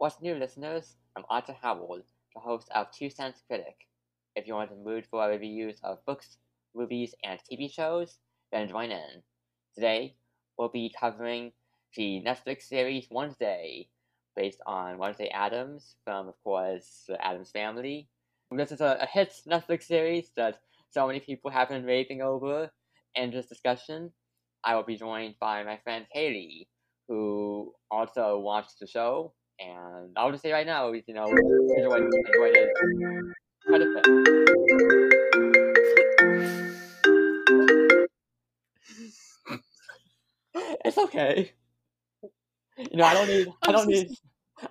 What's new, listeners? I'm Arthur Howell, the host of Two Cents Critic. If you're in the mood for reviews of books, movies, and TV shows, then join in. Today, we'll be covering the Netflix series Wednesday, based on Wednesday Addams from, of course, the Addams Family. This is a, a hit Netflix series that so many people have been raving over in this discussion. I will be joined by my friend Haley, who also watched the show. And I'll just say right now, you know, a bit. It's okay. You know, I don't need, I don't need,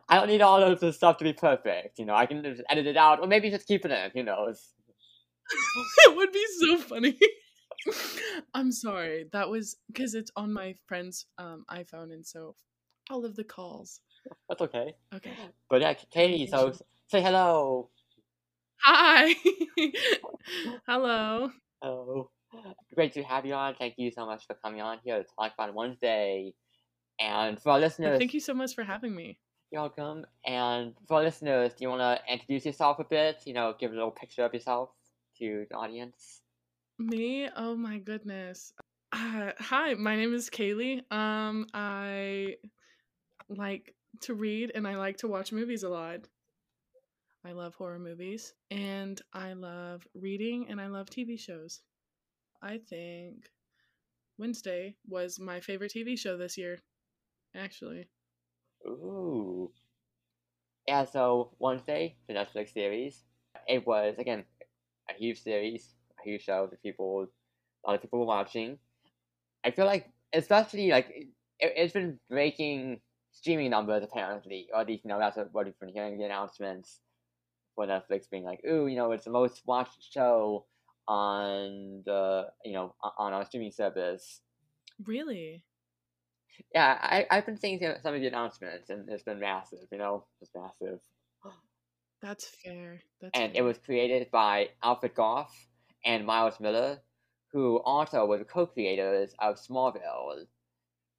I don't need all of this stuff to be perfect. You know, I can just edit it out, or maybe just keep it in. Who knows? it would be so funny. I'm sorry. That was because it's on my friend's um, iPhone, and so all of the calls. That's okay. Okay. But yeah, Katie, so say hello. Hi. hello. Hello. Great to have you on. Thank you so much for coming on here to talk about Wednesday. And for our listeners, thank you so much for having me. You're welcome. And for our listeners, do you want to introduce yourself a bit? You know, give a little picture of yourself to the audience. Me? Oh my goodness. Uh, hi, my name is Kaylee. Um, I like to read and I like to watch movies a lot. I love horror movies and I love reading and I love TV shows. I think Wednesday was my favorite TV show this year, actually. Ooh. Yeah, so Wednesday, the Netflix series, it was, again, a huge series, a huge show that people, a lot of people were watching. I feel like, especially, like, it, it's been breaking streaming numbers apparently, or at least you know that's what we've been hearing the announcements for Netflix being like, ooh, you know, it's the most watched show on the you know on our streaming service. Really? Yeah, I I've been seeing some of the announcements, and it's been massive. You know, it's massive. That's fair. That's and fair. it was created by Alfred Gough and Miles Miller, who also were the co-creators of Smallville,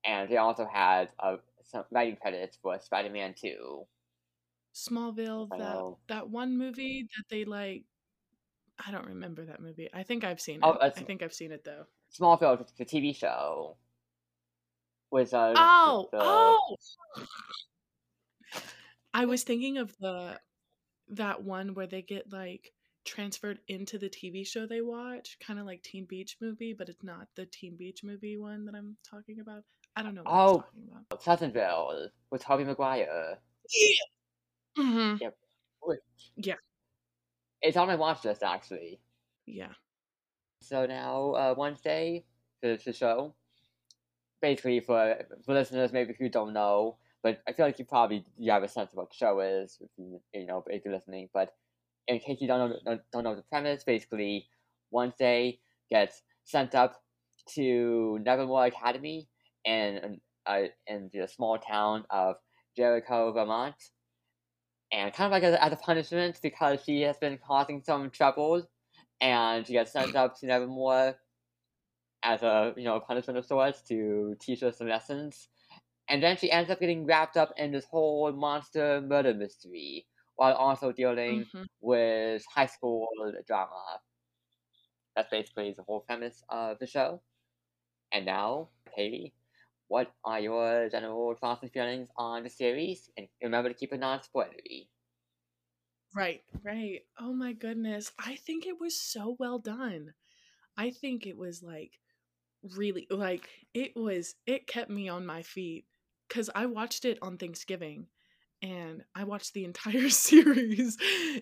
and they also had a some writing credits for Spider-Man Two. Smallville, that that one movie that they like. I don't remember that movie. I think I've seen oh, it. Oh, I think I've seen it though. Smallville, the TV show. Was uh, oh the... oh. I was thinking of the that one where they get like transferred into the TV show they watch, kind of like Teen Beach Movie, but it's not the Teen Beach Movie one that I'm talking about. I don't know. What oh, Pleasantville with Tobey Maguire. Yeah. Mm-hmm. Yep. Yeah. It's on my watch list actually. Yeah. So now uh, Wednesday, the, the show. Basically, for for listeners maybe who don't know, but I feel like you probably you have a sense of what the show is, if you, you know, if you're listening. But in case you don't know don't, don't know the premise, basically, Wednesday gets sent up to Nevermore Academy in uh, in the small town of Jericho, Vermont, and kind of like as, as a punishment because she has been causing some trouble, and she gets sent up to Nevermore as a you know punishment of sorts to teach her some lessons, and then she ends up getting wrapped up in this whole monster murder mystery while also dealing mm-hmm. with high school drama. That's basically the whole premise of the show. And now, Katie, what are your general thoughts and feelings on the series? And remember to keep it non-spoilery. Right, right. Oh my goodness. I think it was so well done. I think it was like really like it was it kept me on my feet cuz I watched it on Thanksgiving and I watched the entire series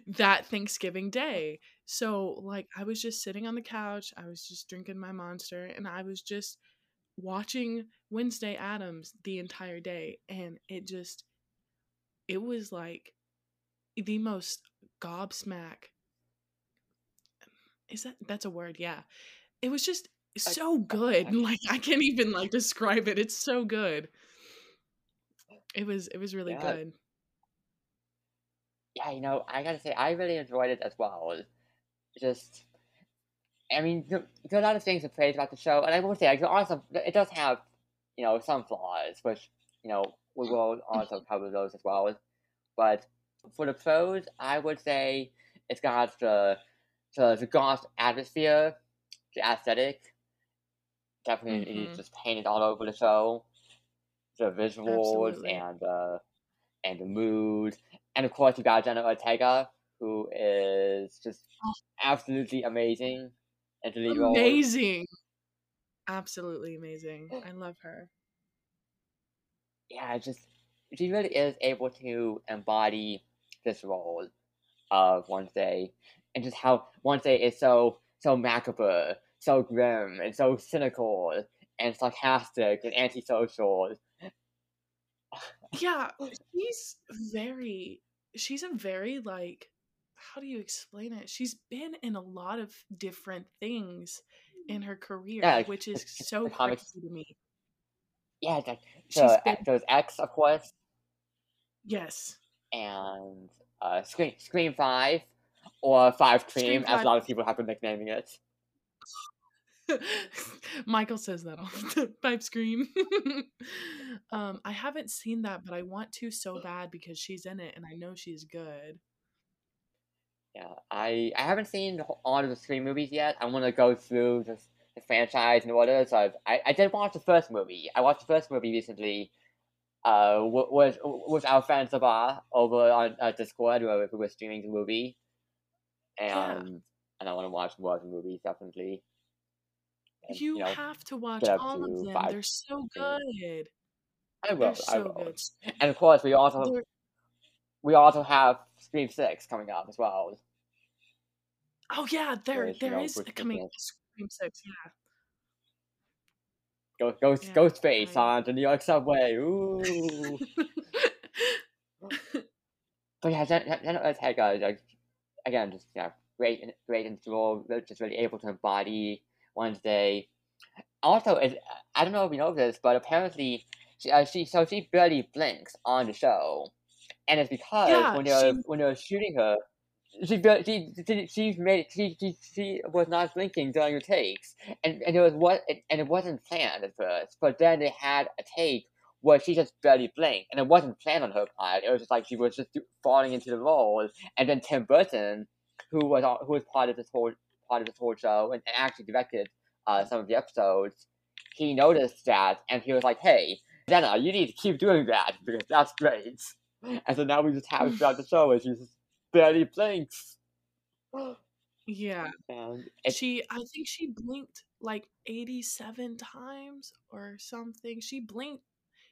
that Thanksgiving day. So like I was just sitting on the couch, I was just drinking my monster and I was just watching Wednesday Addams the entire day and it just it was like the most gobsmack. Is that that's a word yeah. It was just so good like i can't even like describe it. It's so good. It was it was really yeah. good. Yeah you know i gotta say i really enjoyed it as well. Just I mean, there, there, are a lot of things to praise about the show, and I will say, like, there are some. It does have, you know, some flaws, which you know we will also cover those as well. But for the pros, I would say it's got the the, the goth atmosphere, the aesthetic. Definitely Mhm. just painted all over the show. The visuals Absolutely. and uh, and the mood, and of course you got Jenna Ortega, who is just Oh. absolutely amazing. Amazing. Absolutely amazing. Eh. I love her. yeah, just she really is able to embody this role of Wednesday, and just how Wednesday is so so macabre, so grim, and so cynical, and sarcastic, and antisocial. Yeah, she's very she's a very like how do you explain it? She's been in a lot of different things in her career, Yeah, like, which is so crazy to me. Yeah, like She's the, been there's X, of course, yes. and uh, Scream Scream Five, or Five Cream, Scream as a lot of people have been nicknaming it. Michael says that all the. Pipe scream. um, I haven't seen that, but I want to so bad because she's in it and I know she's good. Yeah, I I haven't seen all of the three movies yet. I want to go through the, the franchise in order. So I've, I I did watch the first movie. I watched the first movie recently. Uh, wi- with with our friend Sabah over on uh, Discord where we were streaming the movie, and Yeah. and I want to watch more of the movies definitely. And, You know, have to watch all of them. They're so good. I will. They're I so will. good. And of course, we also They're- we also have Scream Six coming up as well. Oh yeah, there you know, is coming Scream Six. Yeah, Go go Yeah, Ghost Face I- on the New York subway. Ooh. But yeah, Jen, Jenna Ortega, like, again, just yeah, great, great the role, just really able to embody Wednesday. Also, is I don't know if you know this, but apparently, she, uh, she so she barely blinks on the show, and it's because Yeah, when they're she- when they're shooting her, she she she she made she, she she was not blinking during the takes, and and it was what and it wasn't planned at first, but then they had a take where she just barely blinked, and it wasn't planned on her part. It was just like she was just falling into the role, and then Tim Burton, who was who was part of this whole part of this whole show and, and actually directed uh, some of the episodes, he noticed that, and he was like, "Hey, Jenna, you need to keep doing that because that's great." And so now we just have throughout the show, and she's just barely blinks. yeah. And She, I think she blinked like eighty-seven times or something. She blinked.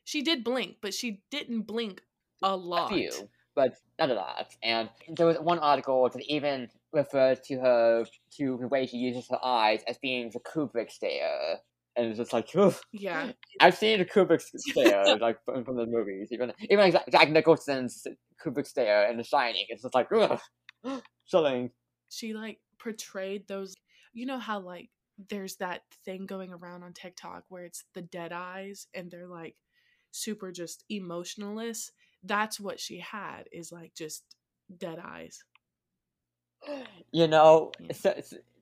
She did blink, but she didn't blink a lot. a few, but not a lot. And there was one article that even refers to her to the way she uses her eyes as being the Kubrick stare. And it's just like, ugh. Yeah, I've seen the Kubrick stare, like from, from the movies, even even like Jack- Jack Nicholson's Kubrick stare in The Shining. It's just like, ugh, chilling. she like portrayed those. You know how like there's that thing going around on TikTok where it's the dead eyes and they're like super just emotionless. That's what she had is like just dead eyes. You know, Yeah. so,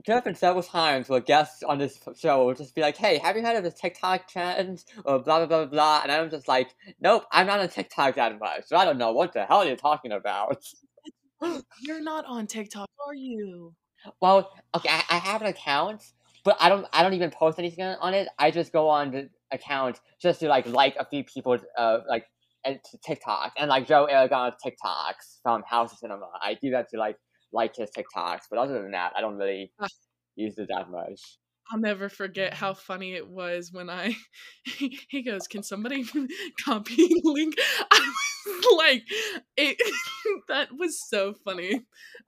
so- there have been several times where guests on this show will just be like, "Hey, have you heard of this TikTok trend?" or blah blah blah blah, and I'm just like, "Nope, I'm not on TikTok that much, so I don't know what the hell you're talking about." You're not on TikTok, are you? Well, okay, I, I have an account, but I don't I don't even post anything on it. I just go on the account just to like like a few people uh like and TikTok and like Joe Aragon's TikToks from House of Cinema. I do that to like like his TikToks, but other than that, I don't really use it that much. I'll never forget how funny it was when I he goes, "Can somebody copy link?" I was like, it that was so funny.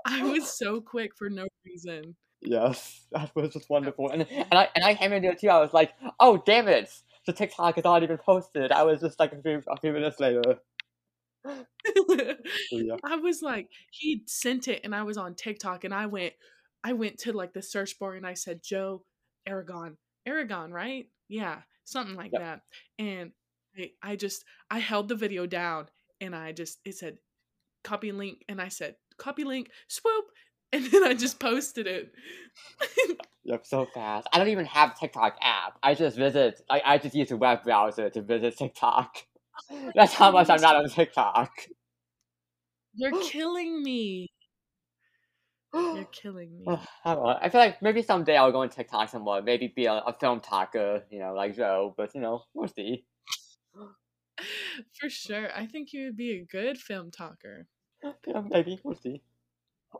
I was so quick for no reason. Yes, that was just wonderful, and and I and I came into it too. I was like, oh damn it, the TikTok has already been posted. I was just like a few a few minutes later. Yeah. I was like, he sent it, and I was on TikTok, and I went, I went to like the search bar, and I said, Joe Aragon, Aragon, right? Yeah, something like Yep. that. And I, I just, I held the video down, and I just, it said, copy link, and I said, copy link, swoop, and then I just posted it. Yep, so fast. I don't even have a TikTok app. I just visit. I, I just use a web browser to visit TikTok. That's how much I'm not on TikTok. You're killing me. You're killing me. I don't know. I feel like maybe someday I'll go on TikTok some more. Maybe be a, a film talker, you know, like Joe. But you know, we'll see. For sure. I think you would be a good film talker. Yeah, maybe we'll see.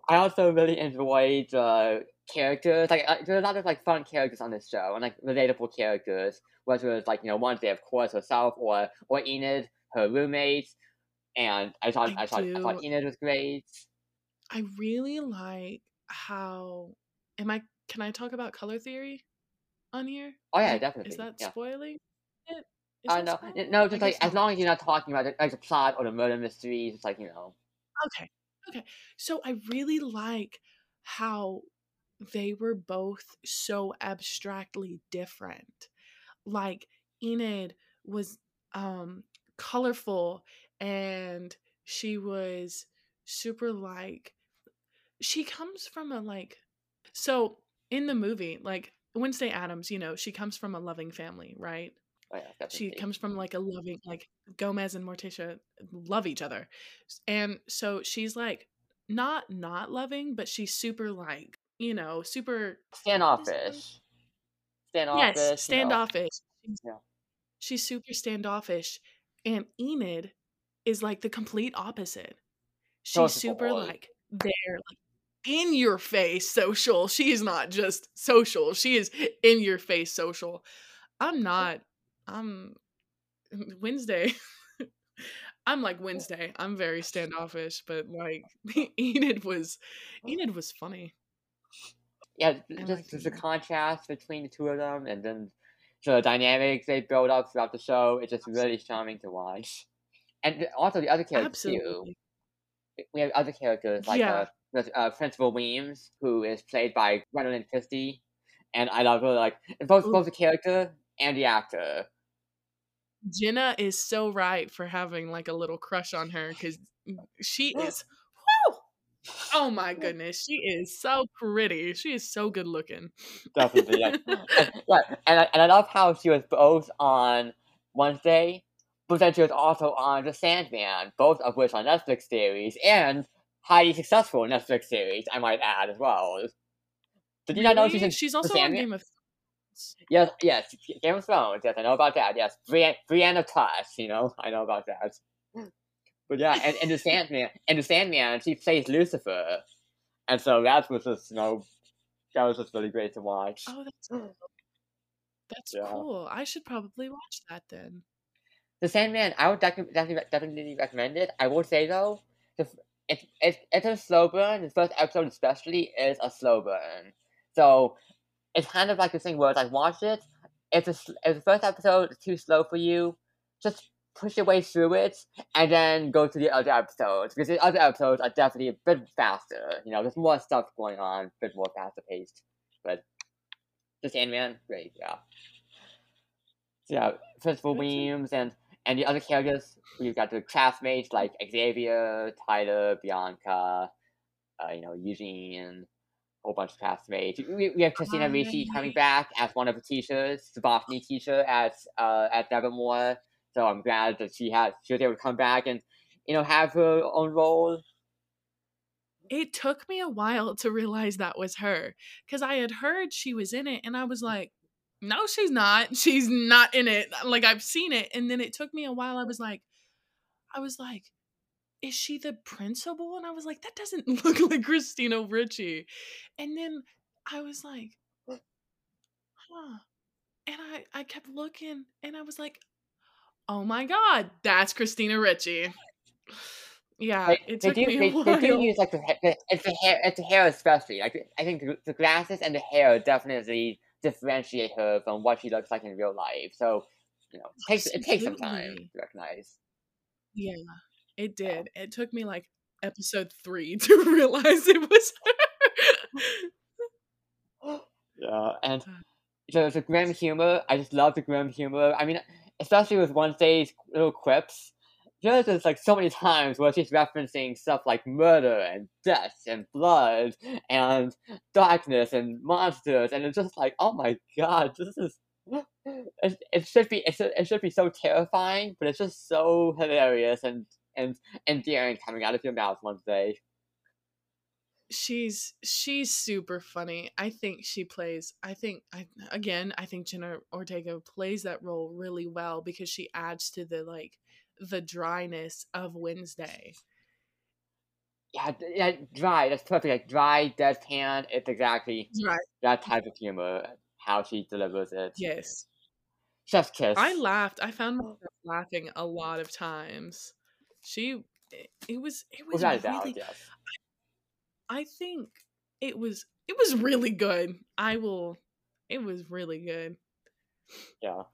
I also really enjoyed the characters. Like, uh, there's a lot of like fun characters on this show, and like relatable characters. Whether it's like you know Wednesday, of course, herself, or or Enid, her roommates. And I thought I, I thought I thought. Enid was great. I really like how am I can I talk about color theory on here? Oh yeah, definitely. is that yeah. spoiling it? Is Uh, that no, spoiling? no, I just like as long as you're not talking about like the plot or the murder mysteries, it's like you know. Okay. Okay. So I really like how they were both so abstractly different. Like Enid was um colorful and she was super like she comes from a like so in the movie like Wednesday Addams, you know, she comes from a loving family, right? Oh yeah, she comes from like a loving like Gomez and Morticia love each other. And so she's like not not loving, but she's super like, you know, super what is the word? Standoffish. Yes, Standoffish. You know. standoffish. She's, super standoffish. And Enid is like the complete opposite. She's super like there, like in your face social. She is not just social. She is in your face social. I'm not. I'm mm, Wednesday. I'm like Wednesday. I'm very standoffish, but like Enid was Enid was funny. Yeah, just liked there's a contrast between the two of them, and then the dynamics they build up throughout the show. It's just really charming to watch. And also the other characters too. Absolutely. We have other characters like Yeah. uh, uh, Principal Weems, who is played by Gwendoline Christie, and I love her like both Ooh. both the character and the actor. Jenna is so right for having like a little crush on her because she is. Oh my goodness, she is so pretty. She is so good looking. Definitely, yeah. and, yeah, and I, and I love how she was both on Wednesday, but then she was also on The Sandman, both of which are Netflix series and highly successful Netflix series. I might add as well. Did you not know she's in She's also on Game of Thrones. Yes, yes, Game of Thrones. Yes, I know about that. Yes, Brienne, Brienne of Tarth. You know, I know about that. But yeah, and, and the Sandman, and the Sandman, she plays Lucifer, and so that was just you know, that was just really great to watch. Oh, that's cool. That's Yeah. cool. I should probably watch that then. The Sandman, I would definitely, definitely, definitely recommend it. I will say though, the, it's it's it's a slow burn. The first episode especially is a slow burn. So it's kind of like the thing where it's like watch it. If the if the first episode is too slow for you, just push your way through it and then go to the other episodes because the other episodes are definitely a bit faster. You know, there's more stuff going on, a bit more faster paced. But the Sandman, great, yeah. So, yeah, it. Weems and and the other characters, we've got the classmates like Xavier, Tyler, Bianca, uh, you know, Eugene, a whole bunch of classmates. We, we have Christina Ricci coming back as one of the teachers, the botany teacher at uh, at Nevermore. So I'm glad that she had she was able to come back and you know have her own role. It took me a while to realize that was her because I had heard she was in it and I was like, no, she's not. She's not in it. Like I've seen it. And then it took me a while. I was like, I was like, is she the principal? And I was like, that doesn't look like Christina Ricci. And then I was like, huh. And I, I kept looking and I was like, oh my God, that's Christina Ricci. Yeah, Like, it they took do me a they, while. they do use like the, the it's the hair it's the hair especially like I think the, the glasses and the hair definitely differentiate her from what she looks like in real life. So you know, it takes it takes some time to recognize. Yeah, it did. It took me like episode three to realize it was her. Yeah, and Uh. so the grim humor, I just love the grim humor. I mean, especially with Wednesday's little quips. There's just like so many times where she's referencing stuff like murder and death and blood and darkness and monsters, and it's just like, oh my god, this is. It, it should be it should, it should be so terrifying, but it's just so hilarious and and endearing coming out of your mouth one day. She's she's super funny. I think she plays. I think I again. I think Jenna Ortega plays that role really well because she adds to the like the dryness of Wednesday. Yeah, yeah, dry. That's perfect. Like dry, deadpan. It's exactly Right. that type of humor. How she delivers it. Yes. Chef's kiss. I laughed. I found myself laughing a lot of times. She. It, it was. It was a doubt, really. yes. I think it was. It was really good. I will. It was really good. Yeah.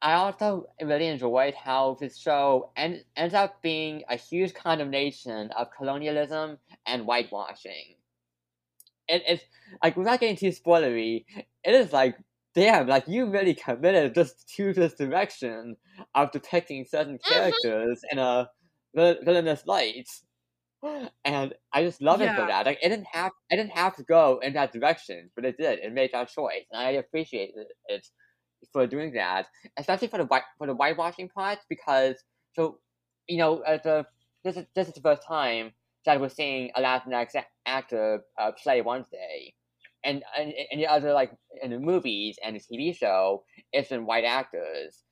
I also really enjoyed how this show end, ends up being a huge condemnation of colonialism and whitewashing. It's like without getting too spoilery, it is like damn, like you really committed just to this direction of depicting certain Mhm. characters in a villainous light. And I just love it for that. Like it didn't have, I didn't have to go in that direction, but it did. It made that choice, and I appreciate it, for doing that, especially for the white for the whitewashing part, because so you know, as a this is this is the first time that we're seeing a Latinx actor uh, play Wednesday, and and and the other like in the movies and the TV show, it's been white actors,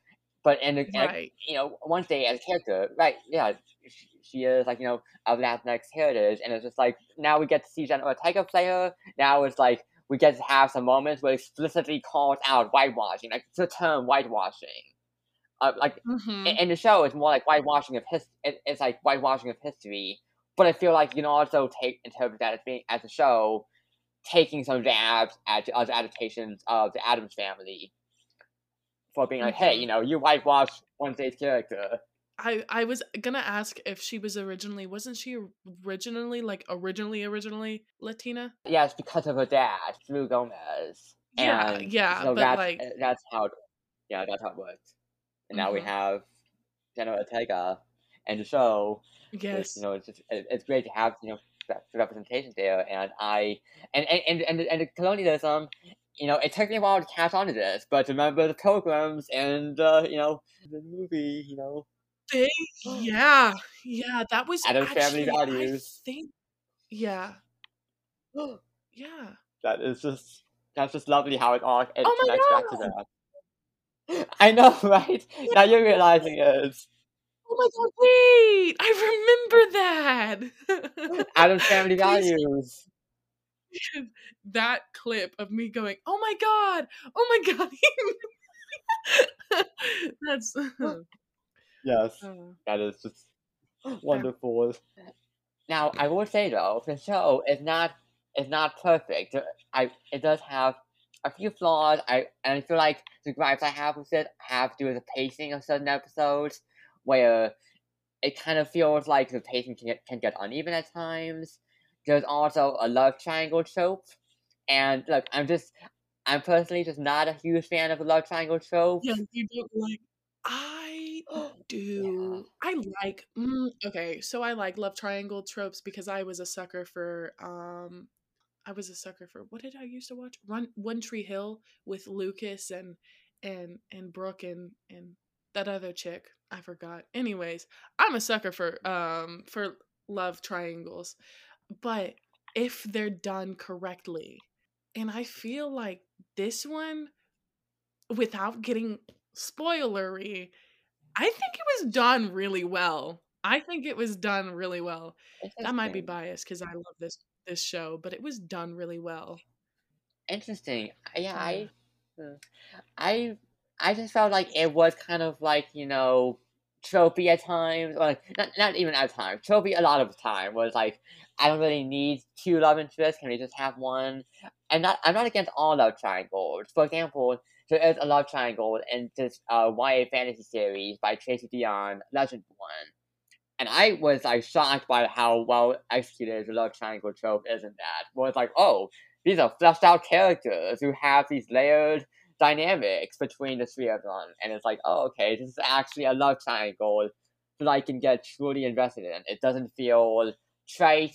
but the and, Right. you know Wednesday as a character, right? Yeah, she, is like you know of Latinx heritage, and it's just like now we get to see Jenna Ortega play her. Now it's like we get to have some moments where it explicitly calls out whitewashing, like the term whitewashing. Uh, like hmm in, in the show, it's more like whitewashing of his. It, it's like whitewashing of history, but I feel like you can also take interpret that as being as a show taking some jabs at other adaptations of the Addams Family for being like, hey, Mhm. you know, you whitewashed Wednesday's character. I I was gonna ask if she was originally wasn't she originally like originally originally Latina? Yeah, it's because of her dad, Drew Gomez. Yeah, and yeah, so but, that's, like- that's how, yeah, that's how it works. And now we Mhm. have Jenna Ortega and the show which, Yes. you know, it's just, it's great to have you know that representation there, and I and and and and, and the colonialism, you know, it took me a while to catch on to this, but remember the pilgrims and uh, you know the movie, you know, They, yeah, yeah, that was Addams actually Family I Values. think yeah. Yeah. that is just that's just lovely how it all it Oh connects back to that. I know, right? Now you're realizing it. Oh my god, wait! I remember that. Addams Family Values. that clip of me going, "Oh my god! Oh my god!" That's Yes. uh, That is just wonderful. Now, I will say though, the show is not is not perfect. I it does have a few flaws. I and I feel like the gripes I have with it have to do with the pacing of certain episodes, where it kind of feels like the pacing can get, can get uneven at times. There's also a love triangle trope, and look, I'm just I'm personally just not a huge fan of the love triangle trope. yeah, you don't like. Do. I like. Mm, okay, so I like love triangle tropes because I was a sucker for. Um, I was a sucker for. What did I used to watch? Run One Tree Hill with Lucas and and and Brooke and and that other chick. I forgot. Anyways, I'm a sucker for um for love triangles, but if they're done correctly, and I feel like this one, without getting spoilery, I think it was done really well. I think it was done really well. That might be biased because I love this this show, but it was done really well. Interesting. Yeah, Yeah. I, hmm, I, I just felt like it was kind of like you know, tropey at times, or like not not even at times. Tropey a lot of the time was like, I don't really need two love interests. Can we just have one? And not, I'm not against all love triangles. For example, there is a love triangle in this uh, YA fantasy series by Tracy Deonn, Legend One. And I was like shocked by how well executed the love triangle trope is in that. Where it's like, oh, these are fleshed out characters who have these layered dynamics between the three of them. And it's like, oh, okay, this is actually a love triangle that I can get truly invested in. It doesn't feel trite.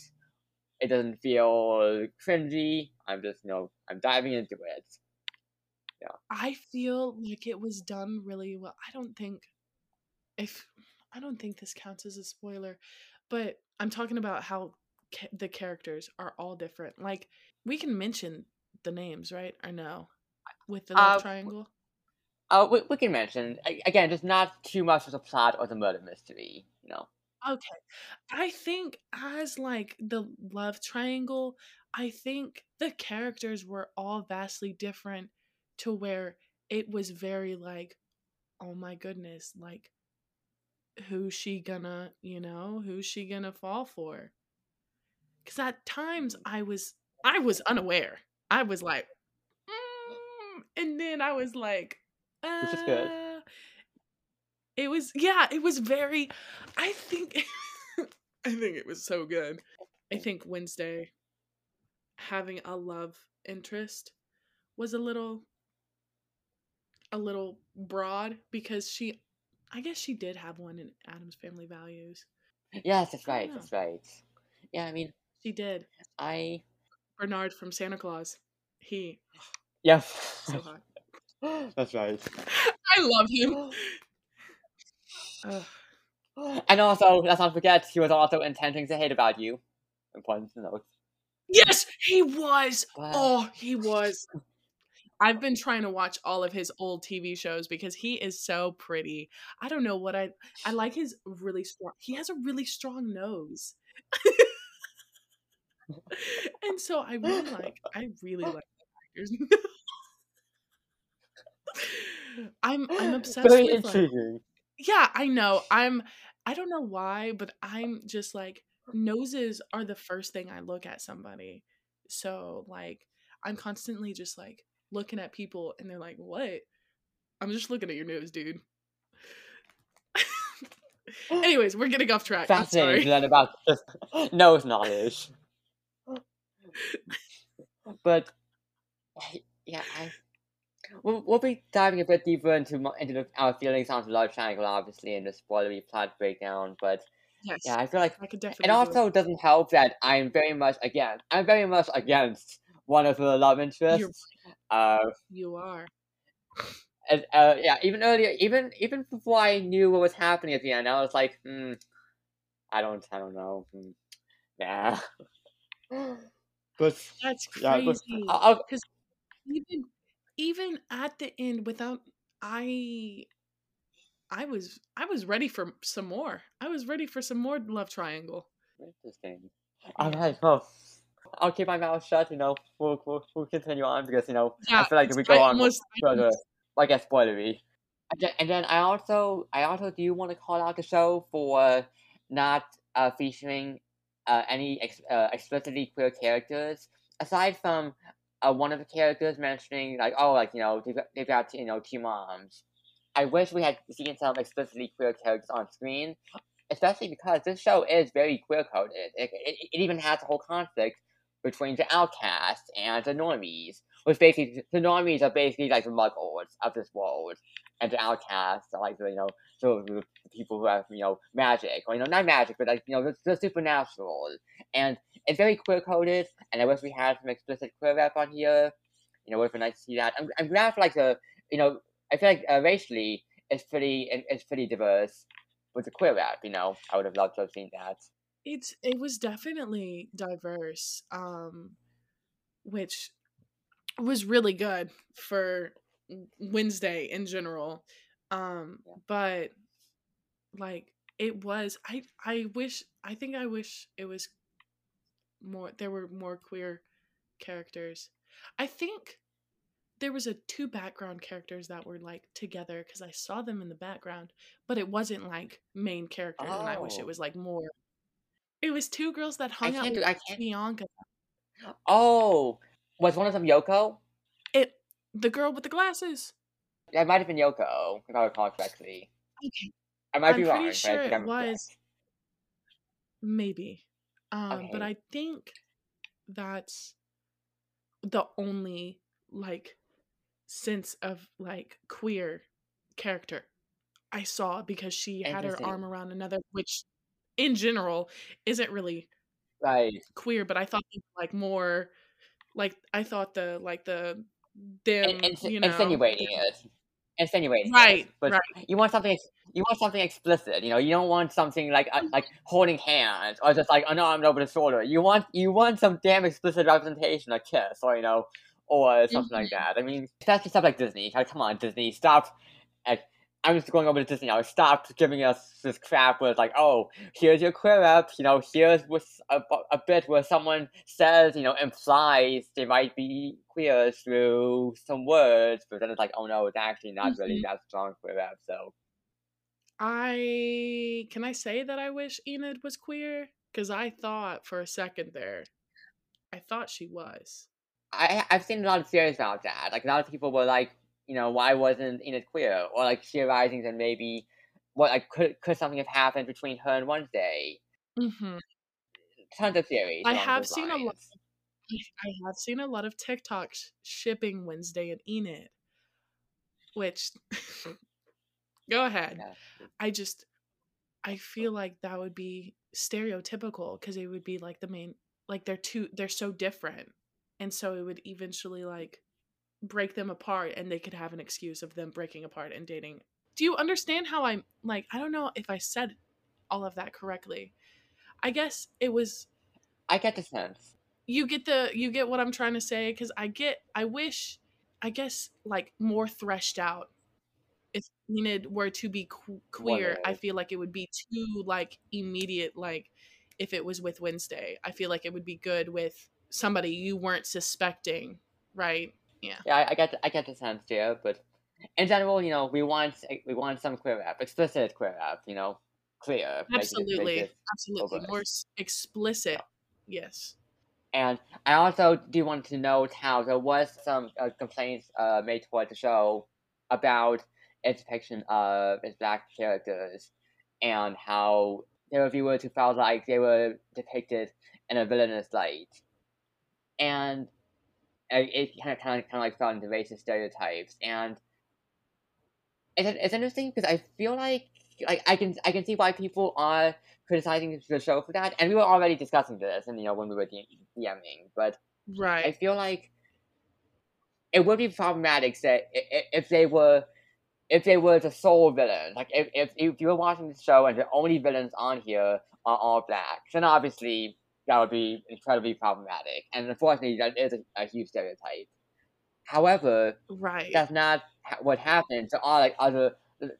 It doesn't feel cringy. I'm just, you know, I'm diving into it. Yeah. I feel like it was done really well. I don't think if I don't think this counts as a spoiler, but I'm talking about how ca- the characters are all different. Like we can mention the names, right? Or no? With the love Uh, triangle. Uh, we, we can mention again, just not too much of the plot or the murder mystery. You know. Okay. I think as like the love triangle, I think the characters were all vastly different to where it was very like, oh my goodness, like who's she gonna, you know, who's she gonna fall for? Cuz at times I was I was unaware. I was like mm, and then I was like Which is good. It was yeah, it was very I think I think it was so good. I think Wednesday having a love interest was a little a little broad because she I guess she did have one in Addams family values. Yes, that's right. That's right. Yeah, I mean, She did. I Bernard from Santa Clause. He Yes. so hot. that's right. I love him. And also, let's not forget, he was also intending to hate about you. Important to note. Yes, he was. But Oh, he was. I've been trying to watch all of his old TV shows because he is so pretty. I don't know what I I like his really strong. He has a really strong nose. and so I really like I really like actors. I'm I'm obsessed very with like intriguing. Yeah, I know. I'm I don't know why, but uh, I'm just like noses are the first thing I look at somebody. So like I'm constantly just like looking at people and they're like, "What?" I'm just looking at your nose, dude. Anyways, we're getting off track. Fascinating to learn about just nose knowledge. But yeah, I we'll, we'll be diving a bit deeper into into the, our feelings on the love triangle, obviously, in the spoilery plot breakdown. But Yes. yeah, I feel like I could it definitely do it. also doesn't help that I'm very much again. I'm very much against one of the love interests. Uh, you are. and, uh, yeah, even earlier, even even before I knew what was happening at the end, I was like, hmm, I don't, I don't know, hmm, yeah. but That's yeah, but crazy. I'll, I'll, Cuz even even at the end without I I was I was ready for some more. I was ready for some more love triangle. interesting. Yeah. Alright, well, I'll keep my mouth shut, you know, we'll, we'll, we'll continue on because, you know, I feel like if we go on almost I further, almost like get spoilery. And then, and then I also, I also do want to call out the show for not uh, featuring uh, any ex- uh, explicitly queer characters, aside from uh, one of the characters mentioning, like, oh, like, you know, they've got, they've got you know, two moms. I wish we had seen some explicitly queer characters on screen, especially because this show is very queer coded. It, it, it even has a whole conflict between the outcasts and the normies, which basically the normies are basically like the muggles of this world, and the outcasts are like the you know so the the people who have you know magic or you know not magic but like you know the, the supernatural, and it's very queer coded. And I wish we had some explicit queer rap on here. You know, it would have been nice to see that. I'm, I'm glad for like the you know I feel like uh, racially it's pretty it's pretty diverse with the queer rap. You know, I would have loved to have seen that. it's it was definitely diverse um which was really good for Wednesday in general um Yeah. but like it was I I wish I think I wish it was more there were more queer characters. I think there was a two background characters that were like together because I saw them in the background, but it wasn't like main characters, and I wish it Oh. was like more. It was two girls that hung out do I can't. Bianca. Oh, was one of them Yoko? It the girl with the glasses. That might have been Yoko, if I recall correctly. Okay, I might I'm be wrong, pretty but sure I think it I'm correct. was maybe, um, but I think that's the only like sense of like queer character I saw because she had her arm around another, which in general isn't really Right. queer, but I thought like more like I thought the like the In, them, in, you know, insinuating it. insinuating. Right, this, but right. you want something. You want something explicit. You know, you don't want something like uh, like holding hands or just like an arm over the shoulder. You want you want some damn explicit representation, a kiss, or you know, or something like that. I mean, especially stuff like Disney. Like, come on, Disney, stop. Like, I'm just going over to Disney now. Stop giving us this crap where it's like, oh, here's your queer up. You know, here's a, a bit where someone says, you know, implies they might be queer through some words, but then it's like, oh no, it's actually not really Mhm. that strong queer up. So I can I say that I wish Enid was queer? Because I thought for a second there, I thought she was. I I've seen a lot of theories about that. Like a lot of people were like, you know, why wasn't Enid queer? Or like she theorizing and maybe what like could could something have happened between her and Wednesday? hmm Tons of theories. I have seen a lot. lines. I have seen a lot of TikToks shipping Wednesday and Enid, which go ahead. Yeah. I just I feel like that would be stereotypical because it would be like the main like they're too they're so different, and so it would eventually like break them apart, and they could have an excuse of them breaking apart and dating. Do you understand how I'm like? I don't know if I said all of that correctly. I guess it was I get the sense. you get the you get what I'm trying to say because I get I wish I guess like more threshed out. If Enid were to be que- queer, I feel like it would be too like immediate. Like if it was with Wednesday, I feel like it would be good with somebody you weren't suspecting, right? Yeah, Yeah, I, I get I get the sense there, but in general, you know, we want we want some queer rap, explicit queer rap, you know, clear. make it- make absolutely, it absolutely more explicit. Yes. And I also do want to note how there was some uh, complaints uh, made towards the show about its depiction of its black characters and how the viewers who felt like they were depicted in a villainous light. And it, it kind of kind of kind of like fell into racist stereotypes. And it's, it's interesting because I feel like like I can I can see why people are criticizing the show for that, and we were already discussing this, and you know when we were DMing, but I feel like it would be problematic that if they were if they were the sole villain, like if if, if you were watching the show and the only villains on here are all black, then obviously that would be incredibly problematic, and unfortunately that is a, a huge stereotype. However, Right. that's not ha- what happened to all like other.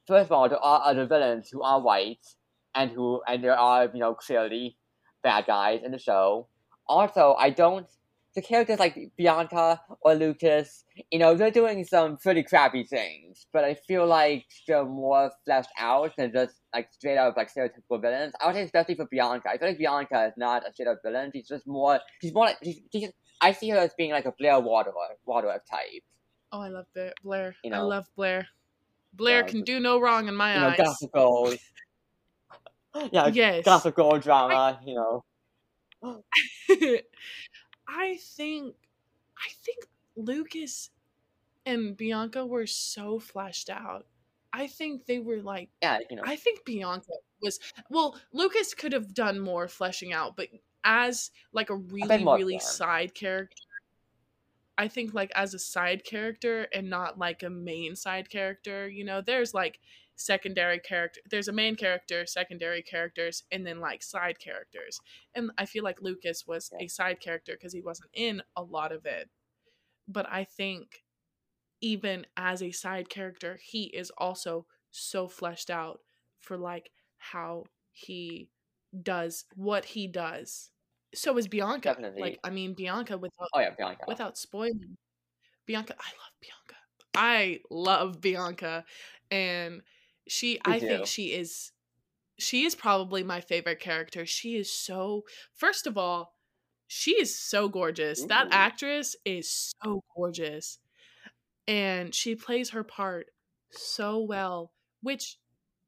First of all, there are other villains who are white and who and there are you know clearly bad guys in the show. Also, I don't. The characters like Bianca or Lucas, you know, they're doing some pretty crappy things, but I feel like they're more fleshed out than just like straight up like stereotypical villains. I would say especially for Bianca. I feel like Bianca is not a straight up villain. She's just more. She's more. Like, she's, she's. I see her as being like a Blair Waldorf, Waldorf type. Oh, I love Blair. Blair. You know? I love Blair. Blair Yeah, can do no wrong in my you know, eyes. gossip gold. yeah, Yes. gossip gold drama. You know, I think I think Lucas and Bianca were so fleshed out. I think they were like yeah, you know, I think Bianca was well, Lucas could have done more fleshing out, but as like a really really side character I think like as a side character and not like a main side character, you know, there's like secondary character there's a main character, secondary characters, and then like side characters. And I feel like Lucas was Yeah. a side character because he wasn't in a lot of it. But I think even as a side character, he is also so fleshed out for like how he does what he does. So is Bianca. Definitely. Like I mean Bianca without oh yeah, Bianca. without spoiling Bianca, I love Bianca. I love Bianca and she I too. think she is she is probably my favorite character. She is so first of all, she is so gorgeous. That actress is so gorgeous. And she plays her part so well, which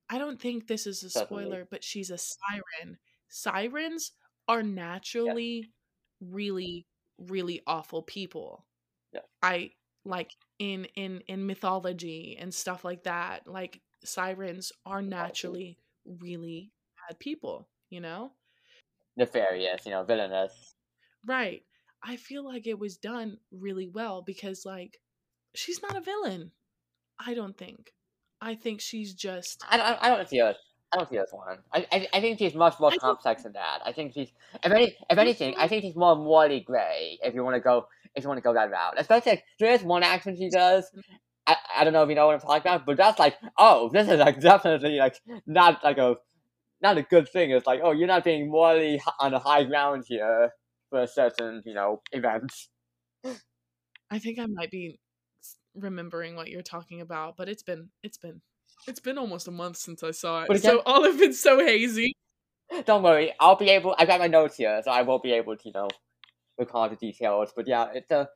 I don't think this is a Definitely. spoiler, but she's a siren. Sirens are naturally really really awful people. Yeah. I like in in in mythology and stuff like that. Like sirens are naturally really bad people, you know? Nefarious, you know, villainous. Right. I feel like it was done really well because like she's not a villain. I don't think. I think she's just. I don't. I don't see her. I don't see as one. I, I, I think she's much more I complex than that. I think she's, if any, if anything, I think she's more morally gray. If you want to go, if you want to go that route, especially like, there is one action she does. Mm. I, don't know if you know what I'm talking about, but that's like, oh, this is like definitely like not like a, not a good thing. It's like, oh, you're not being morally on a high ground here for a certain, you know, event. I think I might be remembering what you're talking about, but it's been it's been it's been almost a month since I saw it. But so all of it's so hazy. Don't worry, I'll be able. I've got my notes here, so I will be able to, you know, recall the details. But yeah, it's a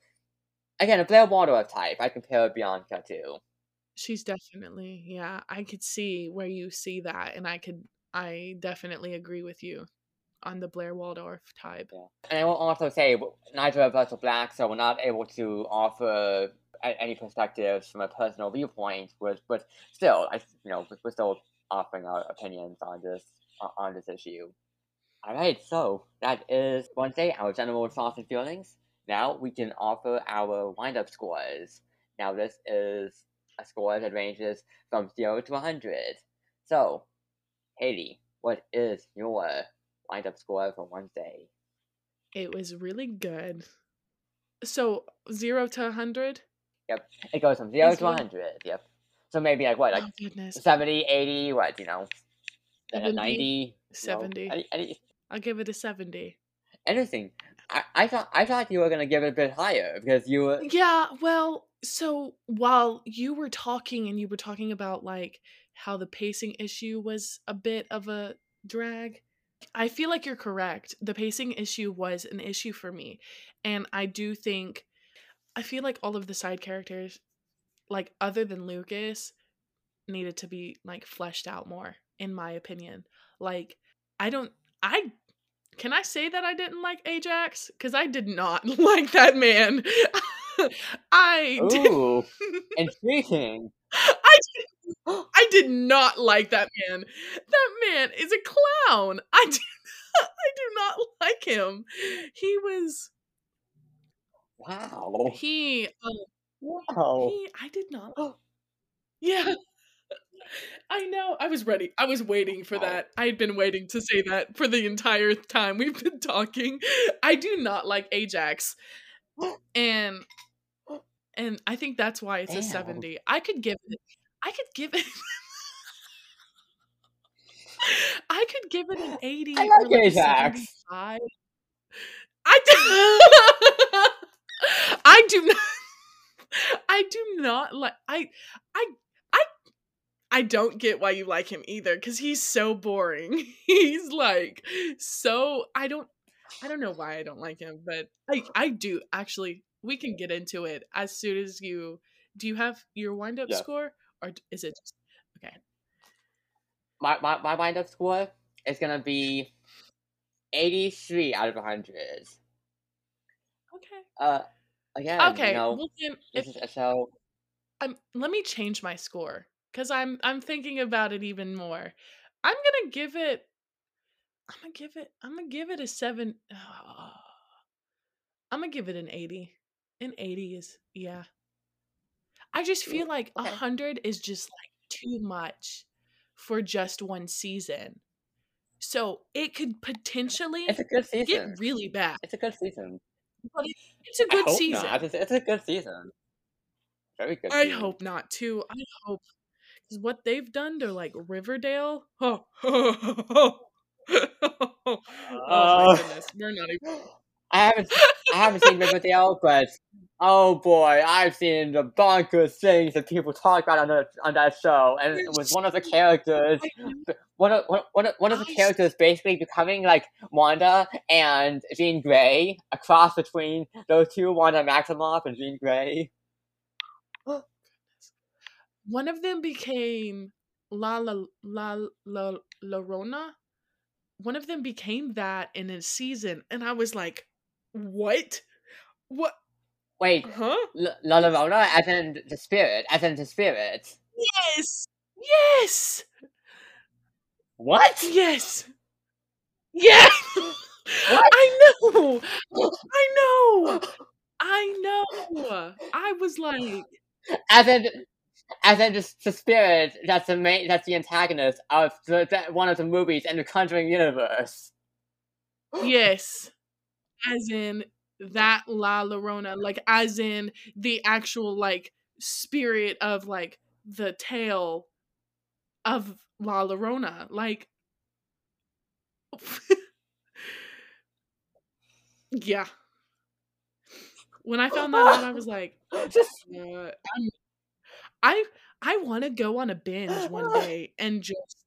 again a Blair Waldorf type. I compare Bianca to. She's definitely yeah. I could see where you see that, and I could I definitely agree with you on the Blair Waldorf type. And I will also say neither of us are black, so we're not able to offer any perspectives from a personal viewpoint. But but still, I you know we're still offering our opinions on this on this issue. All right, so that is Wednesday. Our general thoughts and feelings. Now we can offer our wind-up scores. Now this is a score that ranges from zero to hundred. So, Haley, what is your wind-up score for Wednesday? It was really good. So zero to hundred. Yep. It goes from 0 Is to what? 100, yep. So maybe like what, like oh goodness, 70, 80, what, you know, then a 70, 90? you know, 70. any, any, I'll give it a seventy. anything. I, thought I thought you were gonna give it a bit higher because you were Yeah, well, so while you were talking and you were talking about like how the pacing issue was a bit of a drag, I feel like you're correct. The pacing issue was an issue for me. And I do think I feel like all of the side characters like other than Lucas needed to be like fleshed out more in my opinion. Like I don't I can I say that I didn't like Ajax? Because I did not like that man. I did, Ooh, intriguing. I did, I did not like that man. That man is a clown. I do not, I do not like him. He was Wow. he um, Wow. he I did not. Yeah. I know. I was ready. I was waiting for oh. that. I had been waiting to say that for the entire time we've been talking. I do not like Ajax. Oh. And and I think that's why it's a 70. I could give it I could give it I could give it an 80 I like like Ajax. 75. I do I do not I do not like I I I I don't get why you like him either cuz he's so boring. He's like so I don't I don't know why I don't like him, but I I do actually. We can get into it as soon as you do you have your wind up Yeah. score or is it just okay. My, my, my wind up score is gonna be 83 out of 100. Okay. Uh, again, Okay. you know, well then this if is a show. I'm let me change my score cuz I'm I'm thinking about it even more. I'm going to give it I'm going to give it I'm to give it a 7 ah, I'm going to give it an 80. An 80 is yeah. I just feel like a okay. 100 is just like too much for just one season. So, it could potentially It's a good season. get really bad. It's a good season. But it's a good hope season. not. It's, it's a good season. Very good. I season. hope not too. I hope because what they've done to like Riverdale. Oh, oh, Uh, my goodness, we're not even. I haven't I haven't seen Riverdale, but oh boy, I've seen the bonkers things that people talk about on the, on that show, and it was one of the characters, one of one, one of, one of the characters basically becoming like Wanda and Jean Grey, a cross between those two, Wanda Maximoff and Jean Grey. One of them became La La La La Llorona. One of them became that in a season, and I was like, "What? What? Wait, Huh? L- La Llorona, as in the spirit, as in the spirit. Yes, yes, What? yes, yes." What? I know. I know. I know. I was like, As in, as in just the spirit that's the main that's the antagonist of the, the, one of the movies in the Conjuring universe. yes, as in that La Llorona, like as in the actual like spirit of like the tale of La Llorona, like. yeah. When I found that out, I was like, Just uh, I'm, I I want to go on a binge one day and just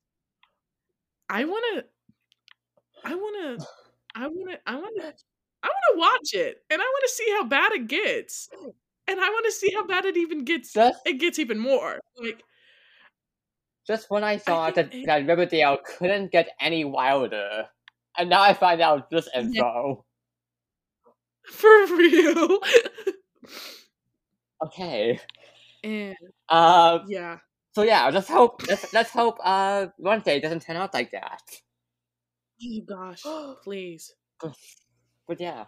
I want to I want to I want to I want to I want to watch it and I want to see how bad it gets. And I want to see how bad it even gets just it gets even more. Like just when I thought think that, it- that Riverdale couldn't get any wilder, and now I find out this info. for real. Okay. And Um. yeah. So yeah, let's hope. Let's let's hope. Uh, Wednesday doesn't turn out like that. Oh gosh, please. But yeah.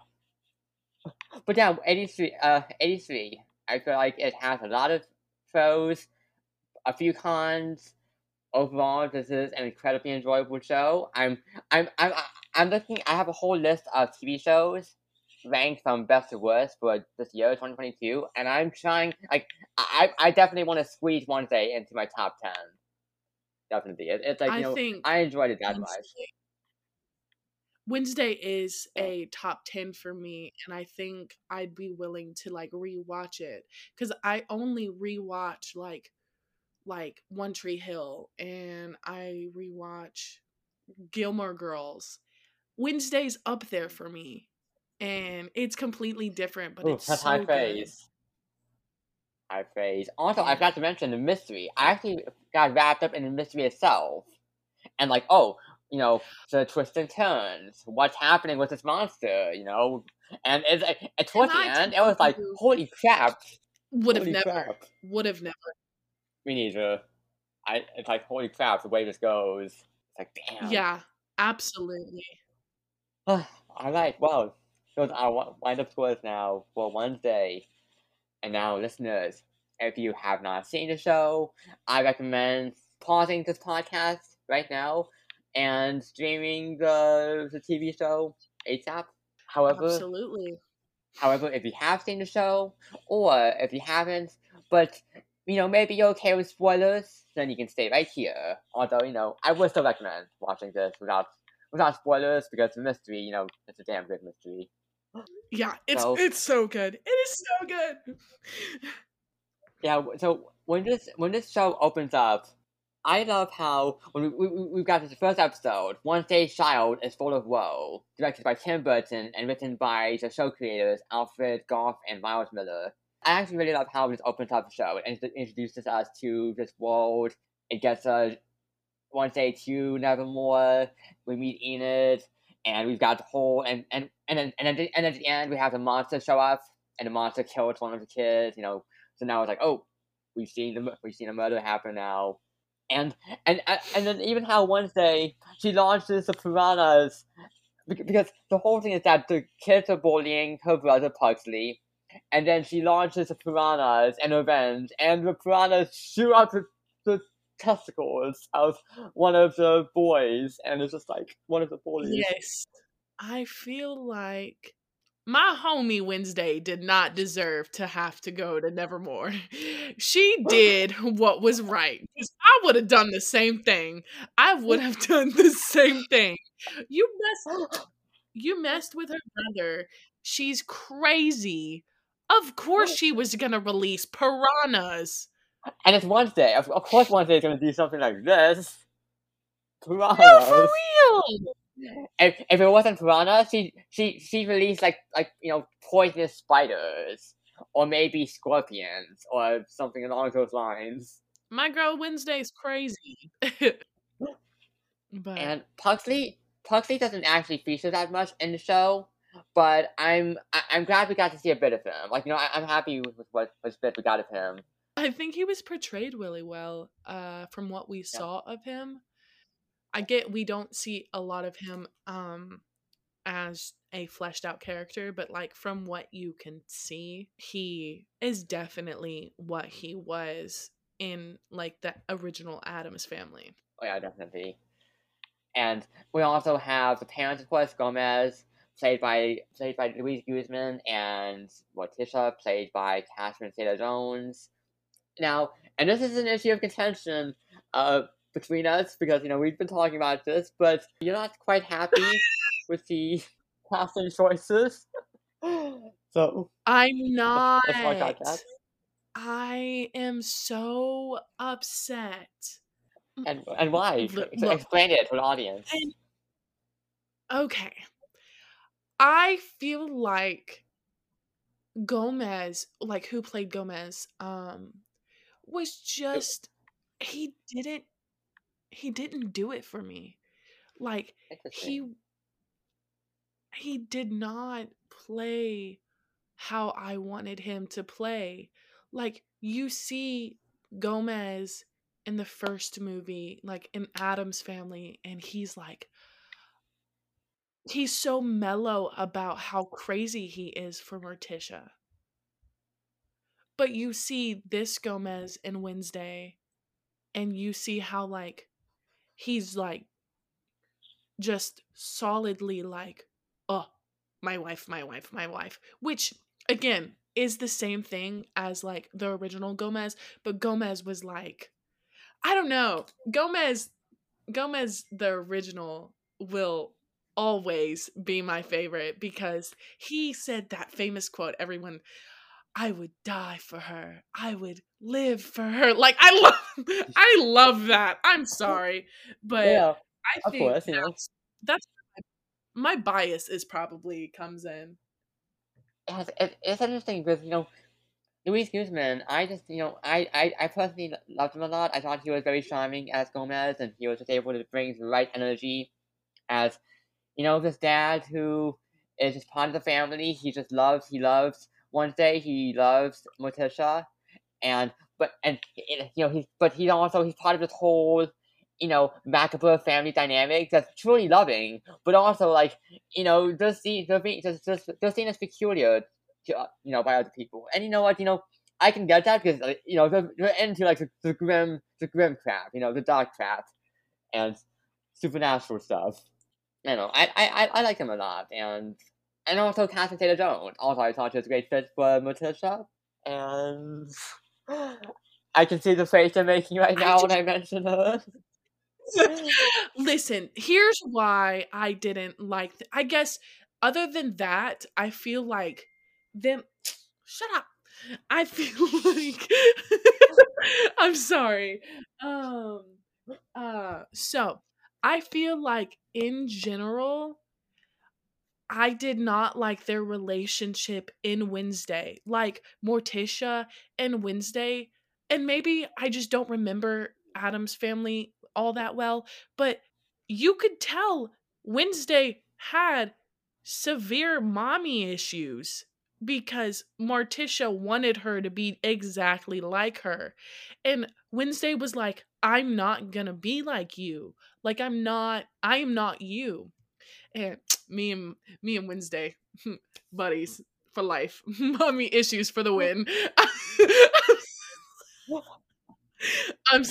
But yeah, eighty three. Uh, eighty three. I feel like it has a lot of pros, a few cons. Overall, this is an incredibly enjoyable show. I'm, I'm, I'm, I'm looking. I have a whole list of TV shows ranked from best to worst for this year, 2022, and I'm trying. Like, I, I definitely want to squeeze Wednesday into my top ten. Definitely, it, it's like you I know, think I enjoyed it that much. Wednesday, Wednesday is a top 10 for me and I think I'd be willing to like rewatch it cuz I only rewatch like like One Tree Hill and I rewatch Gilmore Girls. Wednesday's up there for me and it's completely different but Ooh, it's that's so high good. praise. High praise. Also, I forgot to mention the mystery. I actually got wrapped up in the mystery itself. And like, oh, you know, the twists and turns. What's happening with this monster, you know? And it's like, and towards the end, it was like, holy crap. Would have never would have never. Me neither. I, it's like, holy crap, the way this goes. It's like, damn. Yeah, absolutely. Alright, well, wi- wind up scores now for Wednesday. And now, listeners, if you have not seen the show, I recommend pausing this podcast right now and streaming the, the TV show ASAP. However, Absolutely. however, if you have seen the show, or if you haven't, but you know, maybe you're okay with spoilers, then you can stay right here. Although, you know, I would still recommend watching this without without spoilers because the mystery, you know, it's a damn good mystery. Yeah, it's So- it's so good. It is so good. Yeah, so when this when this show opens up, I love how when we, we we've got this first episode, Wednesday's Child is full of woe, directed by Tim Burton and written by the show creators Alfred Gough and Miles Millar. I actually really love how this opens up the show and it introduces us to this world. It gets us one day to Nevermore. We meet Enid, and we've got the whole and and and then and and at the end we have the monster show up, and the monster kills one of the kids. You know, so now it's like, oh, we've seen the we've seen a murder happen now, and and and and then even how Wednesday she launches the piranhas because the whole thing is that the kids are bullying her brother Pugsley, and then she launches the piranhas in revenge, and the piranhas shoot out the, the testicles of one of the boys, and it's just like one of the bullies. Yes. I feel like my homie Wednesday did not deserve to have to go to Nevermore. She oh. did what was right. I would have done the same thing. I would have done the same thing. You messed you messed with her brother. She's crazy. Of course she was gonna release piranhas. And it's Wednesday. Of, of course, Wednesday is going to do something like this. Piranhas. No, for real. If, if it wasn't piranha, she she she released like like you know poisonous spiders or maybe scorpions or something along those lines. My girl Wednesday's crazy. but And Pugsley Pugsley doesn't actually feature that much in the show, but I'm I, I'm glad we got to see a bit of him. Like you know I, I'm happy with what what bit we got of him. I think he was portrayed really well uh, from what we saw of him. I get we don't see a lot of him um, as a fleshed out character, but like from what you can see, he is definitely what he was in like the original Addams family. Oh yeah, definitely. And we also have the parents, of course, Gomez, played by played by Luis Guzman, and Morticia, played by Catherine Zeta-Jones. Now, and this is an issue of contention uh, between us because you know we've been talking about this, but you're not quite happy with the casting choices. so I'm not. I am so upset. And and why? Look, Explain it to the audience. And, okay. I feel like Gomez, like who played Gomez, um, was just he didn't he didn't do it for me. Like he he did not play how I wanted him to play. Like you see Gomez in the first movie, like in Addams family, and he's like he's so mellow about how crazy he is for Morticia. But you see this Gomez in Wednesday, and you see how like he's like just solidly like, oh, my wife, my wife, my wife. Which again is the same thing as like the original Gomez, but Gomez was like, I don't know. Gomez Gomez the original will always be my favorite because he said that famous quote everyone I would die for her. I would live for her. Like I love I love that. I'm sorry, but yeah, I think course, that's, that's my bias is probably comes in. It's, it's interesting because you know Luis Guzman, I just, you know, I, I, I personally loved him a lot. I thought he was very charming as Gomez, and he was just able to bring the right energy as, you know, this dad who is just part of the family. He just loves, he loves Wednesday. He loves Morticia, and but and you know he's but he's also he's part of this whole you know Macabre family dynamic that's truly loving, but also like you know does see does does does, does seen as peculiar, to, uh, you know by other people. And you know what you know I can get that because you know they're, they're into like the, the grim the grim crap, you know the dark crap, and supernatural stuff. You know I I I like him a lot, and and also Catherine Zeta-Jones. Also, I thought she was a great fit for Morticia. And I can see the face they're making right now just... when I mention her. Listen, here's why I didn't like. Th- I guess other than that, I feel like them. Shut up. I feel like I'm sorry. Um. Uh. So I feel like in general, I did not like their relationship in Wednesday. Like Morticia and Wednesday, and maybe I just don't remember Addams family all that well, but you could tell Wednesday had severe mommy issues because Morticia wanted her to be exactly like her. And Wednesday was like, I'm not gonna be like you. Like, I'm not, I'm not you and me and me and Wednesday, buddies for life. Mommy issues for the win. I'm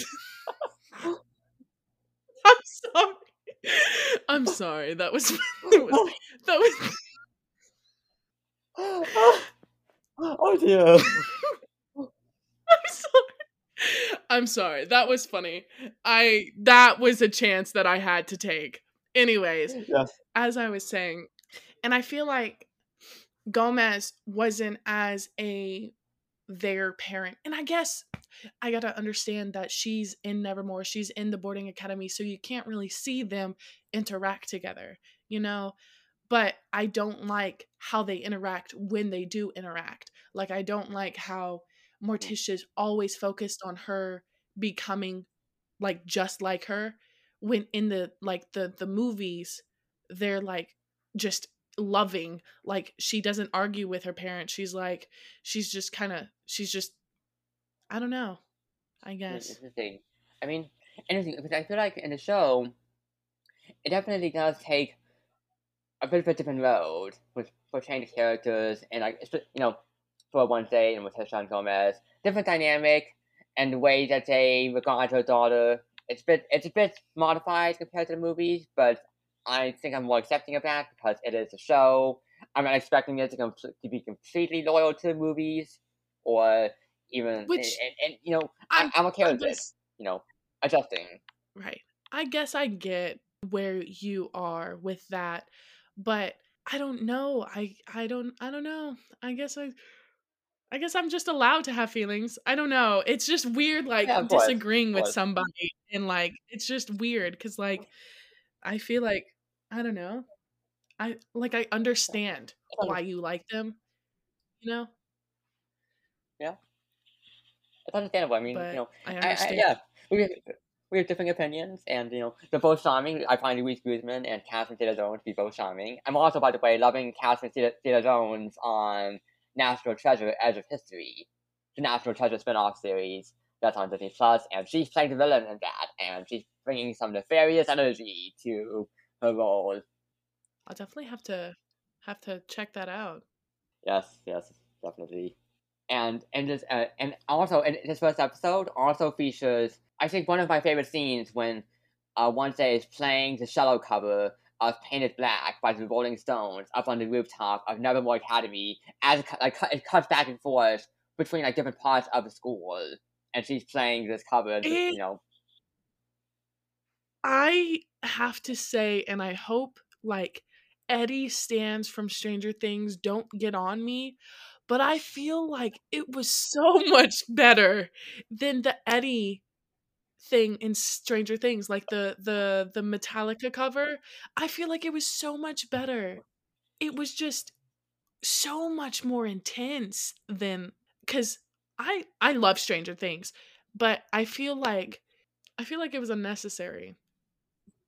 I'm sorry. I'm sorry. That was that was, that was Oh dear. I'm sorry. I'm sorry. That was funny. I that was a chance that I had to take. Anyways, yes. as I was saying, and I feel like Gomez wasn't as a their parent. And I guess I got to understand that she's in Nevermore, she's in the boarding academy, so you can't really see them interact together, you know? But I don't like how they interact when they do interact. Like, I don't like how mm. Morticia's always focused on her becoming like just like her when in the like the the movies they're like just loving like she doesn't argue with her parents she's like she's just kind of she's just i don't know i guess interesting i mean interesting because i feel like in the show it definitely does take a bit of a different road with portraying the characters and like you know for Wednesday and with Sean Gomez different dynamic and the way that they regard her daughter. It's a bit it's a bit modified compared to the movies, but I think I'm more accepting of that because it is a show. I'm not expecting it to, com- to be completely loyal to the movies or even Which and, and, and, you know I, I'm okay with this. You know, adjusting. Right. I guess I get where you are with that, but I don't know. I I don't I don't know. I guess I I guess I'm just allowed to have feelings. I don't know. It's just weird like Yeah, disagreeing with somebody and like it's just weird cuz like I feel like I don't know. I like I understand why you like them, you know? Yeah, it's understandable. I mean, But you know, I I, I, understand. yeah, we have, we have different opinions, and you know, they're both charming. I find Luis Guzman and Catherine Zeta-Jones to be both charming. I'm also, by the way, loving Catherine Zeta- Zeta-Jones on National Treasure: Edge of History, the National Treasure spin-off series that's on Disney Plus, and she's playing the villain in that, and she's bringing some nefarious energy to her role. I'll definitely have to have to check that out. Yes, yes, definitely. And and this uh, and also and this first episode also features I think one of my favorite scenes when uh Wednesday is playing the cello cover of Paint It Black by the Rolling Stones up on the rooftop of Nevermore Academy as it, like it cuts back and forth between like different parts of the school and she's playing this cover It- you know. I have to say, and I hope like Eddie stands from Stranger Things don't get on me, but I feel like it was so much better than the Eddie thing in Stranger Things, like the the the Metallica cover. I feel like it was so much better. It was just so much more intense than cuz I I love Stranger Things, but I feel like I feel like it was unnecessary.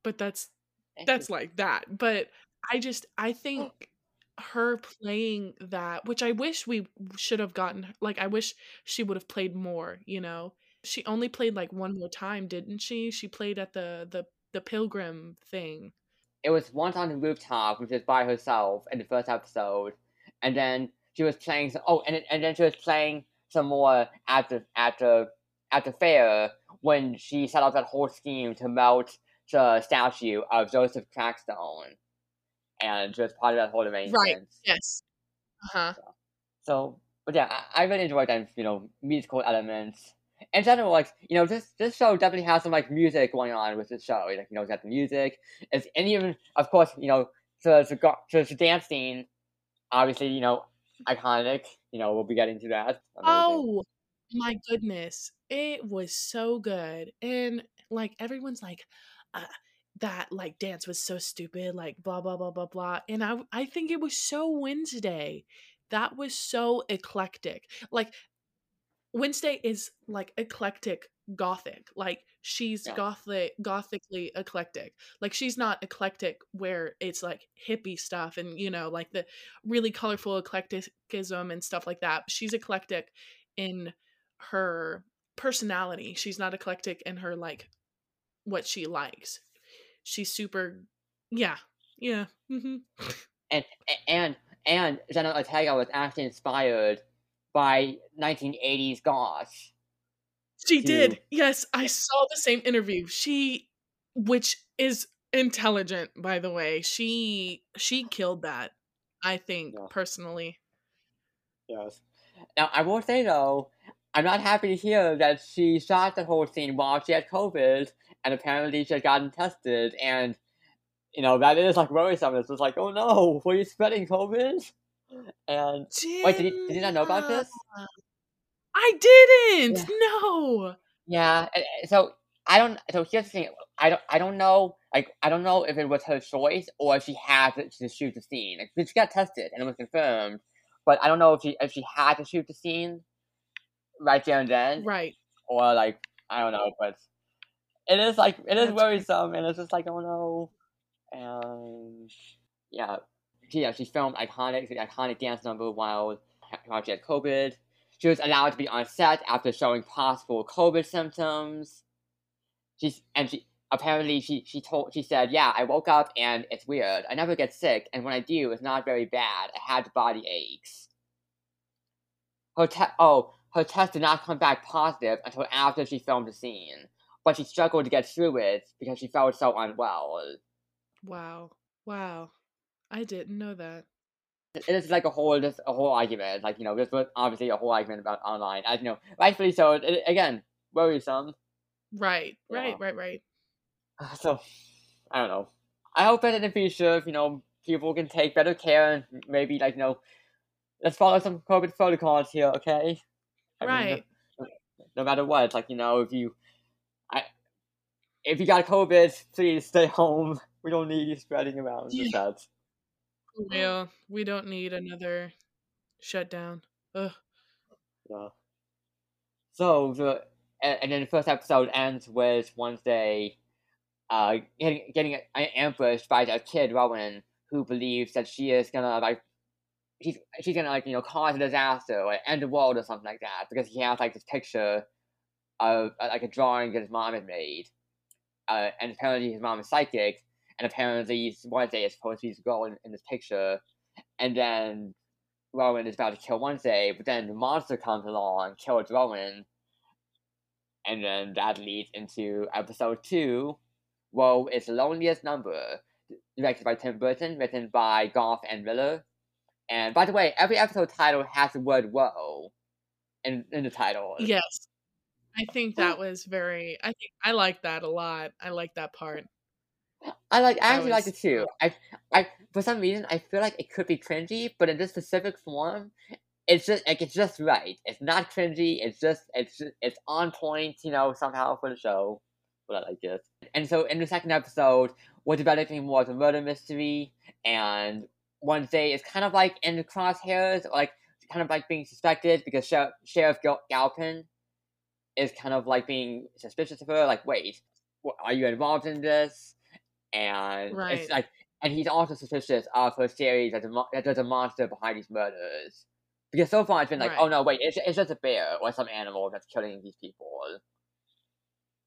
But that's that's like that. But I just I oh. think her playing that, which I wish we should have gotten like I wish she would have played more, you know. She only played like one more time, didn't she? She played at the the the pilgrim thing. it was once on the rooftop, which is by herself in the first episode, and then she was playing. Some, oh, and and then she was playing some more at the at the at the fair when she set up that whole scheme to melt the statue of Joseph Crackstone, and just part of that whole arrangement. Right. Yes. Uh-huh. So, but yeah, I, I really enjoyed that, you know, musical elements. In general, like, you know, this this show definitely has some, like, music going on with this show. Like, you know, it's got the music. It's, and even, of course, you know, so the, the, the dance scene, obviously, you know, iconic. You know, we'll be getting to that. Oh my goodness. It was so good. And like everyone's like uh, that like dance was so stupid, like blah blah blah blah blah. And I I think it was so Wednesday. That was so eclectic. Like Wednesday is like eclectic gothic. Like she's Yeah. gothic gothically eclectic. Like she's not eclectic where it's like hippie stuff and you know like the really colorful eclecticism and stuff like that. She's eclectic in her personality. She's not eclectic in her like what she likes. She's super yeah. Yeah. hmm And, and, and Jenna Ortega was actually inspired by 1980s gosh. She to- did. Yes, I saw the same interview. She which is intelligent by the way. She she killed that. I think Yeah. personally. Yes. Now, I will say though, I'm not happy to hear that she shot the whole scene while she had COVID, and apparently she had gotten tested, and you know that is like worrisome. It's just like, oh no, were you spreading COVID? And wait, did you, did you not know about this? I didn't. Yeah. No. Yeah. So I don't. So here's the thing. I don't. I don't know. Like I don't know if it was her choice or if she had to, to shoot the scene. Like, she got tested and it was confirmed, but I don't know if she if she had to shoot the scene right there and then. Right. or like I don't know, but it is like it is That's worrisome, and it's just like oh no, and yeah, she, yeah, she filmed iconic the iconic dance number while while she had COVID. She was allowed to be on set after showing possible COVID symptoms. She's and she apparently she she told she said yeah I woke up and it's weird I never get sick and when I do it's not very bad I had body aches. Her te- oh her test did not come back positive until after she filmed the scene, but she struggled to get through it because she felt so unwell. Wow. Wow. I didn't know that. It is like a whole just a whole argument. Like you know, this was obviously a whole argument about online. As you know, rightfully so. It, again, worrisome. Right. Right. Yeah. Right. Right. So, I don't know. I hope that in the future, you know, people can take better care and maybe like you know, let's follow some COVID protocols here, okay? I mean, Right. no, no matter what, it's like you know, if you, I, if you got COVID, please stay home. We don't need you spreading around Yeah. set. For real. We don't need another shutdown. Ugh. Yeah. So the and, then the first episode ends with Wednesday, uh, getting getting ambushed by a kid Rowan who believes that she is gonna like. She's, she's gonna like you know cause a disaster or end the world or something like that because he has like this picture of like a drawing that his mom had made, uh, and apparently his mom is psychic, and apparently Wednesday is supposed to be the girl in, in this picture, and then Rowan is about to kill Wednesday, but then the monster comes along, and kills Rowan, and then that leads into episode two. Woe is the loneliest number, directed by Tim Burton, written by Gough and Millar. And by the way, every episode title has the word "woe" in in the title. Yes. I think that was very I think I like that a lot. I like that part. I like. I actually like it too. I, I for some reason I feel like it could be cringy, but in this specific form, it's just like it's just right. It's not cringy. It's just it's just, it's on point. You know, somehow for the show. But I like it. And so in the second episode, we're developing more of a murder mystery, and Wednesday is kind of like in the crosshairs, like kind of like being suspected because Sheriff, Sheriff Gal- Galpin is kind of like being suspicious of her. Like, wait, are you involved in this? And Right. it's like, and he's also suspicious of her series that, mo- that there's a monster behind these murders. Because so far it's been like, Right. oh no, wait, it's, it's just a bear or some animal that's killing these people.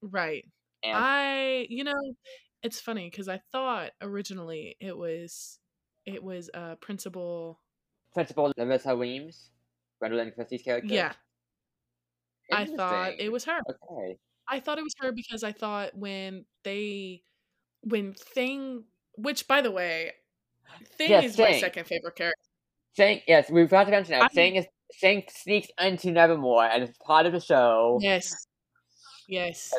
Right. And I you know, it's funny cuz I thought originally it was it was uh principal Principal Larissa Weems, Gwendoline Christie's character. Yeah. I thought it was her. Okay. I thought it was her because I thought when they when Thing which by the way Thing Yes, is my second favorite character. Thing, yes, we forgot to mention that. Saying is Thing sneaks into Nevermore and it's part of the show. Yes. Yes.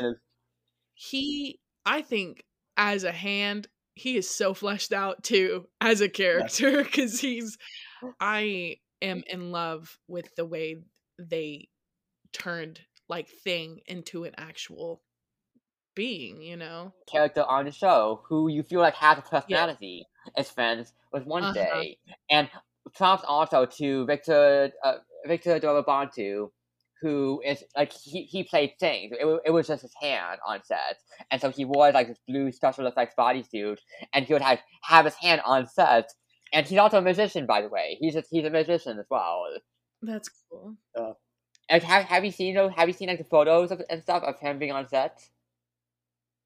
He I think as a hand he is so fleshed out too as a character cuz he's I am in love with the way they turned like Thing into an actual being, you know? character on the show who you feel like has a personality is friends with Wednesday, And props also to Victor uh, Victor Dorobantu, who is like he, he played things. It, it was just his hand on set, and so he wore like this blue special effects bodysuit, and he would have have his hand on set. And he's also a musician, by the way. He's a, he's a musician as well. That's cool. And have have you seen those? Have you seen like the photos of, and stuff of him being on set?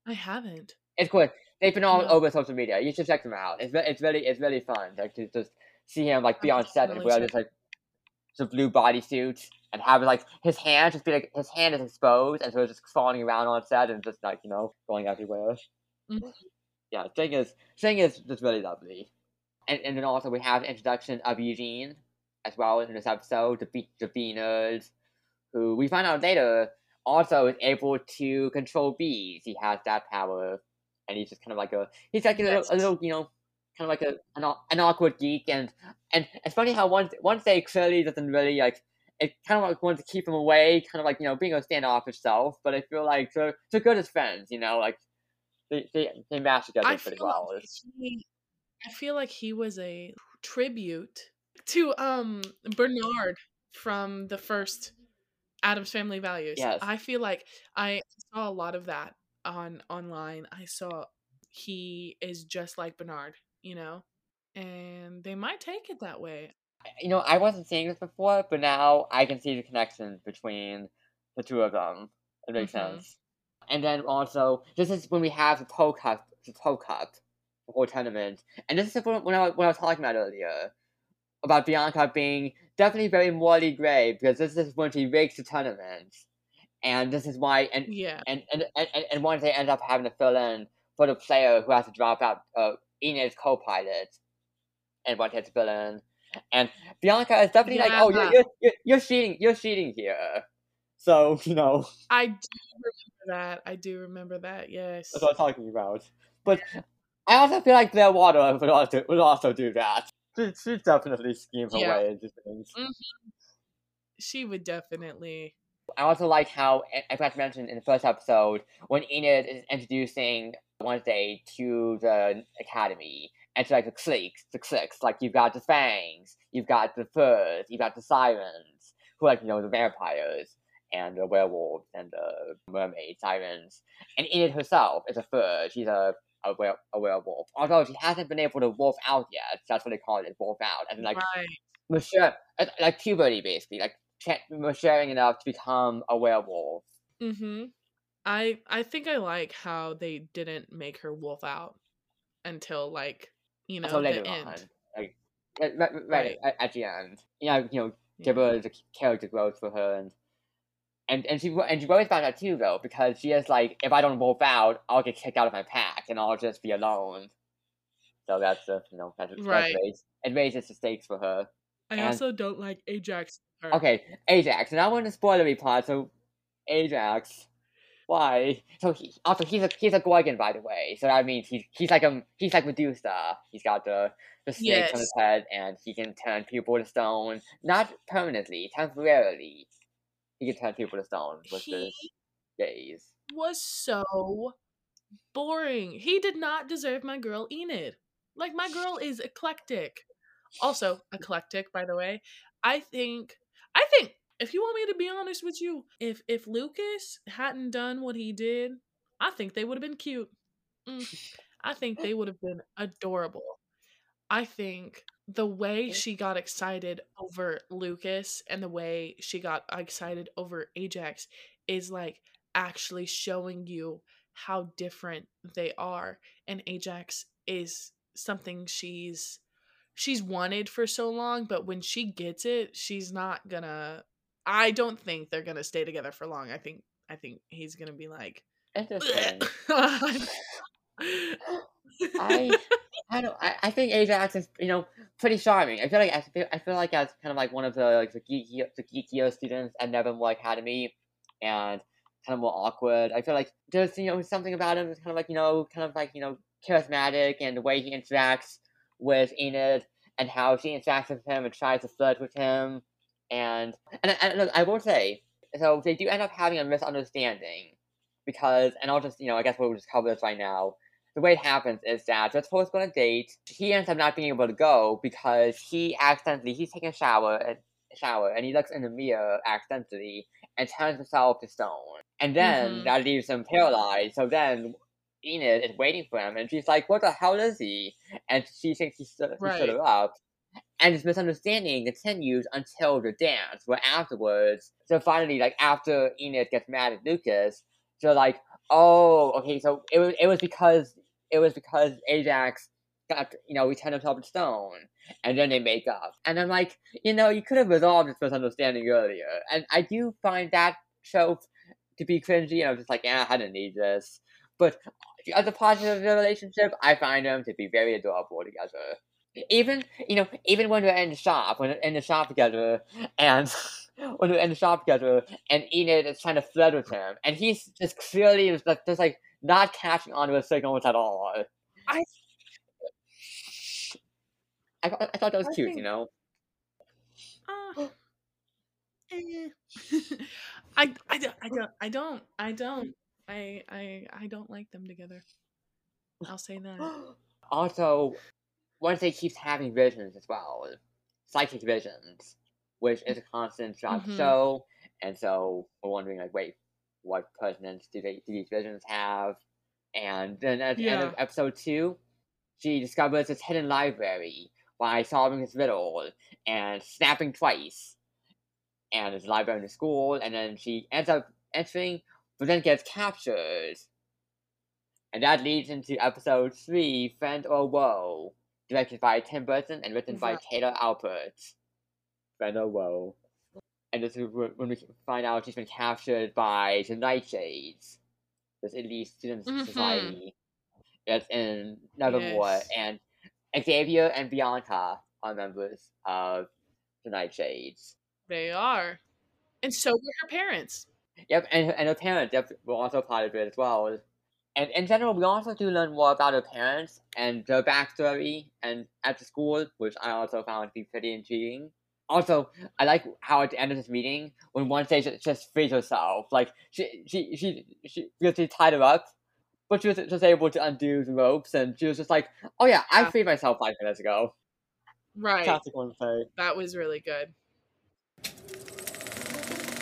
I haven't. It's good. They've been all No. over social media. You should check them out. It's it's really it's really fun. Like to just see him like be on set and definitely wear this like the blue bodysuit and have like his hand just be like his hand is exposed and so it's just falling around on set and just like you know going everywhere. Mhm. Yeah, thing is thing is just really lovely. And and then also we have the introduction of Eugene as well in this episode, the be- the nerd, who we find out later also is able to control bees. He has that power, and he's just kind of like a he's like a, little, a little you know kind of like a an, an awkward geek, and and it's funny how once once they clearly doesn't really like. It kind of like wants to keep him away, kind of like you know being a standoffish self. But I feel like they're they're good as friends, you know, like they they, they match together pretty well. like he, I feel like he was a tribute to um Bernard from the first Addams Family Values. Yes. I feel like I saw a lot of that on online. I saw he is just like Bernard, you know? And they might take it that way. you know, I wasn't seeing this before, but now I can see the connection between the two of them. It makes Mhm. sense. And then also, this is when we have the Poe Cup, the Poe Cup, the whole tournament. And this is what, when I, what I was talking about earlier about Bianca being definitely very morally gray because this is when she rigs the tournament, and this is why and Yeah. and and and, and, once they end up having to fill in for the player who has to drop out uh, Enid's co-pilot, and once has to fill in, and Bianca is definitely like, oh, you're, Yeah. you're you're you're cheating, you're cheating here. So you know I do remember that. I do remember that. Yes. that's what I'm talking about. But I also feel like Blair Waldorf would also would also do that. She she definitely scheme her Yeah. way into things. Mm-hmm. She would definitely. I also like how I forgot to mention in the first episode when Enid is introducing Wednesday to the academy, and to like the cliques, the cliques, like you've got the fangs, you've got the furs, you've got the sirens, who like you know the vampires and the werewolves and the mermaid sirens, and Enid herself is a fur. She's a a, were, a werewolf. Although she hasn't been able to wolf out yet, that's what they call it, wolf out, and like right. mature, like puberty basically, like maturing enough to become a werewolf. Mm-hmm. I I think I like how they didn't make her wolf out until like you know until the later end. on, like right, right, right. At, the end. Yeah, you know, give her the character growth for her, and and and she and she worries about that too, though, because she is like, if I don't wolf out, I'll get kicked out of my pack, and I'll just be alone. So that's the you know that's, Right. that's raised, it raises the stakes for her. I And- also don't like Ajax. or- Okay, Ajax, and I want to spoilery part. So Ajax, why? So he also he's a he's a Gorgon, by the way. So that means he's he's like a he's like Medusa. He's got the the snakes on his head, and he can turn people to stone, not permanently, temporarily. He can turn people to stone with He his gaze. was so boring. He did not deserve my girl Enid. Like my girl is eclectic. Also eclectic, by the way. I think I think if you want me to be honest with you, if if Lucas hadn't done what he did, I think they would have been cute. Mm, I think they would have been adorable. I think the way she got excited over Lucas and the way she got excited over Ajax is like actually showing you how different they are and Ajax is something she's she's wanted for so long but when she gets it she's not gonna I don't think they're gonna stay together for long I think I think he's gonna be like. I I don't. I, I think Ajax is you know pretty charming. I feel like I feel, I feel like as kind of like one of the like the geeky the geekier students at Nevermore Academy, and kind of more awkward. I feel like there's you know something about him that's kind of like you know kind of like you know charismatic and the way he interacts with Enid and how she interacts with him and tries to flirt with him. And and, and look, I will say so they do end up having a misunderstanding because and I'll just you know I guess we'll just cover this right now the way it happens is that they're supposed to go on a date. He ends up not being able to go because he accidentally he's taking a shower and shower and he looks in the mirror accidentally and turns himself to stone. And then Mhm. that leaves him paralyzed. So then Enid is waiting for him and she's like, What the hell is he? And she thinks he stood, he stood Right. her up. And this misunderstanding continues until the dance, where afterwards, so finally, like after Enid gets mad at Lucas, they're like, "Oh, okay, so it was it was because it was because Ajax got you know returned himself to stone, and then they make up." And I'm like, you know, you could have resolved this misunderstanding earlier, and I do find that show to be cringy. And I'm just like, yeah, I didn't need this. But as a positive of the relationship, I find them to be very adorable together. Even you know, even when they're in the shop, when they're in the shop together, and when they're in the shop together, and Enid is trying to flirt with him, and he's just clearly just, just like not catching on to his signals at all. I- I, thought- I thought that was I cute, you know. Uh, eh. I, I, don't- I don't I don't I don't I I I don't like them together. I'll say that. also, Wednesday keeps having visions as well, psychic visions, which is a constant throughout the Mhm. show, and so we're wondering like, wait, what pertinence do they do these visions have? And then at the end of episode two, she discovers this hidden library by solving this riddle and snapping twice. And it's a library in the school, and then she ends up entering, but then gets captured. And that leads into episode three, Friend or Woe, directed by Tim Burton and written by. Kayla Alpert. or Woe. And this is when we find out she's been captured by the Nightshades, this elite student Mhm. society that's in Nevermore. Yes. And Xavier and Bianca are members of the Nightshades. They are. And so were her parents. Yep, and, and her parents yep, were also part of it as well. And in general, we also do learn more about her parents and their backstory and at the school, which I also found to be pretty intriguing. Also, I like how at the end of this meeting, when Wednesday just, just frees herself, like she she she she because she tied her up, but she was just able to undo the ropes, and she was just like, "Oh yeah, I freed myself five minutes ago." Right. Classic Wednesday. That was really good.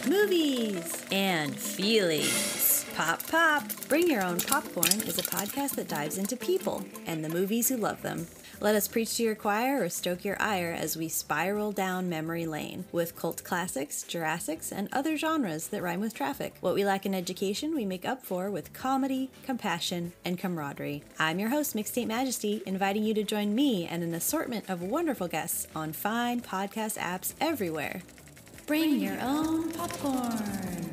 Movies and feelings. Pop, pop. Bring Your Own Popcorn is a podcast that dives into people and the movies who love them. Let us preach to your choir or stoke your ire as we spiral down memory lane with cult classics, Jurassics, and other genres that rhyme with traffic. What we lack in education, we make up for with comedy, compassion, and camaraderie. I'm your host, Mixtape Majesty, inviting you to join me and an assortment of wonderful guests on fine podcast apps everywhere. Bring your own popcorn.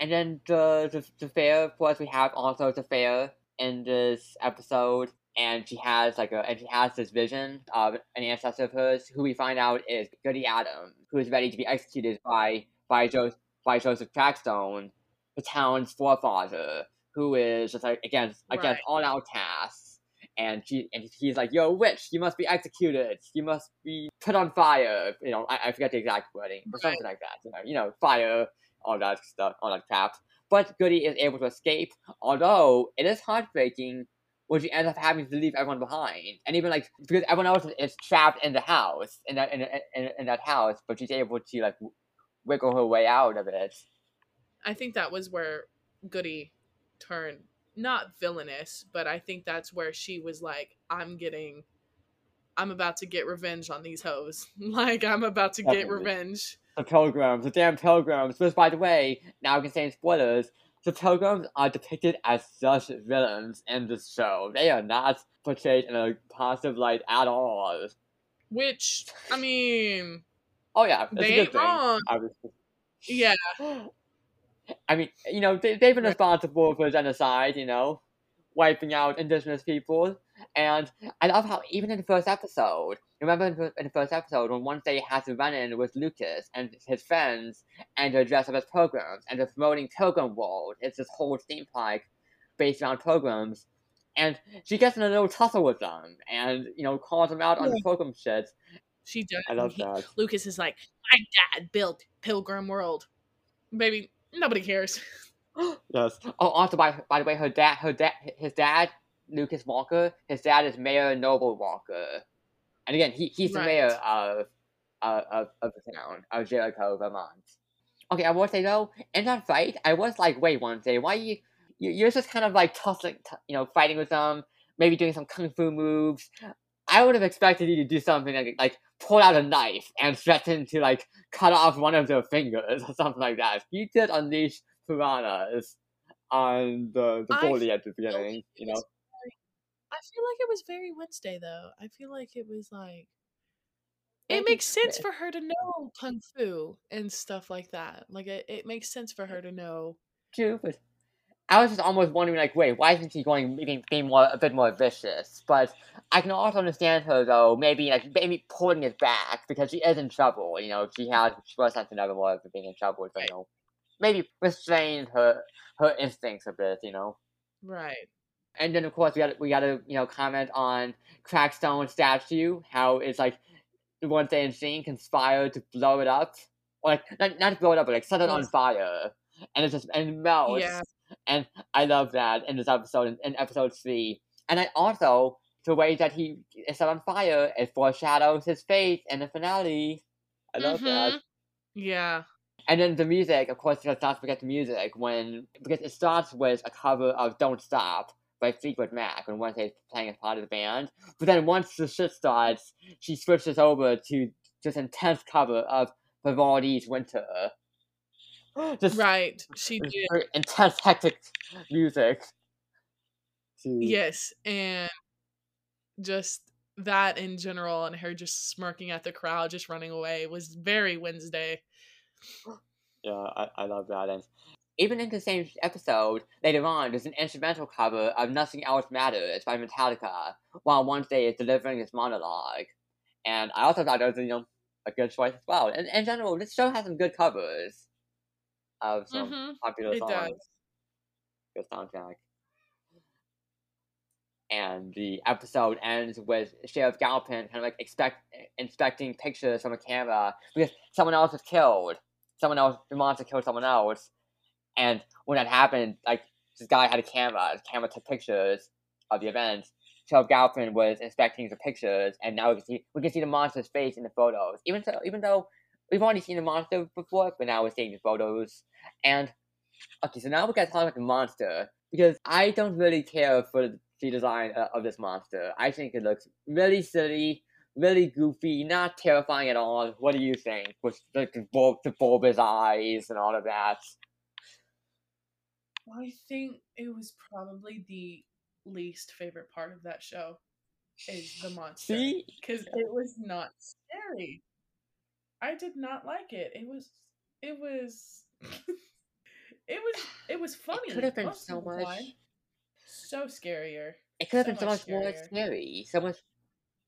And then the, the the fair, of course, we have also the fair in this episode, and she has like a and she has this vision of an ancestor of hers, who we find out is Goody Addams, who is ready to be executed by by Joseph by Joseph Crackstone, the town's forefather, who is just like against against Right. all outcasts. And she and he's like, "You're a witch. You must be executed. You must be put on fire." You know, I, I forget the exact wording, but Right. something like that. You know, you know, fire, all that stuff, all that crap. But Goody is able to escape, although it is heartbreaking when she ends up having to leave everyone behind, and even like because everyone else is trapped in the house, in that in, in, in that house, but she's able to like wiggle her way out of it. I think that was where Goody turned not villainous, but I think that's where she was like, I'm getting I'm about to get revenge on these hoes. like I'm about to get revenge. The pilgrims, the damn pilgrims. Which, by the way, now we can say in spoilers, the pilgrims are depicted as such villains in this show. They are not portrayed in a positive light at all. Which I mean, Oh yeah, they ain't thing. wrong. obviously. Yeah. I mean, you know, they, they've been responsible for genocide, you know, wiping out indigenous people. And I love how, even in the first episode, remember in the, in the first episode when Wednesday has to run in with Lucas and his friends and they're dressed up as pilgrims and they're promoting Pilgrim World. It's this whole theme park based around pilgrims. And she gets in a little tussle with them and, you know, calls them out on the Yeah. pilgrim shit. She does. I love He- that. Lucas is like, My dad built Pilgrim World. Baby, nobody cares. Yes. Oh, also by by the way, her dad, her dad, his dad, Lucas Walker, his dad is Mayor Noble Walker, and again, he he's the mayor of, uh, of of the town of Jericho, Vermont. Okay, I will say though, in that fight, I was like, wait Wednesday, why you, you you're just kind of like tussling, t- you know, fighting with them, maybe doing some kung fu moves. I would have expected you to do something like like pull out a knife and threaten to like cut off one of their fingers or something like that. You did unleash piranhas on the the I bully at the beginning, you know. I feel like it was very Wednesday though. I feel like it was like it makes sense for her to know kung fu and stuff like that. Like it, it makes sense for her to know. True, but I was just almost wondering, like, wait, why isn't she going being, being more a bit more vicious? But I can also understand her though, maybe like maybe pulling it back because she is in trouble. You know, she has she was sent to Nevermore for being in trouble, so Right. you know, maybe restrain her her instincts a bit. You know. Right. And then of course we got we got to you know comment on Crackstone statue, how it's like the Wednesday in scene conspire to blow it up, or like not not blow it up, but like set it on fire, and it's just and it melts. Yeah. And I love that in this episode in, episode three, and I also the way that he is set on fire it foreshadows his fate in the finale. I love that. Mhm. Yeah. And then the music, of course, let's not forget the music when because it starts with a cover of "Don't Stop" by Fleetwood Mac when Wednesday's playing as part of the band. But then once the shit starts, she switches over to this intense cover of Vivaldi's "Winter." Just Right. She did. intense, hectic music. To, Yes, and just that in general, and her just smirking at the crowd, just running away, was very Wednesday. Yeah, I, I love that. And even in the same episode, later on, there's an instrumental cover of Nothing Else Matters by Metallica, while Wednesday is delivering his monologue. And I also thought that was, you know, a good choice as well. And in general, this show has some good covers of some hmm popular It songs. does. Good soundtrack. And the episode ends with Sheriff Galpin kind of like expect inspecting pictures from a camera because someone else was killed. Someone else, the monster killed someone else. And when that happened, like this guy had a camera. The camera took pictures of the event. Sheriff Galpin was inspecting the pictures, and now we can see we can see the monster's face in the photos. Even so, even though we've already seen the monster before, but now we're seeing the photos. And okay, so now we gotta talk about the monster because I don't really care for the design uh, of this monster. I think it looks really silly, really goofy, not terrifying at all. What do you think? With like the, the bulbous eyes and all of that. I think it was probably the least favorite part of that show is the monster because it was not scary. I did not like it. It was, it was, it was, it was funny. it could have been so much. time. So scarier. It could have so been so much much more scary. So much.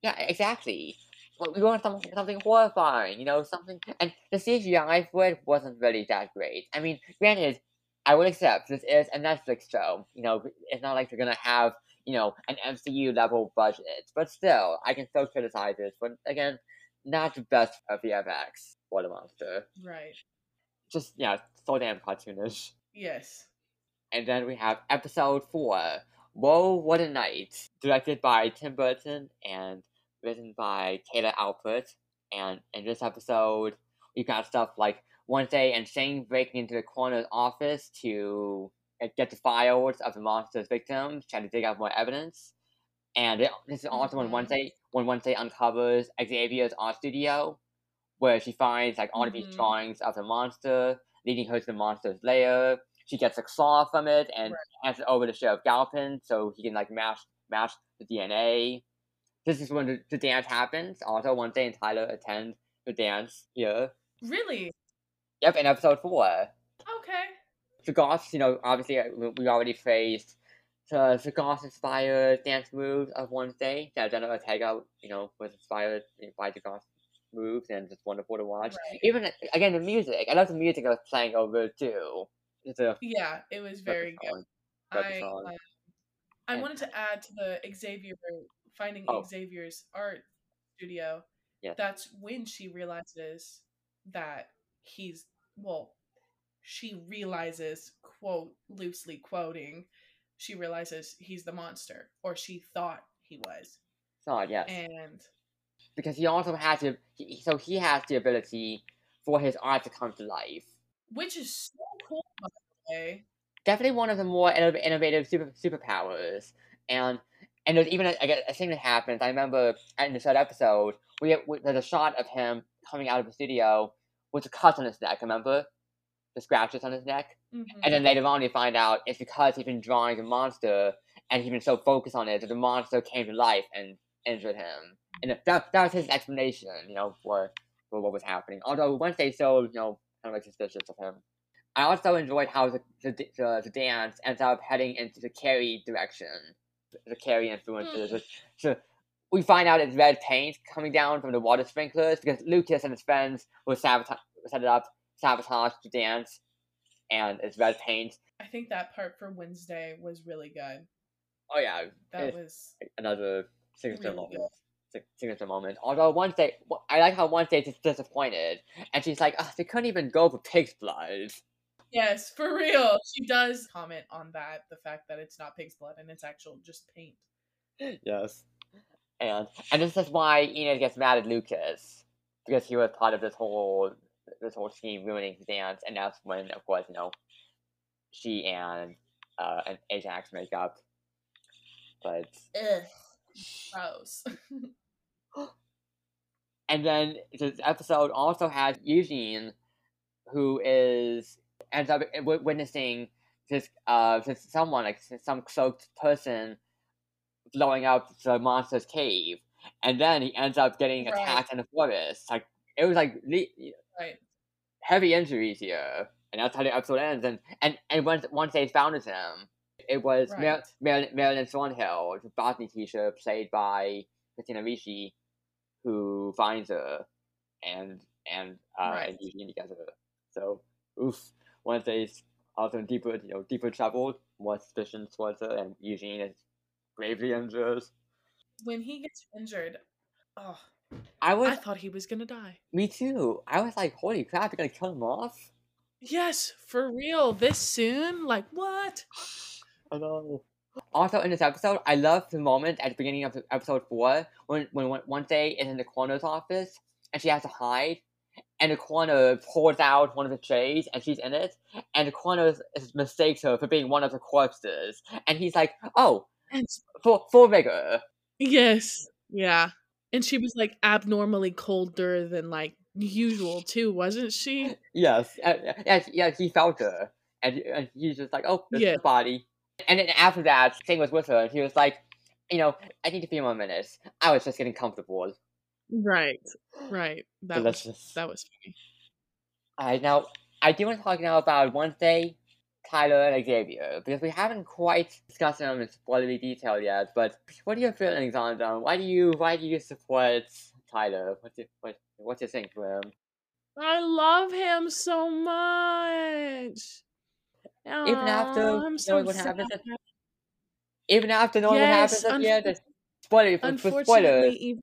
Yeah, exactly. Well, we want something, something horrifying, you know, something. And the CGI for it wasn't really that great. I mean, granted, I would accept this is a Netflix show. You know, it's not like they're gonna have, you know, an MCU level budget. But still, I can still criticize this. But again, not the best of the VFX for the monster. Right. Just yeah, so damn cartoonish. Yes. And then we have episode four, Whoa, What a Night, directed by Tim Burton and written by Kayla Alpert. And in this episode, we got stuff like Wednesday and Shane breaking into the coroner's office to uh, get the files of the monster's victims, trying to dig out more evidence. And it, this is also when Mhm. Wednesday when Wednesday uncovers Xavier's art studio, where she finds like all of these Mhm. drawings of the monster, leading her to the monster's lair. She gets a claw from it and Right. hands it over to Sheriff Galpin so he can like match match the DNA. This is when the, the dance happens. Also, Wednesday and Tyler attend the dance here. Really? Yep, in episode four. Okay. The Goths, you know, obviously uh, we- already praised the, the Goth inspired dance moves of Wednesday. That Jenna Ortega, you know, was inspired by the Goth moves and it's wonderful to watch. Right. Even again, the music. I love the music that was playing over too. A Yeah, it was very good. I um, I And- wanted to add to the Xavier finding Oh. Xavier's art studio. Yes. That's when she realizes that he's well, she realizes, quote loosely quoting, she realizes he's the monster, or she thought he was. song, yes. And because he also has to he, so he has the ability for his art to come to life. which is so cool by the way. Definitely one of the more innovative super superpowers, and and there's even a, a, a thing that happens. I remember in the third episode, we, we there's a shot of him coming out of the studio with a cut on his neck. Remember the scratches on his neck, Mhm. and then later on we find out it's because he's been drawing the monster, and he's been so focused on it that the monster came to life and injured him. And that that was his explanation, you know, for for what was happening. Although Wednesday still, you know, kind of like suspicious of him. I also enjoyed how the the, the, the dance ends up heading into the Carrie direction, the Carrie influences. Mm. So we find out it's red paint coming down from the water sprinklers because Lucas and his friends were sabotage, set it up, sabotage the dance, and it's red paint. I think that part for Wednesday was really good. Oh yeah, That was another signature Really moment. Sig- Signature moment. Although Wednesday, I like how Wednesday is disappointed, and she's like, "Ugh, they couldn't even go for pig's blood." Yes, for real. She does comment on that, the fact that it's not pig's blood and it's actual just paint. yes. And and this is why Enid gets mad at Lucas because he was part of this whole this whole scheme ruining his dance, and that's when, of course, you know, she and uh and Ajax make up. But Ugh. Gross. and then this episode also has Eugene, who is ends up witnessing this uh this someone like some cloaked person blowing up the monster's cave, and then he ends up getting Right. attacked in the forest. Like it was like le- Right. heavy injuries here, and that's how the episode ends. And and and once once they found him, it was Right. Mar- Marilyn, Marilyn Thornhill, the Botany teacher, played by Christina Ricci, who finds her, and and uh, Right. and Eugene together. So, oof. Once they's also in deeper, you know, deeper trouble, more suspicions towards her, and Eugene is gravely injured. When he gets injured, oh, I was, I thought he was gonna die. me too. I was like, holy crap, you're gonna kill him off? Yes, for real. This soon? Like what? I know. Also, in this episode, I love the moment at the beginning of episode four when when one- Wednesday is in the coroner's office and she has to hide, and the coroner pulls out one of the trays and she's in it, and the coroner mistakes her for being one of the corpses, and he's like, "Oh, And for full vigor." yes, yeah. And she was like abnormally colder than like usual too, wasn't she? Yes, uh, yeah, yeah. He felt her, and, and he's just like, "Oh, this Yeah. is the body." And then after that, Thing was with her, and he was like, "You know, I need a few more minutes. I was just getting comfortable." Right, right. That was Delicious. that was funny. Alright, now I do want to talk now about Wednesday, Tyler, and Xavier because we haven't quite discussed them in spoilery detail yet. But what are your feelings on them? Why do you why do you support Tyler? What's your what, what's your thing for him? I love him so much. Even after I'm so knowing what happens at even after knowing Yes, what happens at the end, spoiler for, for spoilers even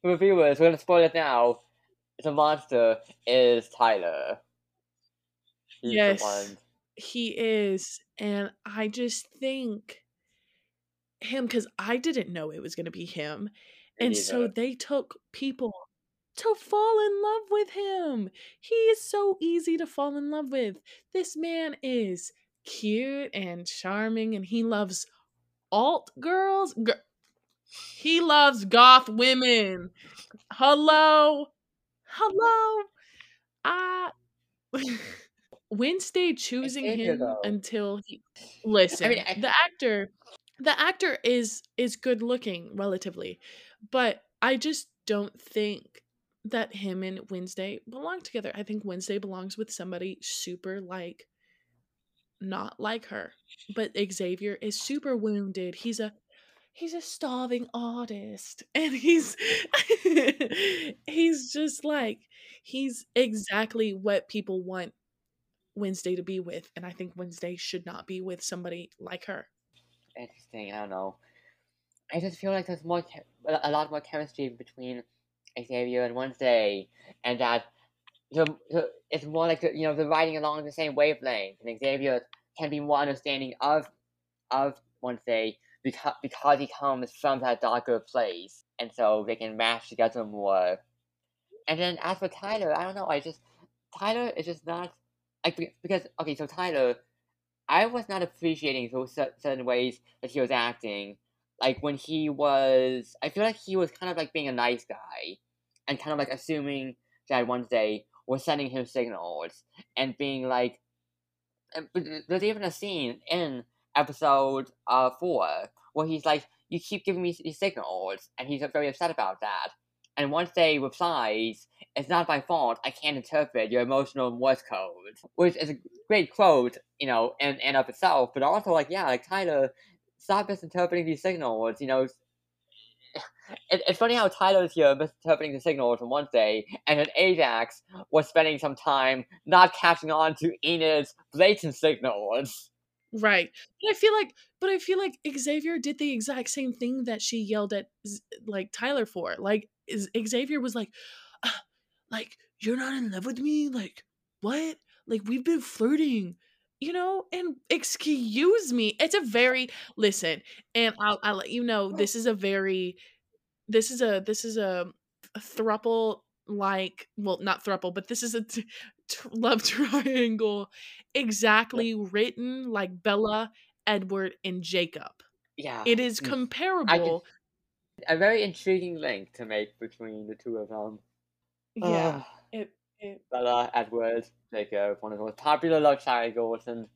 for viewers. We're gonna spoil it now. The monster is Tyler. He's Yes. He is, and I just think him because I didn't know it was going to be him, and so they took people to fall in love with him. He is so easy to fall in love with. This man is cute and charming, and he loves alt girls. He loves goth women. Hello, hello. I Wednesday choosing him though. until he listen. I- the actor, the actor is is good looking relatively, but I just don't think that him and Wednesday belong together. I think Wednesday belongs with somebody super like not like her. But Xavier is super wounded. He's a he's a starving artist and he's he's just like he's exactly what people want Wednesday to be with and I think Wednesday should not be with somebody like her. interesting. I don't know. I just feel like there's more, a lot more chemistry between Xavier and Wednesday, and that the, it's more like you know they're riding along the same wavelength, and Xavier can be more understanding of of Wednesday because because he comes from that darker place, and so they can match together more. And then as for Tyler, I don't know. I just Tyler is just not like because okay, so Tyler, I was not appreciating those certain ways that he was acting. Like when he was, I feel like he was kind of like being a nice guy, and kind of like assuming that Wednesday was sending him signals and being like. there's even a scene in episode uh four where he's like, "You keep giving me these signals," and he's very upset about that. And Wednesday replies, "It's not my fault. I can't interpret your emotional Morse code," which is a great quote, you know, in and of itself. But also, like, yeah, like Tyler, stop misinterpreting these signals. You know, it, it's funny how Tyler's here misinterpreting the signals on Wednesday, and then Ajax was spending some time not catching on to Enid's blatant signals. Right. But I feel like but I feel like Xavier did the exact same thing that she yelled at like Tyler for. Like is, Xavier was like "Ah, like you're not in love with me? Like what? Like we've been flirting. You know, and excuse me. It's a very listen, and I'll I'll let you know this is a very this is a this is a, a thruple like well not thruple but this is a t- t- love triangle exactly written like Bella, Edward, and Jacob. Yeah, It is mm, comparable. a very intriguing link to make between the two of them. yeah, Ah, it Bella, Edward, Jacob, one of the most popular love triangles in,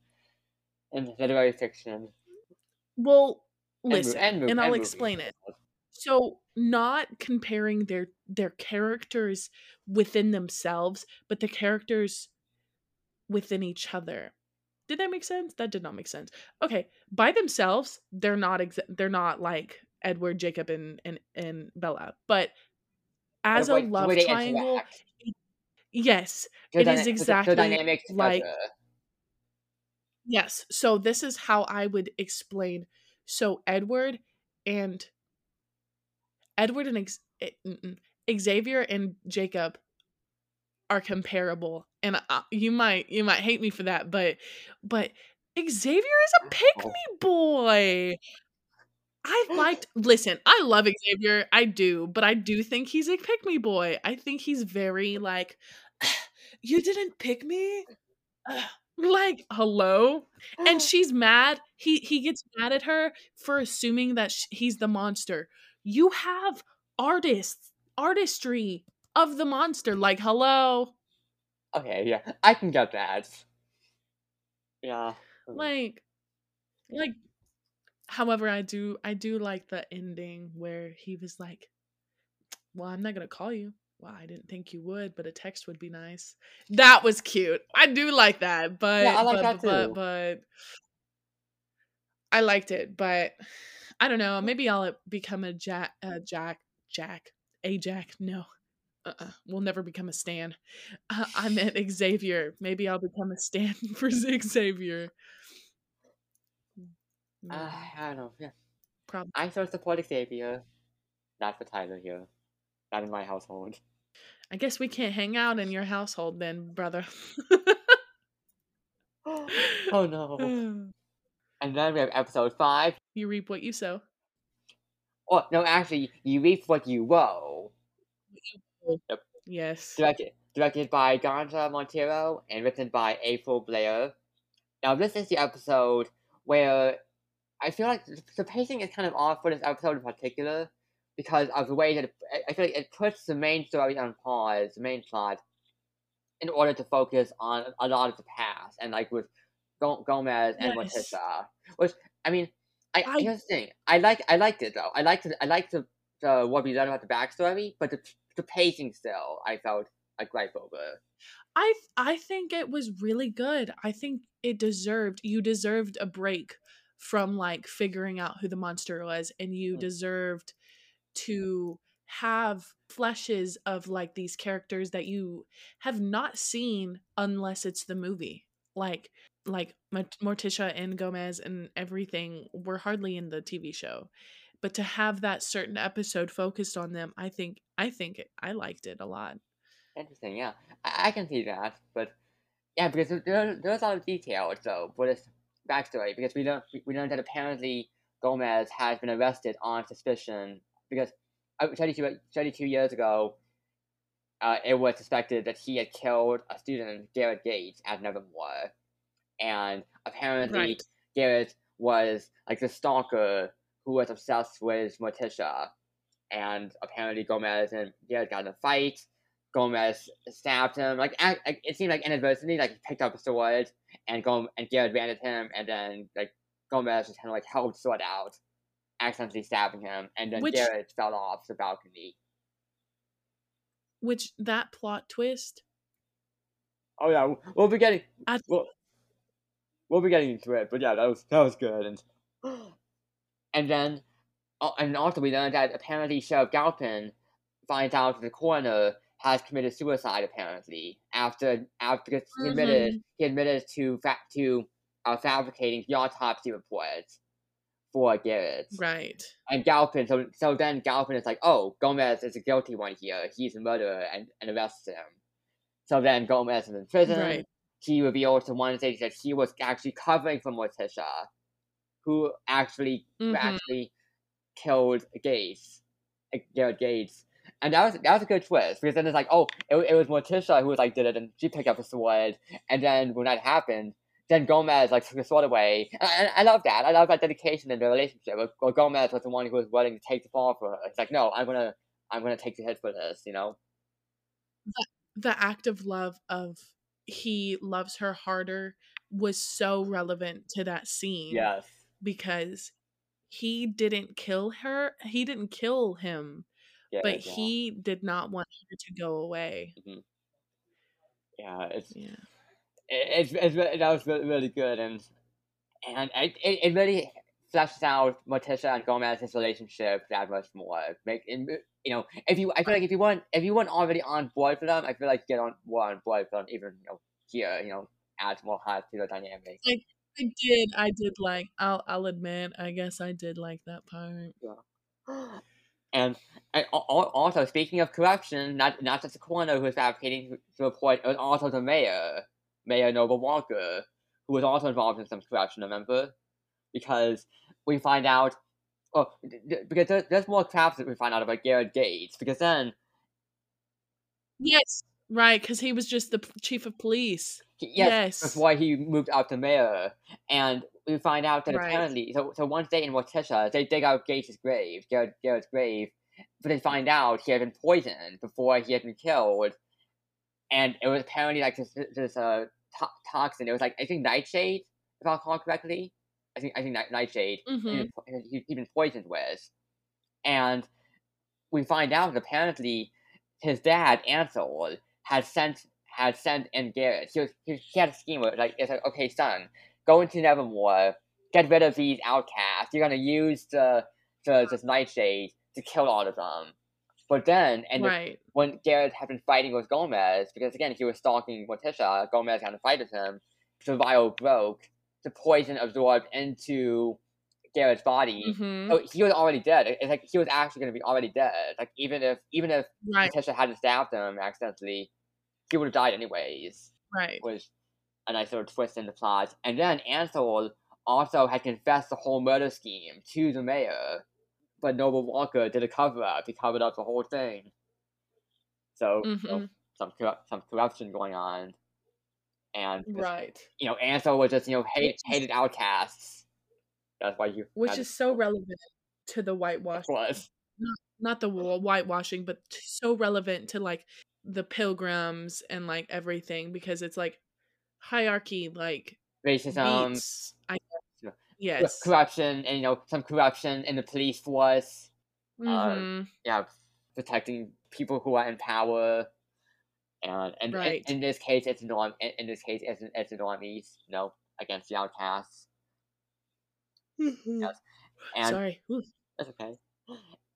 in literary fiction. Well, And listen, and mo- and I'll and explain it. So, not comparing their their characters within themselves, but the characters within each other. Did that make sense? That did not make sense. Okay, by themselves, they're not they're not like Edward, Jacob, and and and Bella, but as the a love triangle, yes, their it is dyna- their- exactly their dynamics like- Yes. So this is how I would explain. So Edward and Edward and Ex- eh. Xavier and Jacob are comparable, and uh, you might you might hate me for that, but but Xavier is a pick me boy. I liked. Listen, I love Xavier. I do, but I do think he's a pick me boy. I think he's very like, you didn't pick me. Like hello and she's mad he he gets mad at her for assuming that sh- he's the monster you have artists artistry of the monster like hello Okay, yeah, I can get that. Yeah. Hmm. like like however i do i do like the ending where he was like well i'm not gonna call you well i didn't think you would but a text would be nice that was cute i do like that but yeah, I like but, that but, too. but i liked it but i don't know maybe i'll become a jack uh, jack jack a jack no uh-uh. we'll never become a stan uh, i meant xavier maybe i'll become a stan for Zig xavier Uh, I don't know. Yeah, Probably. I still support Xavier. Not for Tyler here. Not in my household. I guess we can't hang out in your household then, brother. oh no. And then we have episode five. You reap what you sow. Oh no, actually, you reap what you woe. Yes. Directed, directed by Gandja Monteiro and written by April Blair. Now, this is the episode where I feel like the- pacing is kind of off for this episode in particular because of the way that it, I- feel like it puts the main story on pause, the main plot, in order to focus on a lot of the past and like with Gomez and Yes. Which I mean, I, I- here's the thing. I like I liked it though. I liked it. I liked the, the what we learned about the backstory, but the the pacing still I felt a gripe over. I I think it was really good. I think it deserved you deserved a break from like figuring out who the monster was and you Mm. deserved to have fleshes of like these characters that you have not seen unless it's the movie. Like like Mort- Morticia and Gomez and everything were hardly in the TV show. But to have that certain episode focused on them, I think I think I liked it a lot. Interesting, yeah. I, I can see that, but yeah, because there- there, there's a lot of detail though for this backstory. Because we learned we learned that apparently Gomez has been arrested on suspicion because uh, 32, 32 years ago, uh, it was suspected that he had killed a student, Garrett Gates, at Nevermore, and apparently Right. Garrett was like the stalker who was obsessed with Morticia, and apparently Gomez and Garrett got in a fight. Gomez stabbed him. Like, it seemed like inadvertently, like he picked up a sword, and Gom- and Garrett ran at him, and then like Gomez just kind of like held the sword out, accidentally stabbing him, and then Which- Garrett fell off the balcony. Which that plot twist Oh yeah, we'll be getting we'll, we'll be getting into it, but yeah, that was that was good, and and then oh, and also we learned that apparently Sheriff Galpin finds out that the coroner has committed suicide apparently after after because he admitted he admitted to fa- to uh, fabricating the autopsy reports for Garrett Right. and Galpin. So so then Galpin is like, oh, Gomez is a guilty one here. He's a murderer, and, and arrests him. So then Gomez is in prison. Right. He reveals to Wednesday that he was actually covering for Morticia, who actually Mhm. actually killed Gates, Garrett Gates. And that was that was a good twist because then it's like, oh, it, it was Morticia who was like did it, and she picked up the sword. And then when that happened, then Gomez like took the sword away. And I, I love that. I love that dedication in the relationship. Where Gomez was the one who was willing to take the fall for her. It's like, no, I'm gonna I'm gonna take the hit for this. You know. The, the act of love of he loves her harder was so relevant to that scene. Yes. Because he didn't kill her. He didn't kill him, Yeah, but yeah. he did not want her to go away. Mm-hmm. yeah, it's Yeah. it- it's, it's that was really, really good and and it, it, it really fleshes out Morticia and Gomez's relationship that much more. Make it, you know if you I feel like if you weren't if you weren't already on board for them, I feel like you get on more on board for them even you know here you know adds more heart to the dynamic. I did. I did like. I'll. I'll admit. I guess I did like that part. Yeah. And, and al- al- also speaking of corruption, not not just the coroner who was fabricating the report, it uh, was also the mayor, Mayor Noble Walker, who was also involved in some corruption. Remember, because we find out, oh, because there, there's more crap that we find out about Garrett Gates. Because then, Yes. Right, because he was just the p- chief of police. yes, Yes. why he moved out to mayor, and we find out that Right. apparently, so so Wednesday in Morticia, they dig out Gates' grave, Garrett, Garrett's grave, but they find out he had been poisoned before he had been killed, and it was apparently like this this uh to- toxin. It was like I think nightshade, if I recall correctly. I think I think night- nightshade. hmm He'd he- he'd been poisoned with, and we find out that apparently his dad Ansel had sent had sent in Garrett. He was he, he had a scheme where like it's like okay son, go into Nevermore, get rid of these outcasts. You're gonna use the the this nightshade to kill all of them. But then and the- when Garrett had been fighting with Gomez, because again he was stalking Morticia, Gomez had to fight with him. The vial broke. The poison absorbed into Garrett's body. hmm So he was already dead. It's like he was actually going to be already dead. Like even if even if Right. Morticia hadn't stabbed him accidentally, he would have died anyways. Right. Was a nice little twist in the plot. And then Ansel also had confessed the whole murder scheme to the mayor, but Noble Walker did a cover up. He covered up the whole thing. So, so Mhm. some corru- some corruption going on, and just, Right. you know Ansel was just you know hate, hated outcasts. That's why you Which is so relevant to the whitewash. was Not the wa- whitewashing, but t- so relevant to like the pilgrims and like everything because it's like hierarchy, like racism, beats. I yes. corruption, and you know some corruption in the police force. Mhm. Yeah, protecting people who are in power, and and in- Right. in, this case, it's norm. In, in this case, it's it's normies, you know, against the outcasts. Yes. And Sorry. Ooh. that's okay.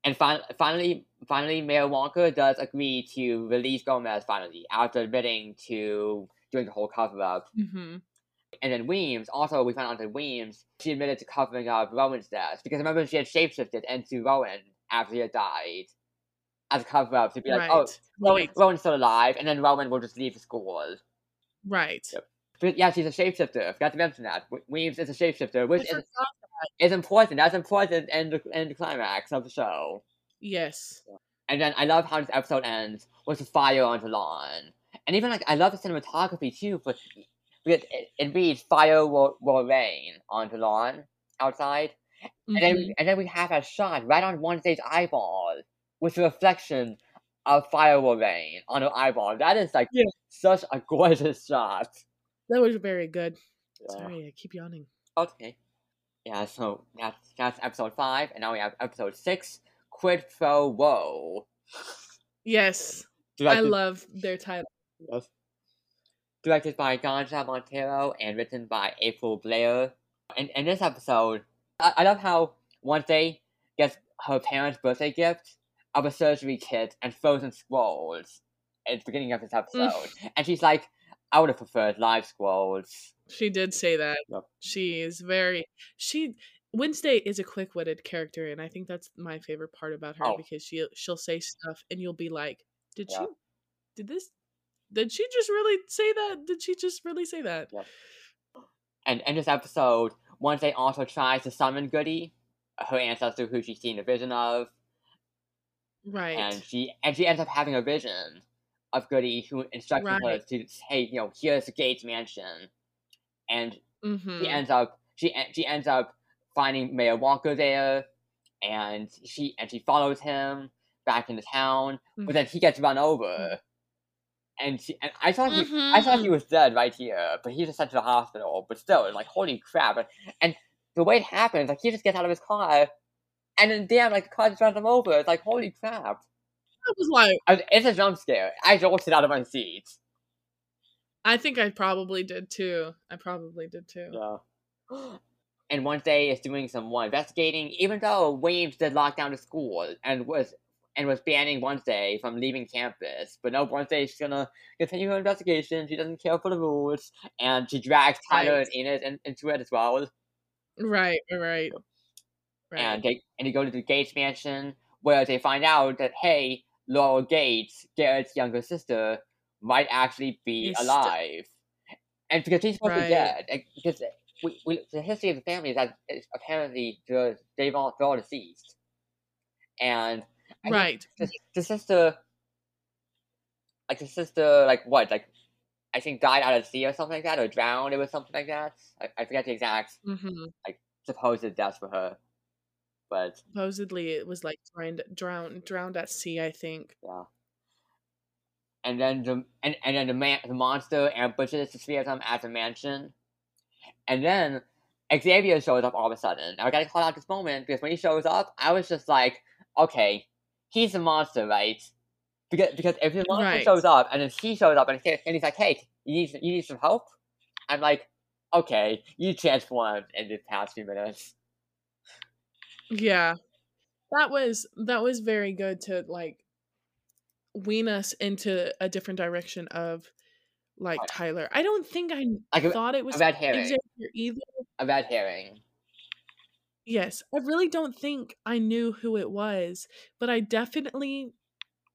And fin- finally, finally, Mayor Walker does agree to release Gomez finally after admitting to doing the whole cover up. Mhm. And then Weems, also we found out that Weems, she admitted to covering up Rowan's death because remember she had shapeshifted into Rowan after he had died as a cover up to be like, oh, right. Rowan, right. Rowan's still alive, and then Rowan will just leave the school. Right. Yep. But yeah, she's a shapeshifter. Forgot to mention that. We- Weems is a shapeshifter, which is, is important. That's important in the, in the climax of the show. Yes. And then I love how this episode ends with the fire on the lawn. And even like I love the cinematography too, but because it, it reads fire will, will rain on the lawn outside. And then Mhm. and then we have a shot right on Wednesday's eyeball with the reflection of fire rain on her eyeball. That is like Yeah. such a gorgeous shot. That was very good. Yeah. Sorry, I keep yawning. Okay. Yeah, so that's that's episode five, and now we have episode six, Quid Pro Woe. Yes. I love their title. Yes. Directed by Gandja Monteiro and written by April Blair. In, in this episode, I, I love how Wednesday gets her parents' birthday gift of a surgery kit and frozen scrolls at the beginning of this episode. and she's like, I would have preferred live scrolls. She did say that. Yep. She is very she Wednesday is a quick-witted character and I think that's my favorite part about her Oh. because she she'll say stuff and you'll be like, "Did Yeah. she did this did she just really say that? Did she just really say that?" And in this episode, Wednesday also tries to summon Goody, her ancestor who she's seen a vision of. Right. and she and she ends up having a vision of Goody who instructs her to hey you know here's the Gates mansion, and mhm. she ends up she she ends up finding Mayor Walker there, and she and she follows him back into town, but then he gets run over, and she and I thought he, I thought he Mhm. was dead right here, but he just sent to the hospital. But still, it's like holy crap! And, and the way it happens, like he just gets out of his car, and then damn, like the car just runs him over. It's like holy crap! I was like, I, it's a jump scare. I jolted out of my seat. I think I probably did too. I probably did too. Yeah. And Wednesday is doing some more investigating, even though Williams did lock down the school and was and was banning Wednesday from leaving campus. But no, Wednesday's gonna continue her investigation. She doesn't care for the rules, and she drags Tyler Right. and Enid in, into it as well. Right, right, right. And they and they go to the Gates mansion where they find out that hey, Laurel Gates, Garrett's younger sister, might actually be st- alive. and because she's supposed to be dead, like, because we, we, the history of the family is that apparently the, they've all, they're all deceased. And I right. the, the sister, like the sister, like what, like I think died out of sea or something like that, or drowned. It was something like that. I, I forget the exact hmm supposed death for her, but Supposedly, it was like drowned, drowned, drowned at sea. I think. yeah. And then the and, and then the man the monster ambushes the three of them at the mansion, and then Xavier shows up all of a sudden. I gotta call out this moment because when he shows up, I was just like, okay, he's a monster, right? Because because if the monster Right. shows up and then he shows up and, he, and he's like, hey, you need you need some help, I'm like, okay, you transformed in the past few minutes. Yeah, that was that was very good to like wean us into a different direction of like. Tyler. I don't think I Like a, thought it was a red herring, either. a red herring. Yes, I really don't think I knew who it was, but I definitely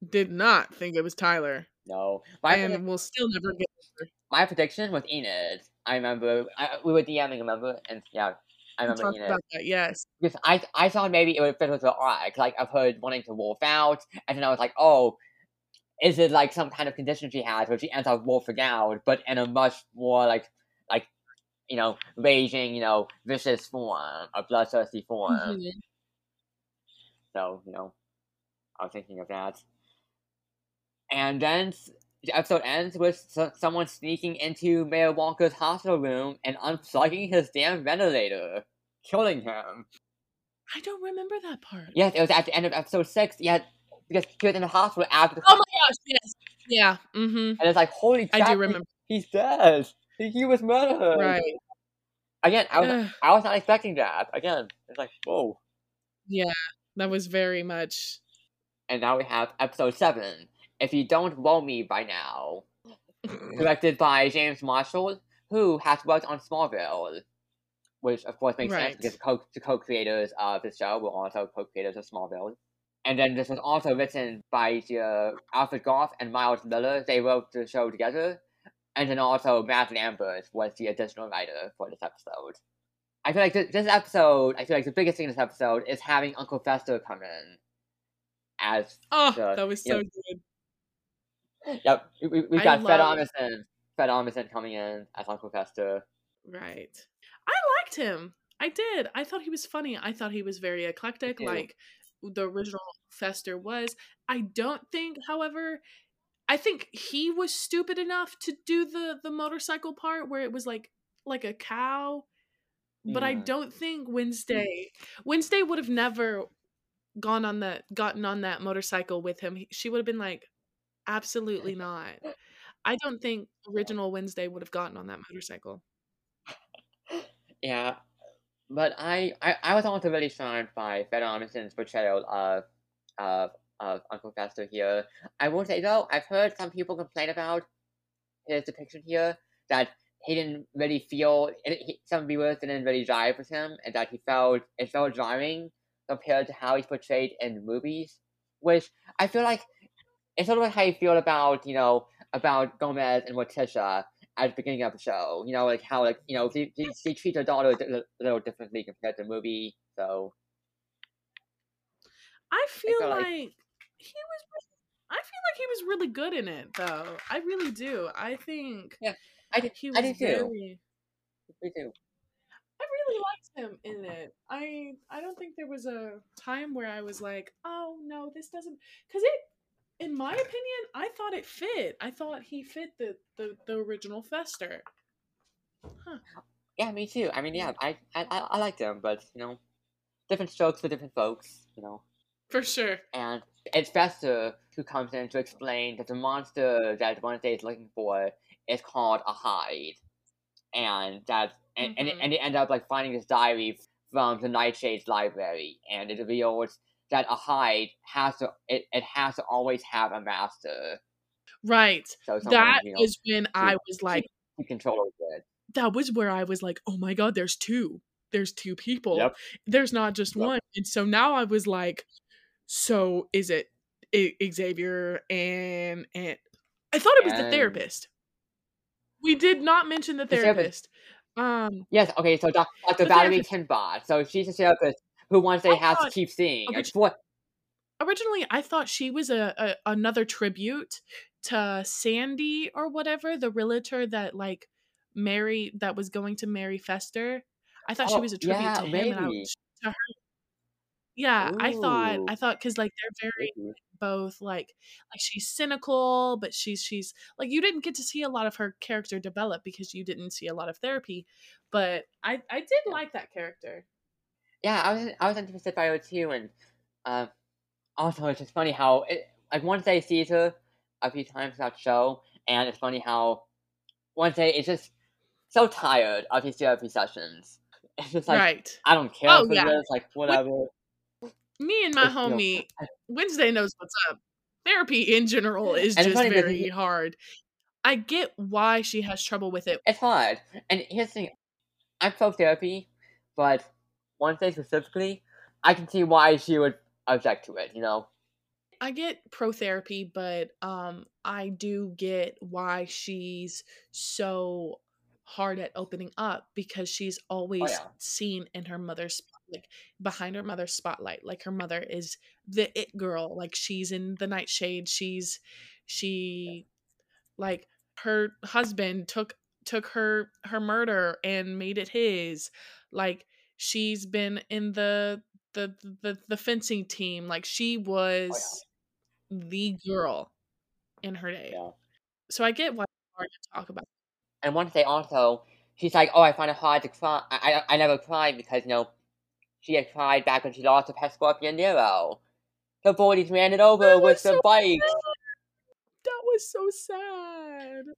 did not think it was Tyler, No, my and we'll still never get. there. my prediction was Enid. I remember I, we were DMing, remember, and yeah, I remember Enid. about that. Yes, because I I thought maybe it would fit with the arc. Like I've heard wanting to wolf out, and then I was like, oh, is it like some kind of condition she has where she ends up wolfing out, but in a much more like like you know raging, you know, vicious form, a bloodthirsty form. Mhm. So you know, I was thinking of that. And then the episode ends with so- someone sneaking into Mayor Walker's hospital room and unplugging his damn ventilator, killing him. I don't remember that part. Yes, it was at the end of episode six. Yeah, because he was in the hospital after the Oh my gosh! Yes. Yeah. Mm-hmm. and it's like, holy I crap, do he- remember. he's dead. He, he was murdered. Right. Again, I was I was not expecting that. Again, it's like, whoa. Yeah, that was very much. And now we have episode seven. If you don't know me by now, directed by James Marshall, who has worked on Smallville, which of course makes Right. sense because co- the co-creators of the show were also co-creators of Smallville. And then this was also written by uh, Alfred Gough and Miles Millar. They wrote the show together. And then also Matt Lambert was the additional writer for this episode. I feel like this, this episode, I feel like the biggest thing in this episode is having Uncle Fester come in as Oh, Yeah, that was so good. Yep, we, we've got love- Armisen. Fred Armisen coming in as Uncle Fester. Right. I liked him. I did. I thought he was funny. I thought he was very eclectic, like the original Fester was. I don't think, however, I think he was stupid enough to do the the motorcycle part where it was like like a cow. But I Mm. don't think Wednesday Wednesday would have never gone on that gotten on that motorcycle with him. She would have been like, absolutely not. I don't think original Wednesday would have gotten on that motorcycle. Yeah, but I, I, I was also really charmed by Fred Armisen's portrayal of, of, of Uncle Fester here. I will say though, I've heard some people complain about his depiction here that he didn't really feel. It, he, some viewers didn't really jive with him, and that he felt it felt jarring compared to how he's portrayed in movies. Which I feel like it's sort of like how you feel about you know about Gomez and Morticia at the beginning of the show. You know, like how like you know they, they, they treat their daughter a little differently compared to the movie. So I feel like, like- he was. I feel like he was really good in it, though. I really do. I think Yeah, I did. he I was did too. very. Me too. I really liked him in it. I I don't think there was a time where I was like, oh no, this doesn't, because it in my opinion, I thought it fit. I thought he fit the the, the original Fester. Huh. Yeah, me too. I mean, yeah, I I I, I like them, but you know, different strokes for different folks. You know. For sure. And it's Fester who comes in to explain that the monster that Wednesday is looking for is called a Hyde, and that and and, Mhm. and they end up like finding this diary from the Nightshade's library, and it reveals that a Hyde has to it, it has to always have a master. Right. So That you know, was when I was like, keep control of it. that was where I was like, oh my god, there's two. There's two people. Yep. There's not just Yep. one. And so now I was like, so is it I- Xavier and and I thought it was the therapist. We did not mention the The therapist. therapist. Um, Yes, okay, so Dr. The Valerie therapist. So she's a therapist who Wednesday I has to keep seeing. What originally I thought she was a, a another tribute to Sandy or whatever, the realtor that like Mary that was going to marry Fester. I thought she Oh, was a tribute yeah, to him and I was to her. Yeah, I thought I thought because like they're very maybe. both like like she's cynical, but she's she's like you didn't get to see a lot of her character develop because you didn't see a lot of therapy. But I I did like that character. Yeah, I was I was interested by her too, and uh, also it's just funny how it, like Wednesday sees her a few times that show, and it's funny how Wednesday is just so tired of his therapy sessions. It's just like right. I don't care Oh, for yeah. this, like whatever. me and my It's, you know, homie Wednesday knows what's up. Therapy in general is just very he- hard. I get why she has trouble with it. It's hard. And here's the thing I'm pro therapy, but Wednesday specifically, I can see why she would object to it, you know? I get pro therapy, but um I do get why she's so hard at opening up because she's always Oh, yeah. seen in her mother's like behind her mother's spotlight. Like her mother is the it girl. Like she's in the nightshade. She's she like her husband took took her her murder and made it his. Like she's been in the the the, the fencing team. Like she oh, was the girl in her day. Yeah. So I get why it's hard to talk about. And Wednesday also, she's like, oh, I find it hard to cry. I, I, I never cried because, you know, she had cried back when she lost her pet scorpion Nero. The boys ran it over That with the so bike, That was so sad.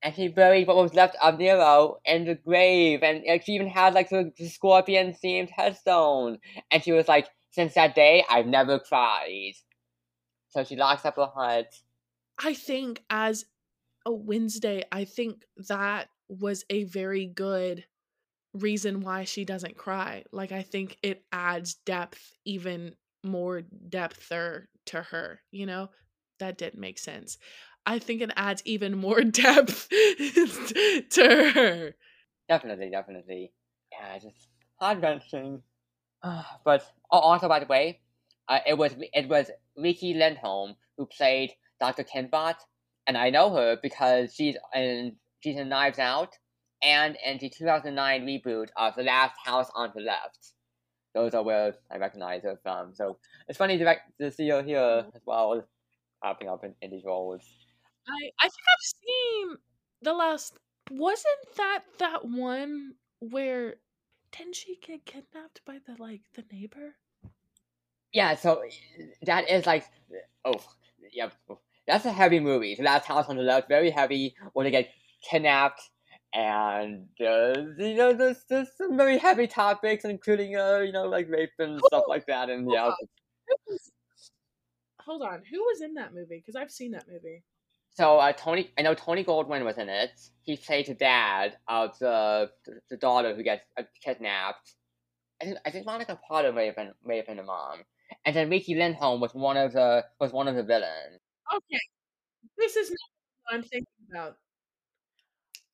And she buried what was left of Nero in the grave, and like, she even had, like, the, the scorpion-themed headstone. And she was like, since that day, I've never cried. So she locks up her heart. I think as a Wednesday, I think that was a very good reason why she doesn't cry. Like I think it adds depth, even more depther to her, you know? That didn't make sense. I think it adds even more depth to her. Definitely, definitely. Yeah, just heart wrenching. but oh, also, by the way, uh, it was it was Riki Lindhome who played Dr. Kinbott, and I know her because she's in she's in Knives Out and in the 2009 reboot of The Last House on the Left. Those are where I recognize her from. So it's funny to, rec- to see her here as well, popping up in, in these roles. I I think I've seen the last wasn't that that one where didn't she get kidnapped by the like the neighbor? Yeah, so that is like, oh, yeah, that's a heavy movie. The Last House on the Left, very heavy, where they get kidnapped, and uh, you know, there's, there's some very heavy topics, including uh, you know, like rape and stuff like that, and yeah. Hold on, who was in that movie? Because I've seen that movie. So uh, Tony, I know Tony Goldwyn was in it. He played the dad of the the daughter who gets uh, kidnapped. I think I think Monica Potter may have been may have been the mom, and then Riki Lindhome was one of the was one of the villains. Okay, this is not what I'm thinking about.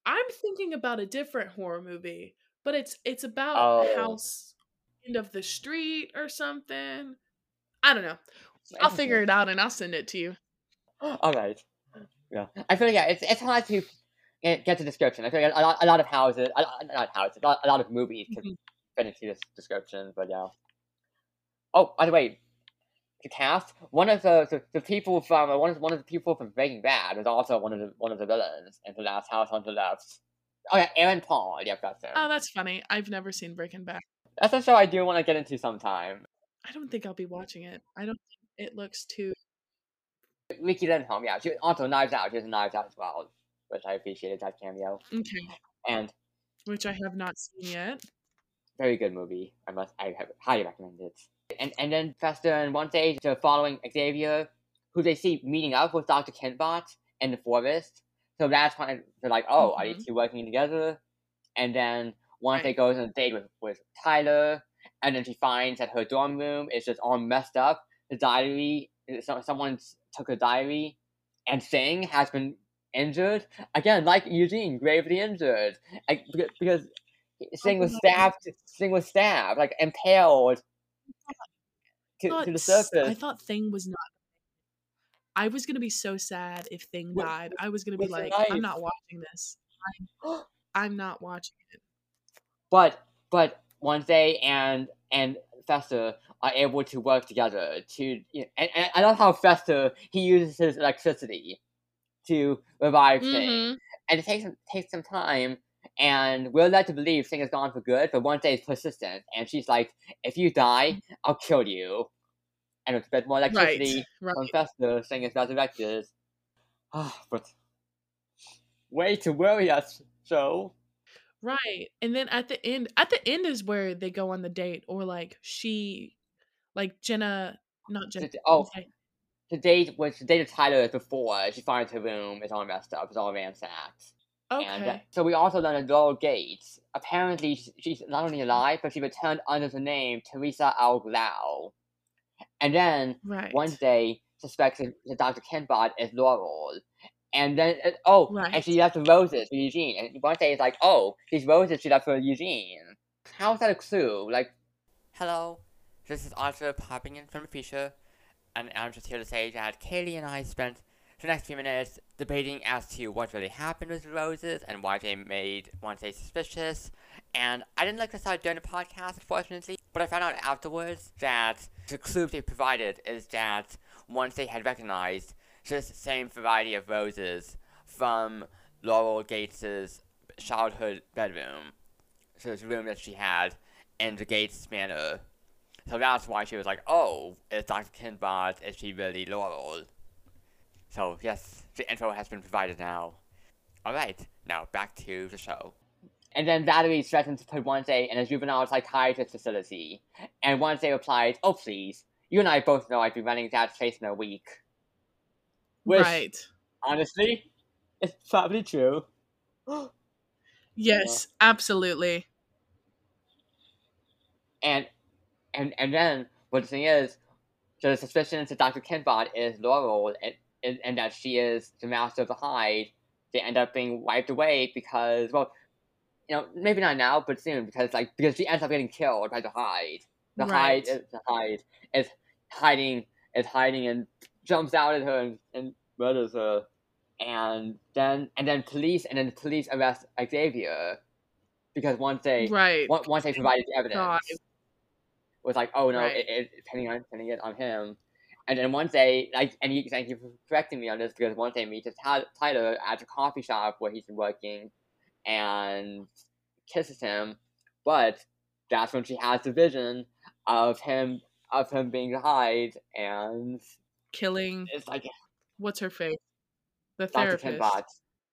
I'm thinking about a different horror movie, but it's it's about Oh. a house end of the street or something. I don't know. I'll figure it out and I'll send it to you. All right. Yeah, I feel like yeah, it's it's hard to get, get the description. I feel like a lot, a lot of houses, a lot, not houses, a lot, a lot of movies can Mhm. fit into this description. But yeah. Oh, by the way, the cast, one of the, the, the people from uh, one of one of the people from Breaking Bad was also one of the one of the villains in the last house on the left. Oh yeah, Aaron Paul. Yep, that's him. Oh, that's funny. I've never seen Breaking Bad. That's a show I do want to get into sometime. I don't think I'll be watching it. I don't think it looks too. Riki Lindhome, yeah, she also Knives Out. She was Knives Out as well, which I appreciated that cameo. Okay. And Which I have not seen yet. very good movie. I must, I have highly recommend it. And and then Fester and Wednesday they're following Xavier, who they see meeting up with Doctor Kinbott in the forest. So that's when they're like, oh, are these two working together? And then they Right. goes on a date with with Tyler, and then she finds that her dorm room is just all messed up. The diary, so, someone took a diary, and Thing has been injured again, like Eugene, gravely injured, like, beca- because Thing was stabbed. Thing was stabbed, like impaled to, thought to the surface. I thought Thing was not. I was gonna be so sad if Thing died. I was gonna be like. I'm not watching this. I'm, I'm not watching it. But but Wednesday and and Fester are able to work together to you know, and, and I love how Fester he uses his electricity to revive. Mhm. And it takes some takes some time and we're led to believe Thing is gone for good, but Wednesday is persistent and she's like, If you die, I'll kill you. And with a bit more electricity Right. from Fester, Thing is resurrected. Ah, but way to worry us, so Right. And then at the end, at the end is where they go on the date, or like she, like Jenna, not Jenna. Did- oh, okay. the date was the date of Tyler before she finds her room It's all messed up, it's all ransacked. And uh, Okay. so we also learn that Laurel Gates, apparently she's not only alive, but she returned under the name Teresa Al Glau. And then Right. one day suspects that that Dr. Kinbott is Laurel. And then, uh, oh, Right. and she left the roses for Eugene. And Wednesday it's like, oh, these roses she left for Eugene. How's that a clue? Like, hello, this is Arthur popping in from future. And I'm just here to say that Kaylee and I spent the next few minutes debating as to what really happened with the roses and why they made Wednesday suspicious. And I didn't like this out during the podcast, unfortunately, but I found out afterwards that the clue they provided is that Wednesday had recognized this same variety of roses from Laurel Gates's childhood bedroom. So this room that she had in the Gates manor. So that's why she was like, oh, is Dr. Kinbott, is she really Laurel? So, yes, the info has been provided now. Alright, now back to the show. And then Valerie threatens to put Wednesday in a juvenile psychiatrist facility. And Wednesday replies, oh please, you and I both know I'd be running that place in a week. Which, right. honestly, it's probably true. Yes, absolutely. And and and then what the thing is, so the suspicion that Dr. Kinbott is Laurel and, and, and that she is the master of the Hyde, they end up being wiped away because well, you know, maybe not now, but soon because like because she ends up getting killed by the Hyde. The Hyde Right. is the Hyde is hiding is hiding and jumps out at her and, and murders her. And then and then police and then the police arrest Xavier because once they Right. once, once they provided the evidence God. Was like, oh no, Right. it, it, it's pinning on pinning it on him. And then Wednesday, like, and you, thank you for correcting me on this because Wednesday meets Ty- Tyler at a coffee shop where he's been working, and kisses him, but that's when she has the vision of him of him being the Hyde, and Killing. it's like What's her face? The therapist.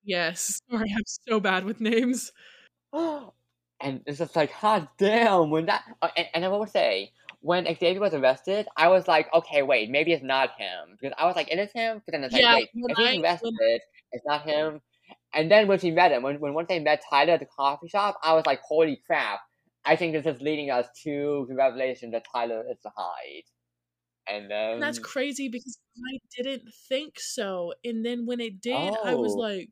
Yes. Sorry, I'm so bad with names. and it's just like, hot damn, when that, uh, and, and I will say, when Xavier was arrested, I was like, okay, wait, maybe it's not him. Because I was like, it is him, but then it's like, wait, if he's I- when- arrested, it's not him. And then when she met him, when, when once they met Tyler at the coffee shop, I was like, holy crap, I think this is leading us to the revelation that Tyler is the Hyde. And then. And that's crazy because I didn't think so. And then when it did, I was Oh. like,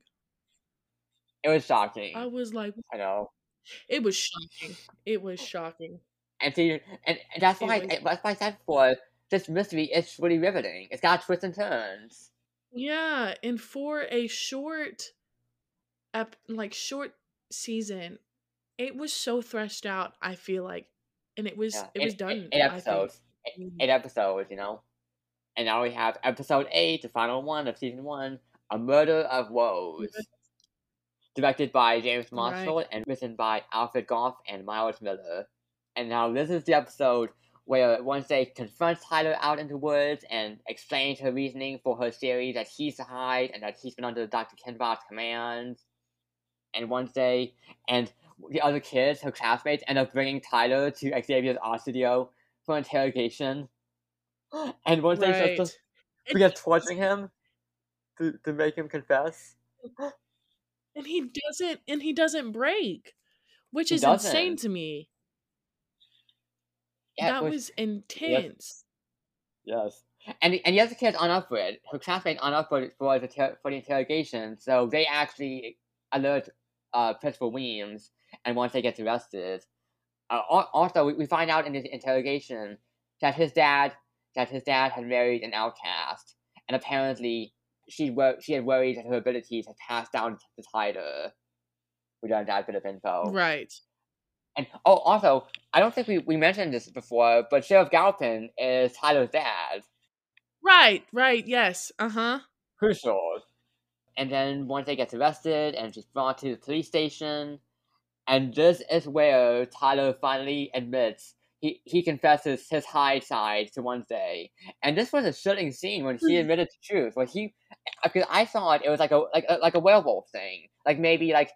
it was shocking. I was like, I know. It was shocking. It was shocking. And see, and, and that's why was- that's why I said before. This mystery is really riveting. It's got twists and turns. Yeah, and for a short, ep- like short season, it was so threshed out. I feel like, and it was Yeah, it eight- was done. Eight, eight episodes. Eight, Mm. eight episodes. You know. And now we have episode 8, the final one of season 1, A Murder of Woes. Directed by James Marshall Right. and written by Alfred Gough and Miles Millar. And now this is the episode where Wednesday confronts Tyler out in the woods and explains her reasoning for her theory that he's the Hyde and that he's been under Dr. Kinbott's command. And Wednesday and the other kids, her classmates, end up bringing Tyler to Xavier's art studio for interrogation. And Wednesday Right. just begins torturing him to, to make him confess. And he doesn't and he doesn't break, which He is insane doesn't. to me. Yeah, that which- was intense. Yes. And and the other kids up. Her classmates up for for the ter- for the interrogation, so they actually alert uh, Principal Weems, and once they get arrested, uh, also we, we find out in the interrogation that his dad that his dad had married an outcast, and apparently she wor- she had worried that her abilities had passed down to Tyler. We don't have that bit of info. Right. And oh, also, I don't think we, we mentioned this before, but Sheriff Galpin is Tyler's dad. Right, right, yes. Uh-huh. crucial. And then once they gets arrested and she's brought to the police station, and this is where Tyler finally admits he, he confesses his Hyde side to Wednesday. And this was a chilling scene when he hmm. admitted the truth. When he, because I thought it was like a like a, like a werewolf thing, like maybe like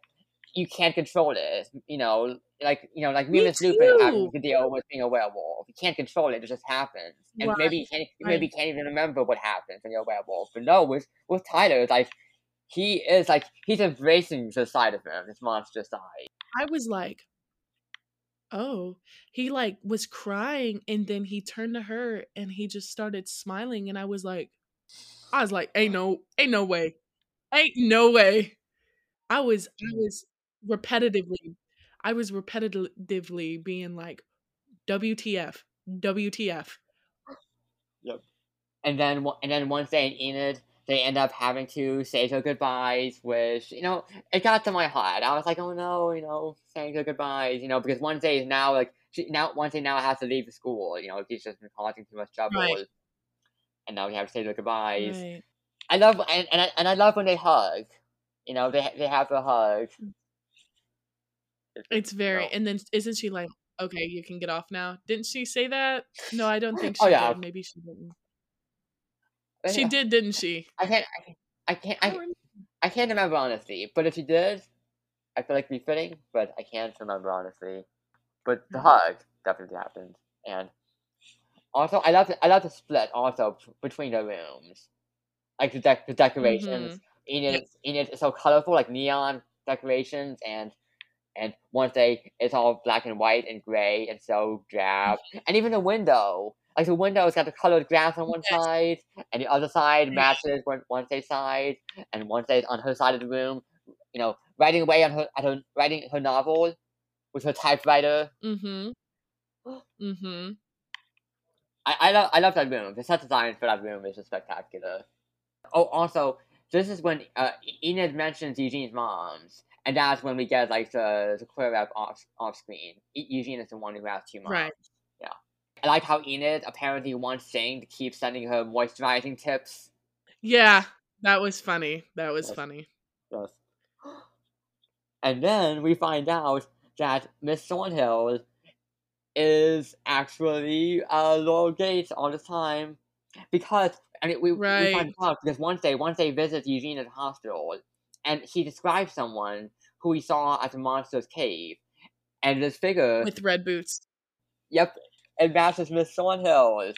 you can't control it, you know, like you know, like Me and Lupin having to deal with being a werewolf. You can't control it; it just happens, and Right, maybe you can't you maybe can't even remember what happens when you're a werewolf. But no, with with Tyler, it's like he is like he's embracing the side of him, his monster side. I was like, oh, he like was crying and then he turned to her and he just started smiling and I was like, I was like, ain't no, ain't no way, ain't no way. I was, I mm. was repetitively, I was repetitively being like, WTF, WTF. Yep. And then one- and then once they and Enid, they end up having to say their goodbyes, which you know it got to my heart. I was like, oh no, you know, saying their goodbyes, you know, because Wednesday is now like she now Wednesday now has to leave the school. You know, he's just been causing too much trouble. Right. And now we have to say their goodbyes. Right. I love and, and I and I love when they hug. You know, they they have a hug. Hmm. It's very, No. and then isn't she like, okay, you can get off now? Didn't she say that? No, I don't think oh, she Oh, yeah. did. Maybe she didn't. She did, didn't she? I can't. I can't. I, don't remember. I can't remember honestly. But if she did, I feel like it'd be fitting. But I can't remember honestly. But the Mhm. hug definitely happened, and also I love the, I love the split also between the rooms, like the, dec- the decorations. Enid Enid is so colorful, like neon decorations, and and Wednesday it's all black and white and gray and so drab, and even the window. Like the window's got the colored glass on one Yes. side, and the other side matches one Wednesday's side, and one Wednesday's on her side of the room, you know, writing away on her at her writing her novel with her typewriter. Mm-hmm. Mm-hmm. I, I love I love that room. The set design for that room is just spectacular. Oh, also, this is when uh, Enid mentions Eugene's mom's, and that's when we get like the the queer rep off off screen. E- Eugene is the one who has two moms. Right. I like how Enid apparently wants Shane to keep sending her moisturizing tips. Yeah, that was funny. That was Yes. funny. Yes. And then we find out that Miss Thornhill is actually uh, Laurel Gates all the time. Because, I mean, we, we Right. find out because Wednesday, one day visits Eugene at the hospital, and he describes someone who he saw at the monster's cave. And this figure, With red boots. yep, it matches Miss Thornhill.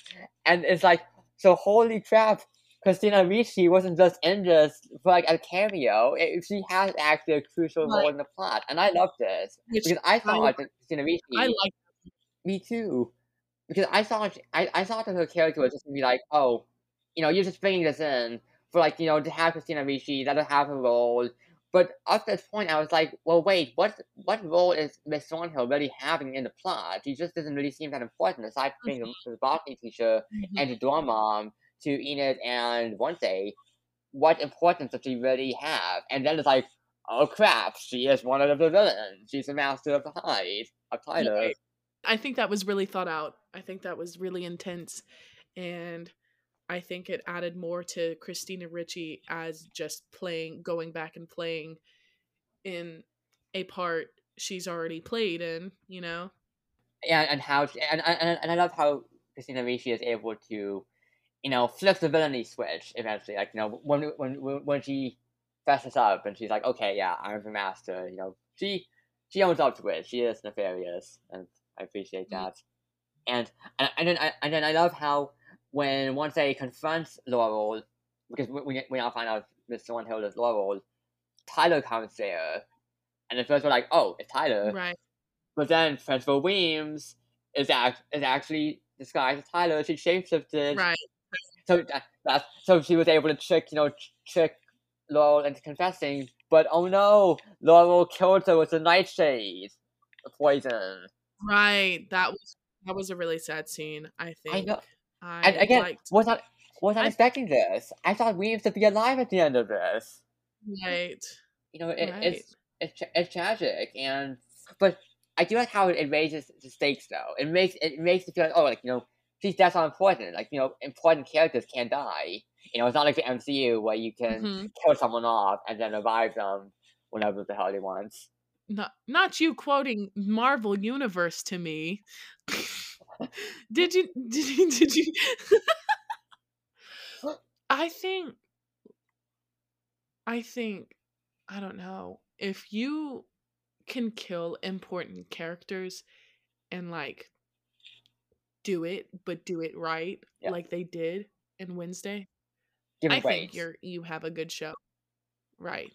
And it's like, so holy crap, Christina Ricci wasn't just in this for like a cameo. It, she has actually a crucial role in the plot, and I love this because I thought that Christina Ricci. I like me too, because I thought I, I thought that her character was just gonna be like, oh, you know, you're just bringing this in for like you know to have Christina Ricci, that'll have her role. But up to this point, I was like, well, wait, what what role is Miss Thornhill really having in the plot? She just doesn't really seem that important aside from being the, the botany teacher Mhm. and the dorm mom to Enid and Wednesday, what importance does she really have? And then it's like, oh crap, she is one of the villains. She's the master of the Hyde of Tyler. Right. I think that was really thought out. I think that was really intense. And I think it added more to Christina Ricci as just playing, going back and playing in a part she's already played in, you know? Yeah, and how she, and, and and I love how Christina Ricci is able to, you know, flip the villainy switch eventually. Like you know, when when when she fesses up and she's like, okay, yeah, I'm the master. You know, she she owns up to it. She is nefarious, and I appreciate Mm. that. And and and then I and then I love how when once they confront Laurel, because we we, now find out Miss Thornhill is Laurel, Tyler comes there, and at first we're like, oh, it's Tyler. Right. But then Principal Weems is act is actually disguised as Tyler. She shapeshifted. Right. So that, that's so she was able to trick you know trick Laurel into confessing. But oh no, Laurel killed her with the nightshade poison. Right. That was that was a really sad scene, I think. I know. I And again, liked was not was not I- expecting this. I thought Weems would be alive at the end of this. right. You know, it, Right. it's it's it's tragic, and but I do like how it raises the stakes though. It makes it makes it feel like oh, like you know, these deaths are important. Like you know, important characters can't die. You know, it's not like the MCU where you can Mhm. kill someone off and then revive them whenever the hell they want. Not not you quoting Marvel Universe to me. did you did you did you I think I think I don't know. If you can kill important characters and like do it but do it right Yeah. like they did in Wednesday, Give I think you're you have a good show. Right.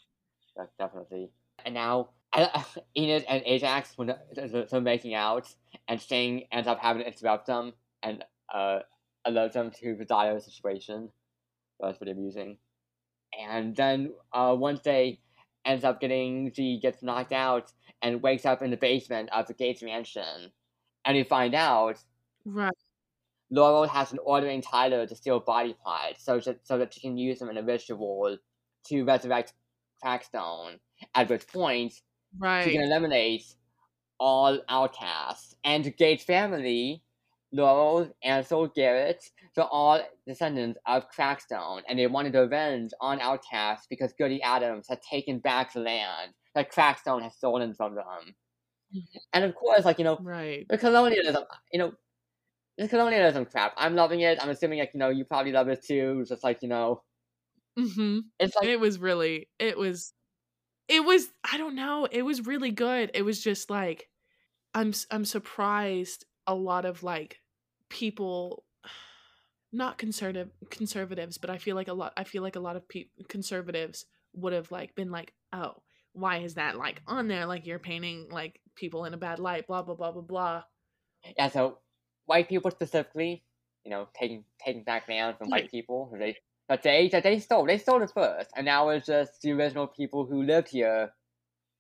that's definitely. And now I- Enid and Ajax when they're, making out, and Shane ends up having to interrupt them and uh, alert them to the dire situation. That's pretty amusing. And then uh, they ends up getting she gets knocked out and wakes up in the basement of the Gates mansion, and we find out Right. Laurel has been ordering Tyler to steal body parts so that, so that she can use them in a ritual to resurrect Crackstone. At which point, she Right. can eliminate all outcasts. And the Gates family, Laurel, Ansel, Garrett, they're all descendants of Crackstone, and they wanted revenge on outcasts because Goody Addams had taken back the land that Crackstone had stolen from them. And of course, like, you know, Right. the colonialism, you know, the colonialism crap. I'm loving it. I'm assuming, like, you know, you probably love it too. Just like, you know, Mhm. it's like, it was really it was it was i don't know it was really good it was just like i'm i'm surprised a lot of like people not conservative conservatives but i feel like a lot i feel like a lot of pe- conservatives would have like been like oh why is that like on there like you're painting like people in a bad light blah blah blah blah blah yeah. So white people specifically, you know, taking taking back land from white people who they that they that they stole. They stole it first, and now it's just the original people who lived here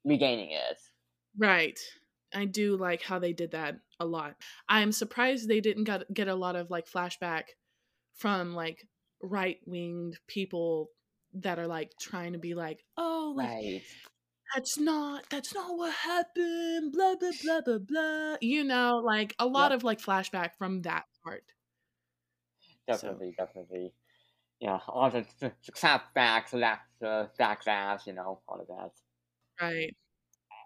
regaining it. Right. I do like how they did that a lot. I'm surprised they didn't get get a lot of like flashback from like right winged people that are like trying to be like, oh, like Right. that's not that's not what happened. Blah blah blah blah blah. You know, like a lot of like flashback from that part. So- Definitely, Yeah, all the, clap back, the uh, you know, all of that. Right.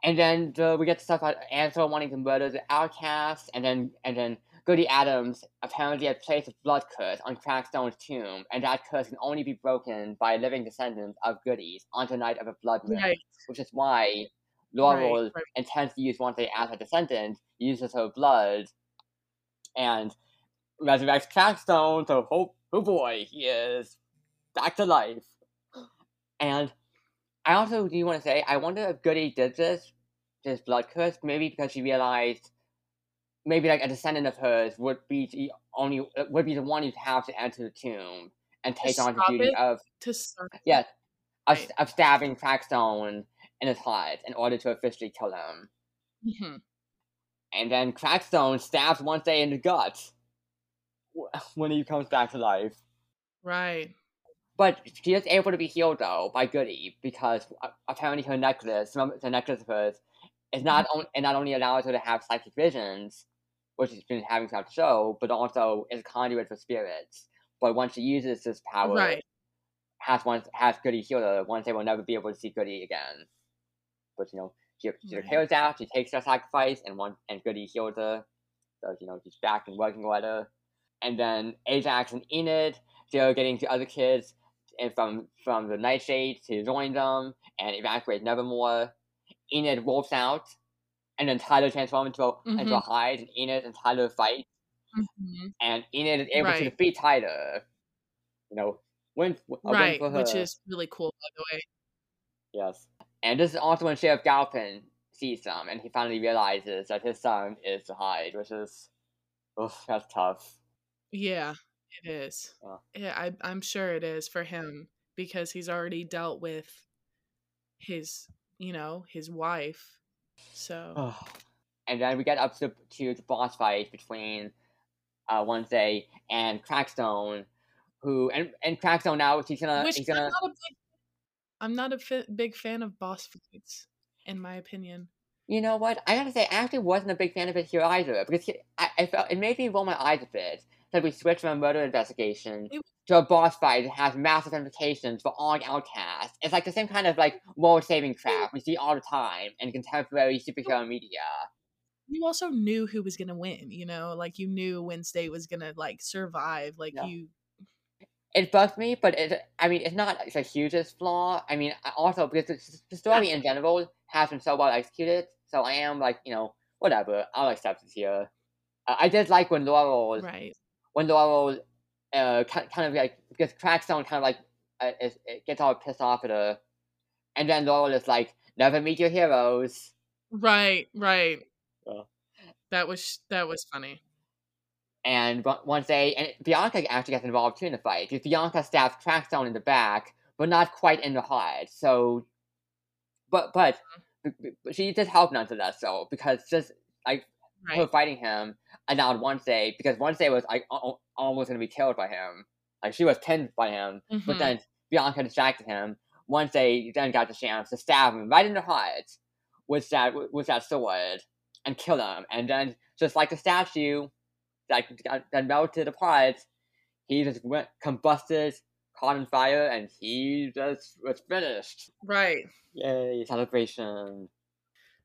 And then the, we get to stuff about Ansel wanting to murder the outcast, and then and then Goody Addams apparently had placed a blood curse on Crackstone's tomb, and that curse can only be broken by living descendants of Goody's on the night of a blood moon, Right. which is why Right. Laurel right. intends to use Wednesday as a descendant, uses her blood, and resurrects Crackstone, so oh, oh boy, he is back to life. And I also do want to say, I wonder if Goody did this, this blood curse, maybe because she realized maybe like a descendant of hers would be the only would be the one who'd have to enter the tomb and take on the duty it? of To start. yes of, Right. of stabbing Crackstone in his heart in order to officially kill him. Mhm. And then Crackstone stabs Wednesday in the gut when he comes back to life. Right. But she is able to be healed though by Goody because uh, apparently her necklace, the necklace of hers, is not on- it not only allows her to have psychic visions, which she's been having throughout the show, but also is a conduit for spirits. but once she uses this power, Right. has once has Goody healed her, once they will never be able to see Goody again. But you know, she she Right. kills out, she takes her sacrifice, and one and Goody heals her. So you know she's back and working with her. And then Ajax and Enid, they're getting the other kids and from from the Nightshade to join them and evacuate Nevermore. Enid wolfs out, and then Tyler transforms into a, into a Hyde, and Enid and Tyler fight, Mhm. and Enid is able to defeat Tyler. You know, win win Right, for her. which is really cool, by the way. Yes. And this is also when Sheriff Galpin sees them, and he finally realizes that his son is the Hyde, which is, oh, that's tough. Yeah, it is. Yeah. Yeah, I, I'm sure it is for him because he's already dealt with his, you know, his wife. So and then we get up to, to the boss fight between uh, Wednesday and Crackstone, who and and Crackstone now he's gonna Which he's I'm gonna not a big, I'm not a fi- big fan of boss fights, in my opinion. You know what? I gotta say, I actually wasn't a big fan of it here either because he, I, I felt it made me roll my eyes a bit that we switch from a murder investigation It- to a boss fight that has massive implications for all outcasts. It's like the same kind of like world saving crap we see all the time in contemporary superhero media. You also knew who was gonna win, you know, like you knew Wednesday was gonna like survive. Like Yeah. you, It bugs me, but it, I mean, it's not the hugest flaw. I mean, also because the, the story in general has been so well executed, so I am like, you know, whatever, I'll accept it here. Uh, I did like when Laurel right? When Laurel uh, kind, kind of like because Crackstone kind of like uh, is, it gets all pissed off at her, and then Laurel is like, "Never meet your heroes." Right, right. Yeah. That was that was funny. And once they and Bianca actually gets involved too in the fight because Bianca stabs Crackstone in the back, but not quite in the heart. So, but but, b- b- but she just helped nonetheless. So because just like Right. fighting him and on Wednesday because Wednesday was like al- almost gonna be killed by him. Like she was pinned by him, but Mhm. then Bianca distracted him. Wednesday then got the chance to stab him right in the heart with that with that sword and kill him. And then just like the statue that got that melted apart, he just went combusted, caught on fire, and he just was finished. Right. Yay! Celebration.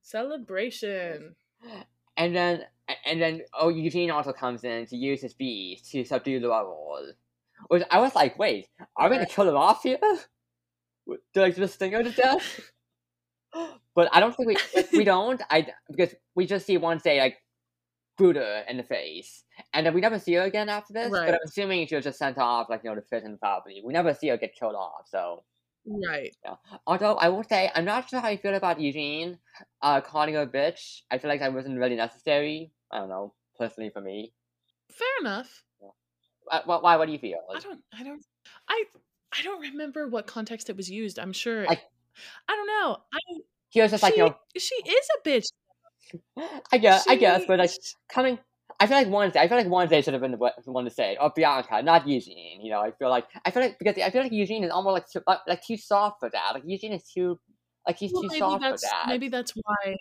Celebration. And then and then oh Eugene also comes in to use his bees to subdue Laurel. Which I was like, wait, are we gonna kill him off here? Do like just sting her to death? But I don't think we we don't. I because we just see one say like her in the face, and then we never see her again after this. Right. But I'm assuming she was just sent off like you know to prison probably. We never see her get killed off. So Right. Yeah. although I will say I'm not sure how I feel about Eugene uh, calling her a bitch. I feel like that wasn't really necessary. I don't know personally for me. Fair enough. Uh, why? Why? What do you feel? I don't I don't I I don't remember what context it was used. I'm sure Like- I don't know. I He was just like she, you know. she is a bitch. I guess. I guess. She- But like coming. I feel like Wednesday. I feel like Wednesday should have been the one- to say, it, or Bianca, not Eugene. You know, I feel like I feel like because I feel like Eugene is almost like too, like, like too soft for that. Like Eugene is too like he's Well, too soft for that. maybe that's why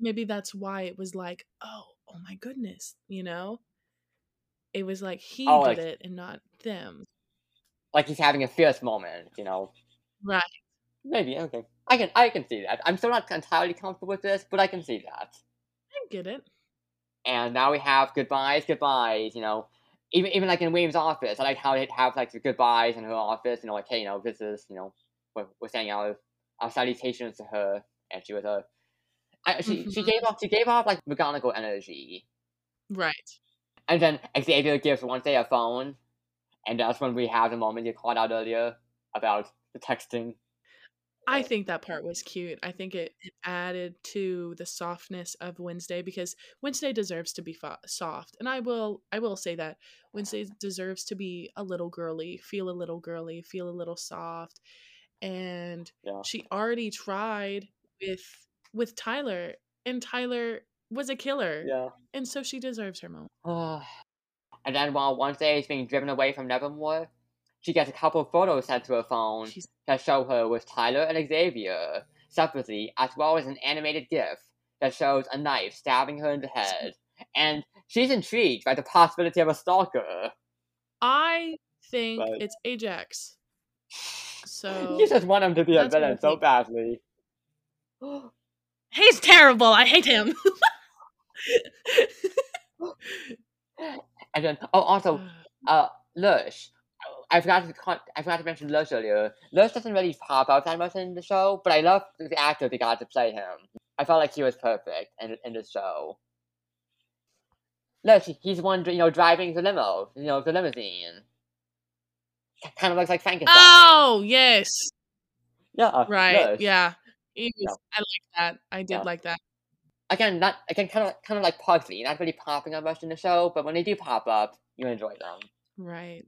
maybe that's why it was like, oh, oh my goodness, you know? It was like he Oh, did like- it and not them. Like he's having a fierce moment. You know. Right. Maybe okay. I can I can see that. I'm still not entirely comfortable with this, but I can see that. I get it. And now we have goodbyes, goodbyes. You know, even even like in William's office, I like how they have like the goodbyes in her office. You know, like hey, you know, this is you know, we're, we're saying our our salutations to her, and she was a. I, she she Mhm. gave off she gave off like McGonagall energy, Right. and then Xavier gives Wednesday a phone, and that's when we have the moment you called out earlier about the texting. I think that part was cute. I think it, it added to the softness of Wednesday because Wednesday deserves to be fo- soft, and I will I will say that Wednesday deserves to be a little girly, feel a little girly, feel a little soft, and Yeah. she already tried with with Tyler, and Tyler was a killer, Yeah. and so she deserves her moment. and then while Wednesday is being driven away from Nevermore, she gets a couple of photos sent to her phone She's that show her with Tyler and Xavier separately, as well as an animated GIF that shows a knife stabbing her in the head. And she's intrigued by the possibility of a stalker. I think But- it's Ajax. So you just want him to be a that's what I villain so badly. he's terrible. I hate him. And then, oh, also, uh, Lush. I forgot to con- I forgot to mention Lush earlier. Lush doesn't really pop out that much in the show, but I love the actor they got to play him. I felt like he was perfect in in the show. Lush, he's one you know driving the limo, you know the limousine. Kind of looks like Frankenstein. oh yes, yeah, uh, right. Lush. Yeah, He Yeah. I like that. I did Yeah. like that. Again, not again, kind of kind of like Pugsley, not really popping up much in the show, but when they do pop up, you enjoy them. Right.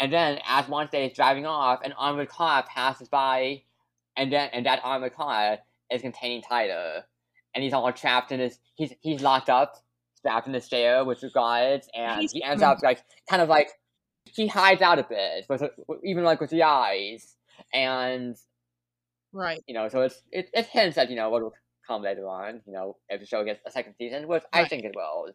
And then as Wednesday is driving off, an armored car passes by, and then and that armored car is containing Tyler, and he's all trapped in his he's he's locked up, strapped in his chair with the guards, and He's he ends up like kind of like he hides out a bit, with, with- even like with the eyes, and Right. you know, so it's it, it hints at you know what will come later on, you know, if the show gets a second season, which I think it will.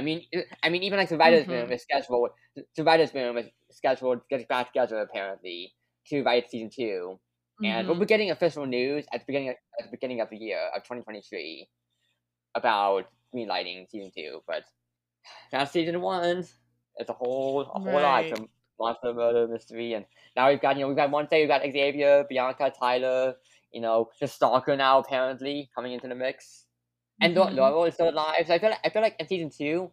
I mean, I mean, even like writers' Mhm. room is scheduled. The writers' room is scheduled to get back together apparently to write season 2 and we'll Mhm. be getting official news at the beginning of, at the beginning of the year of 2023 about greenlighting season two. But now season one. It's a whole a whole lot Right. from monster murder mystery, and now we've got you know we've got Wednesday we've got Xavier, Bianca, Tyler, you know the stalker now apparently coming into the mix, and Lau- Mhm. Laurel is still alive. So I feel like, I feel like in season two,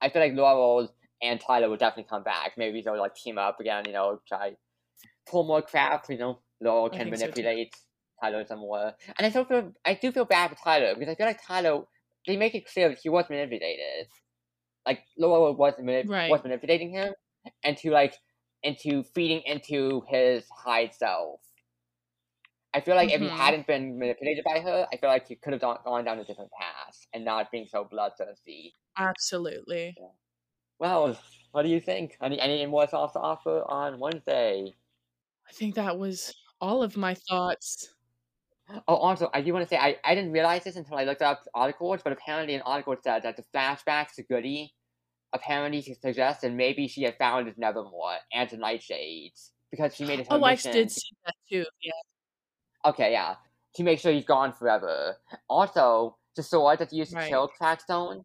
I feel like Laurel and Tyler will definitely come back. Maybe they'll like team up again. You know, try pull more crap. You know, Laurel can think so, manipulate Tyler some more. And I still feel I do feel bad for Tyler because I feel like Tyler they make it clear that he was manipulated. Like Laurel was manip- Right. was manipulating him into like into feeding into his Hyde self. I feel like if he mm-hmm. hadn't been manipulated by her, I feel like he could have gone, gone down a different path and not being so bloodthirsty. Absolutely. Well, what do you think? Any any more thoughts to offer on Wednesday? I think that was all of my thoughts. Oh, also, I do want to say I, I didn't realize this until I looked up articles, but apparently an article said that the flashbacks to Goody apparently suggest that maybe she had found his Nevermore and the Nightshades because she made her Oh, I did see that too. Yeah. Okay, yeah, to make sure he's gone forever. Also, the sword that's used to kill Crackstone,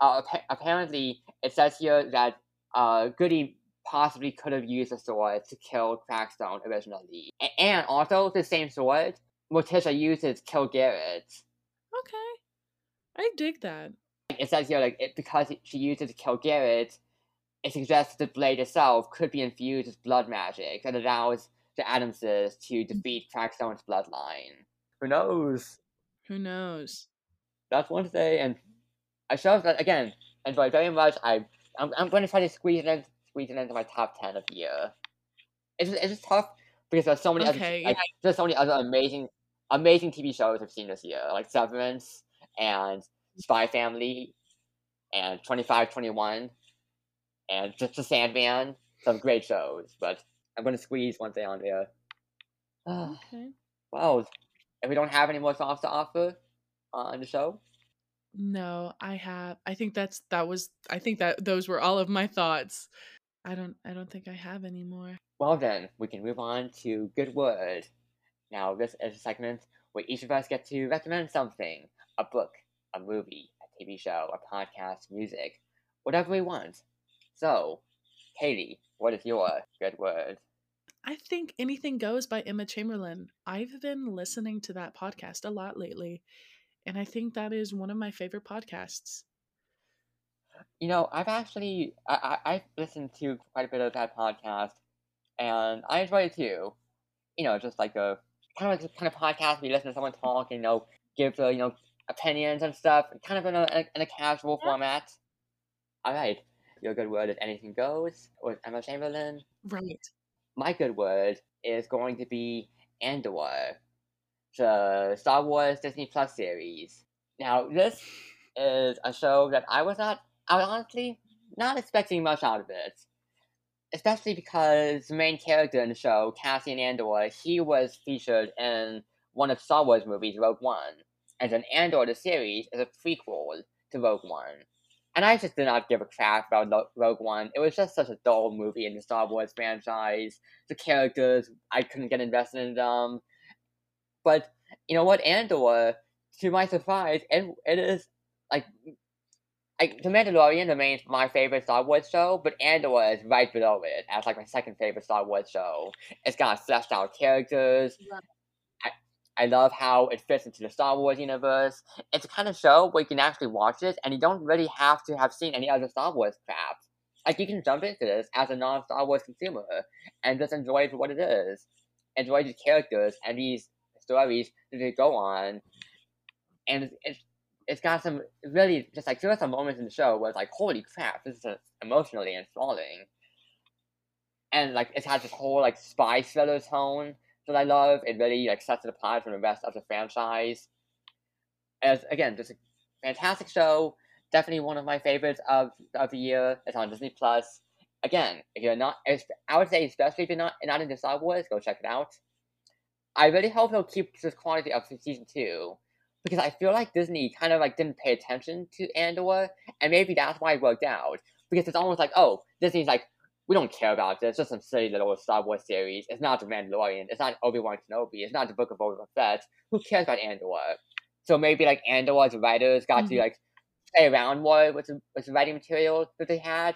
uh, appa- apparently it says here that uh, Goody possibly could have used the sword to kill Crackstone originally, A- and also the same sword Morticia uses to kill Garrett. Okay. I dig that. it says here like it, because she used it to kill Garrett, it suggests the blade itself could be infused with blood magic that allows the Addamses to mm. defeat Crackstone's bloodline. Who knows? Who knows? That's one to and I show that again. Enjoy very much. I I'm, I'm going to try to squeeze it in, squeeze it into my top ten of the year. It's just, it's just tough because there's so many Okay, other like, there's so many other amazing amazing TV shows I've seen this year, like Severance and Spy Family and 2521 and just the Sandman. Some great shows, but I'm going to squeeze one thing on there. Okay. wow, if we don't have any more songs to offer on the show, No, I have. I think that's that was. I think that those were all of my thoughts. I don't. I don't think I have any more. Well, then, we can move on to Good Word. Now, this is a segment where each of us get to recommend something a book, a movie, a TV show, a podcast, music, whatever we want. So, Katie, what is your Good Word? I think anything goes by Emma Chamberlain. I've been listening to that podcast a lot lately, and I think that is one of my favorite podcasts. You know, I've actually I, I I've listened to quite a bit of that podcast, and I enjoy it too. You know, just like a kind of like kind of podcast where you listen to someone talk, and, you know, give the you know opinions and stuff, kind of in a in a casual Yeah. format. All right, your good word is anything goes with Emma Chamberlain. Right. My good word is going to be Andor, the Star Wars Disney Plus series. Now, this is a show that I was not, I was honestly not expecting much out of it. Especially because the main character in the show, Cassian Andor, he was featured in one of Star Wars movies, Rogue One. And then Andor, the series, is a prequel to Rogue One. And I just did not give a crap about Rogue One. It was just such a dull movie in the Star Wars franchise. The characters, I couldn't get invested in them. But you know what, Andor, to my surprise, it, it is like like The Mandalorian remains my favorite Star Wars show, but Andor is right below it as like my second favorite Star Wars show. It's got fleshed out characters. I love how it fits into the Star Wars universe. It's a kind of show where you can actually watch it and you don't really have to have seen any other Star Wars crap. Like you can jump into this as a non Star Wars consumer and just enjoy it for what it is. Enjoy these characters and these stories that they go on. And it's it's got some really just like there are some moments in the show where it's like, holy crap, this is emotionally enthralling. And like it has this whole like spy thriller tone that I love. It really like sets it apart from the rest of the franchise. As again, just a fantastic show. Definitely one of my favorites of of the year. It's on Disney Plus. Again, if you're not, I would say especially if you're not not into Star Wars, go check it out. I really hope they'll keep this quality up season two because I feel like Disney kind of like didn't pay attention to Andor, and maybe that's why it worked out. Because it's almost like, oh, Disney's like, we don't care about this. It's just some silly little Star Wars series. It's not The Mandalorian. It's not Obi Wan Kenobi. It's not the Book of Boba Fett. Who cares about Andor? So maybe like Andor's writers got mm-hmm. to like play around more with the, with the writing material that they had,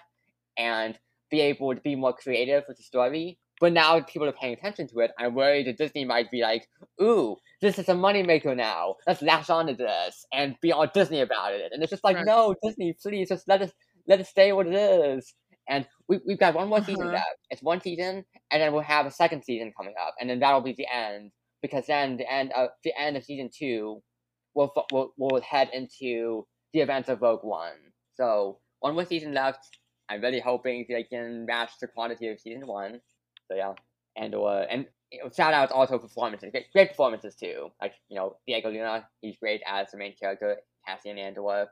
and be able to be more creative with the story. But now people are paying attention to it. I'm worried that Disney might be like, "Ooh, this is a moneymaker now. Let's latch onto this and be all Disney about it." And it's just like, right. no, Disney, please just let us let it stay what it is. And we, we've got one more uh-huh. season left. It's one season, and then we'll have a second season coming up, and then that'll be the end. Because then the end of the end of season two, we'll we'll, we'll head into the events of Rogue One. So one more season left. I'm really hoping they can match the quantity of season one. So yeah, and uh, and shout out also performances, great, great performances too. Like you know, Diego Luna, he's great as the main character, Cassian Andor,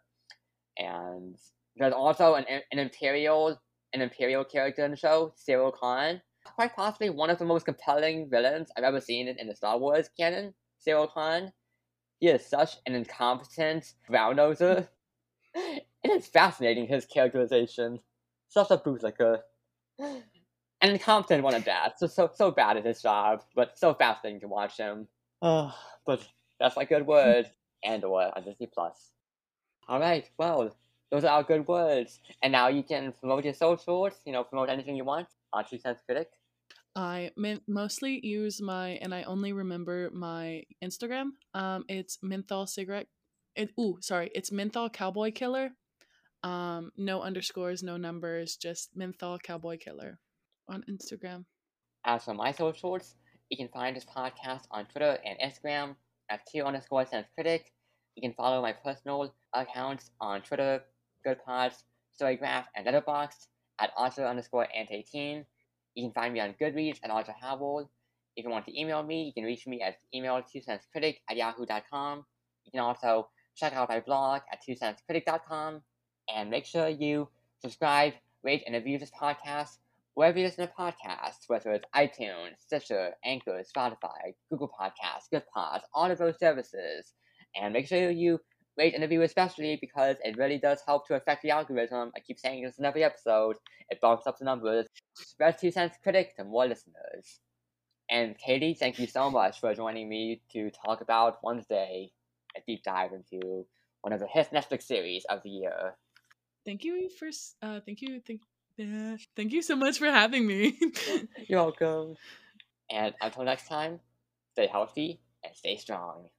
and there's also an an Imperial an Imperial character in the show, Syril Karn. Quite possibly one of the most compelling villains I've ever seen in the Star Wars canon, Syril Karn. He is such an incompetent brown noser. it is fascinating, his characterization. Such a bootlicker. An incompetent one at that. So, so, so bad at his job, but so fascinating to watch him. Uh, but that's my good word. Andor on Disney Plus. Alright, well, those are our good words. And now you can promote your socials, you know, promote anything you want on Two Cents Critic. I mostly use my, and I only remember my Instagram. Um, it's menthol cigarette. It, ooh, sorry, it's menthol cowboy killer. Um, no underscores, no numbers, just menthol cowboy killer on Instagram. As for my socials, you can find this podcast on Twitter and Instagram at Q underscore Cents Critic. You can follow my personal accounts on Twitter, Goodpods, Storygraph, and Letterboxd at Arthur underscore Ant18. You can find me on Goodreads at Arthur Howell. If you want to email me, you can reach me at email 2 critic at yahoo.com. You can also check out my blog at 2 critic.com. And make sure you subscribe, rate, and review this podcast wherever you listen to podcasts, whether it's iTunes, Stitcher, Anchor, Spotify, Google Podcasts, Goodpods, all of those services. And make sure you rate and review especially because it really does help to affect the algorithm. I keep saying this in every episode. It bumps up the numbers. Spread two cents critic to more listeners. And Katie, thank you so much for joining me to talk about Wednesday, a deep dive into one of the hit Netflix series of the year. Thank you for uh, thank you thank uh, thank you so much for having me. You're welcome. And until next time, stay healthy and stay strong.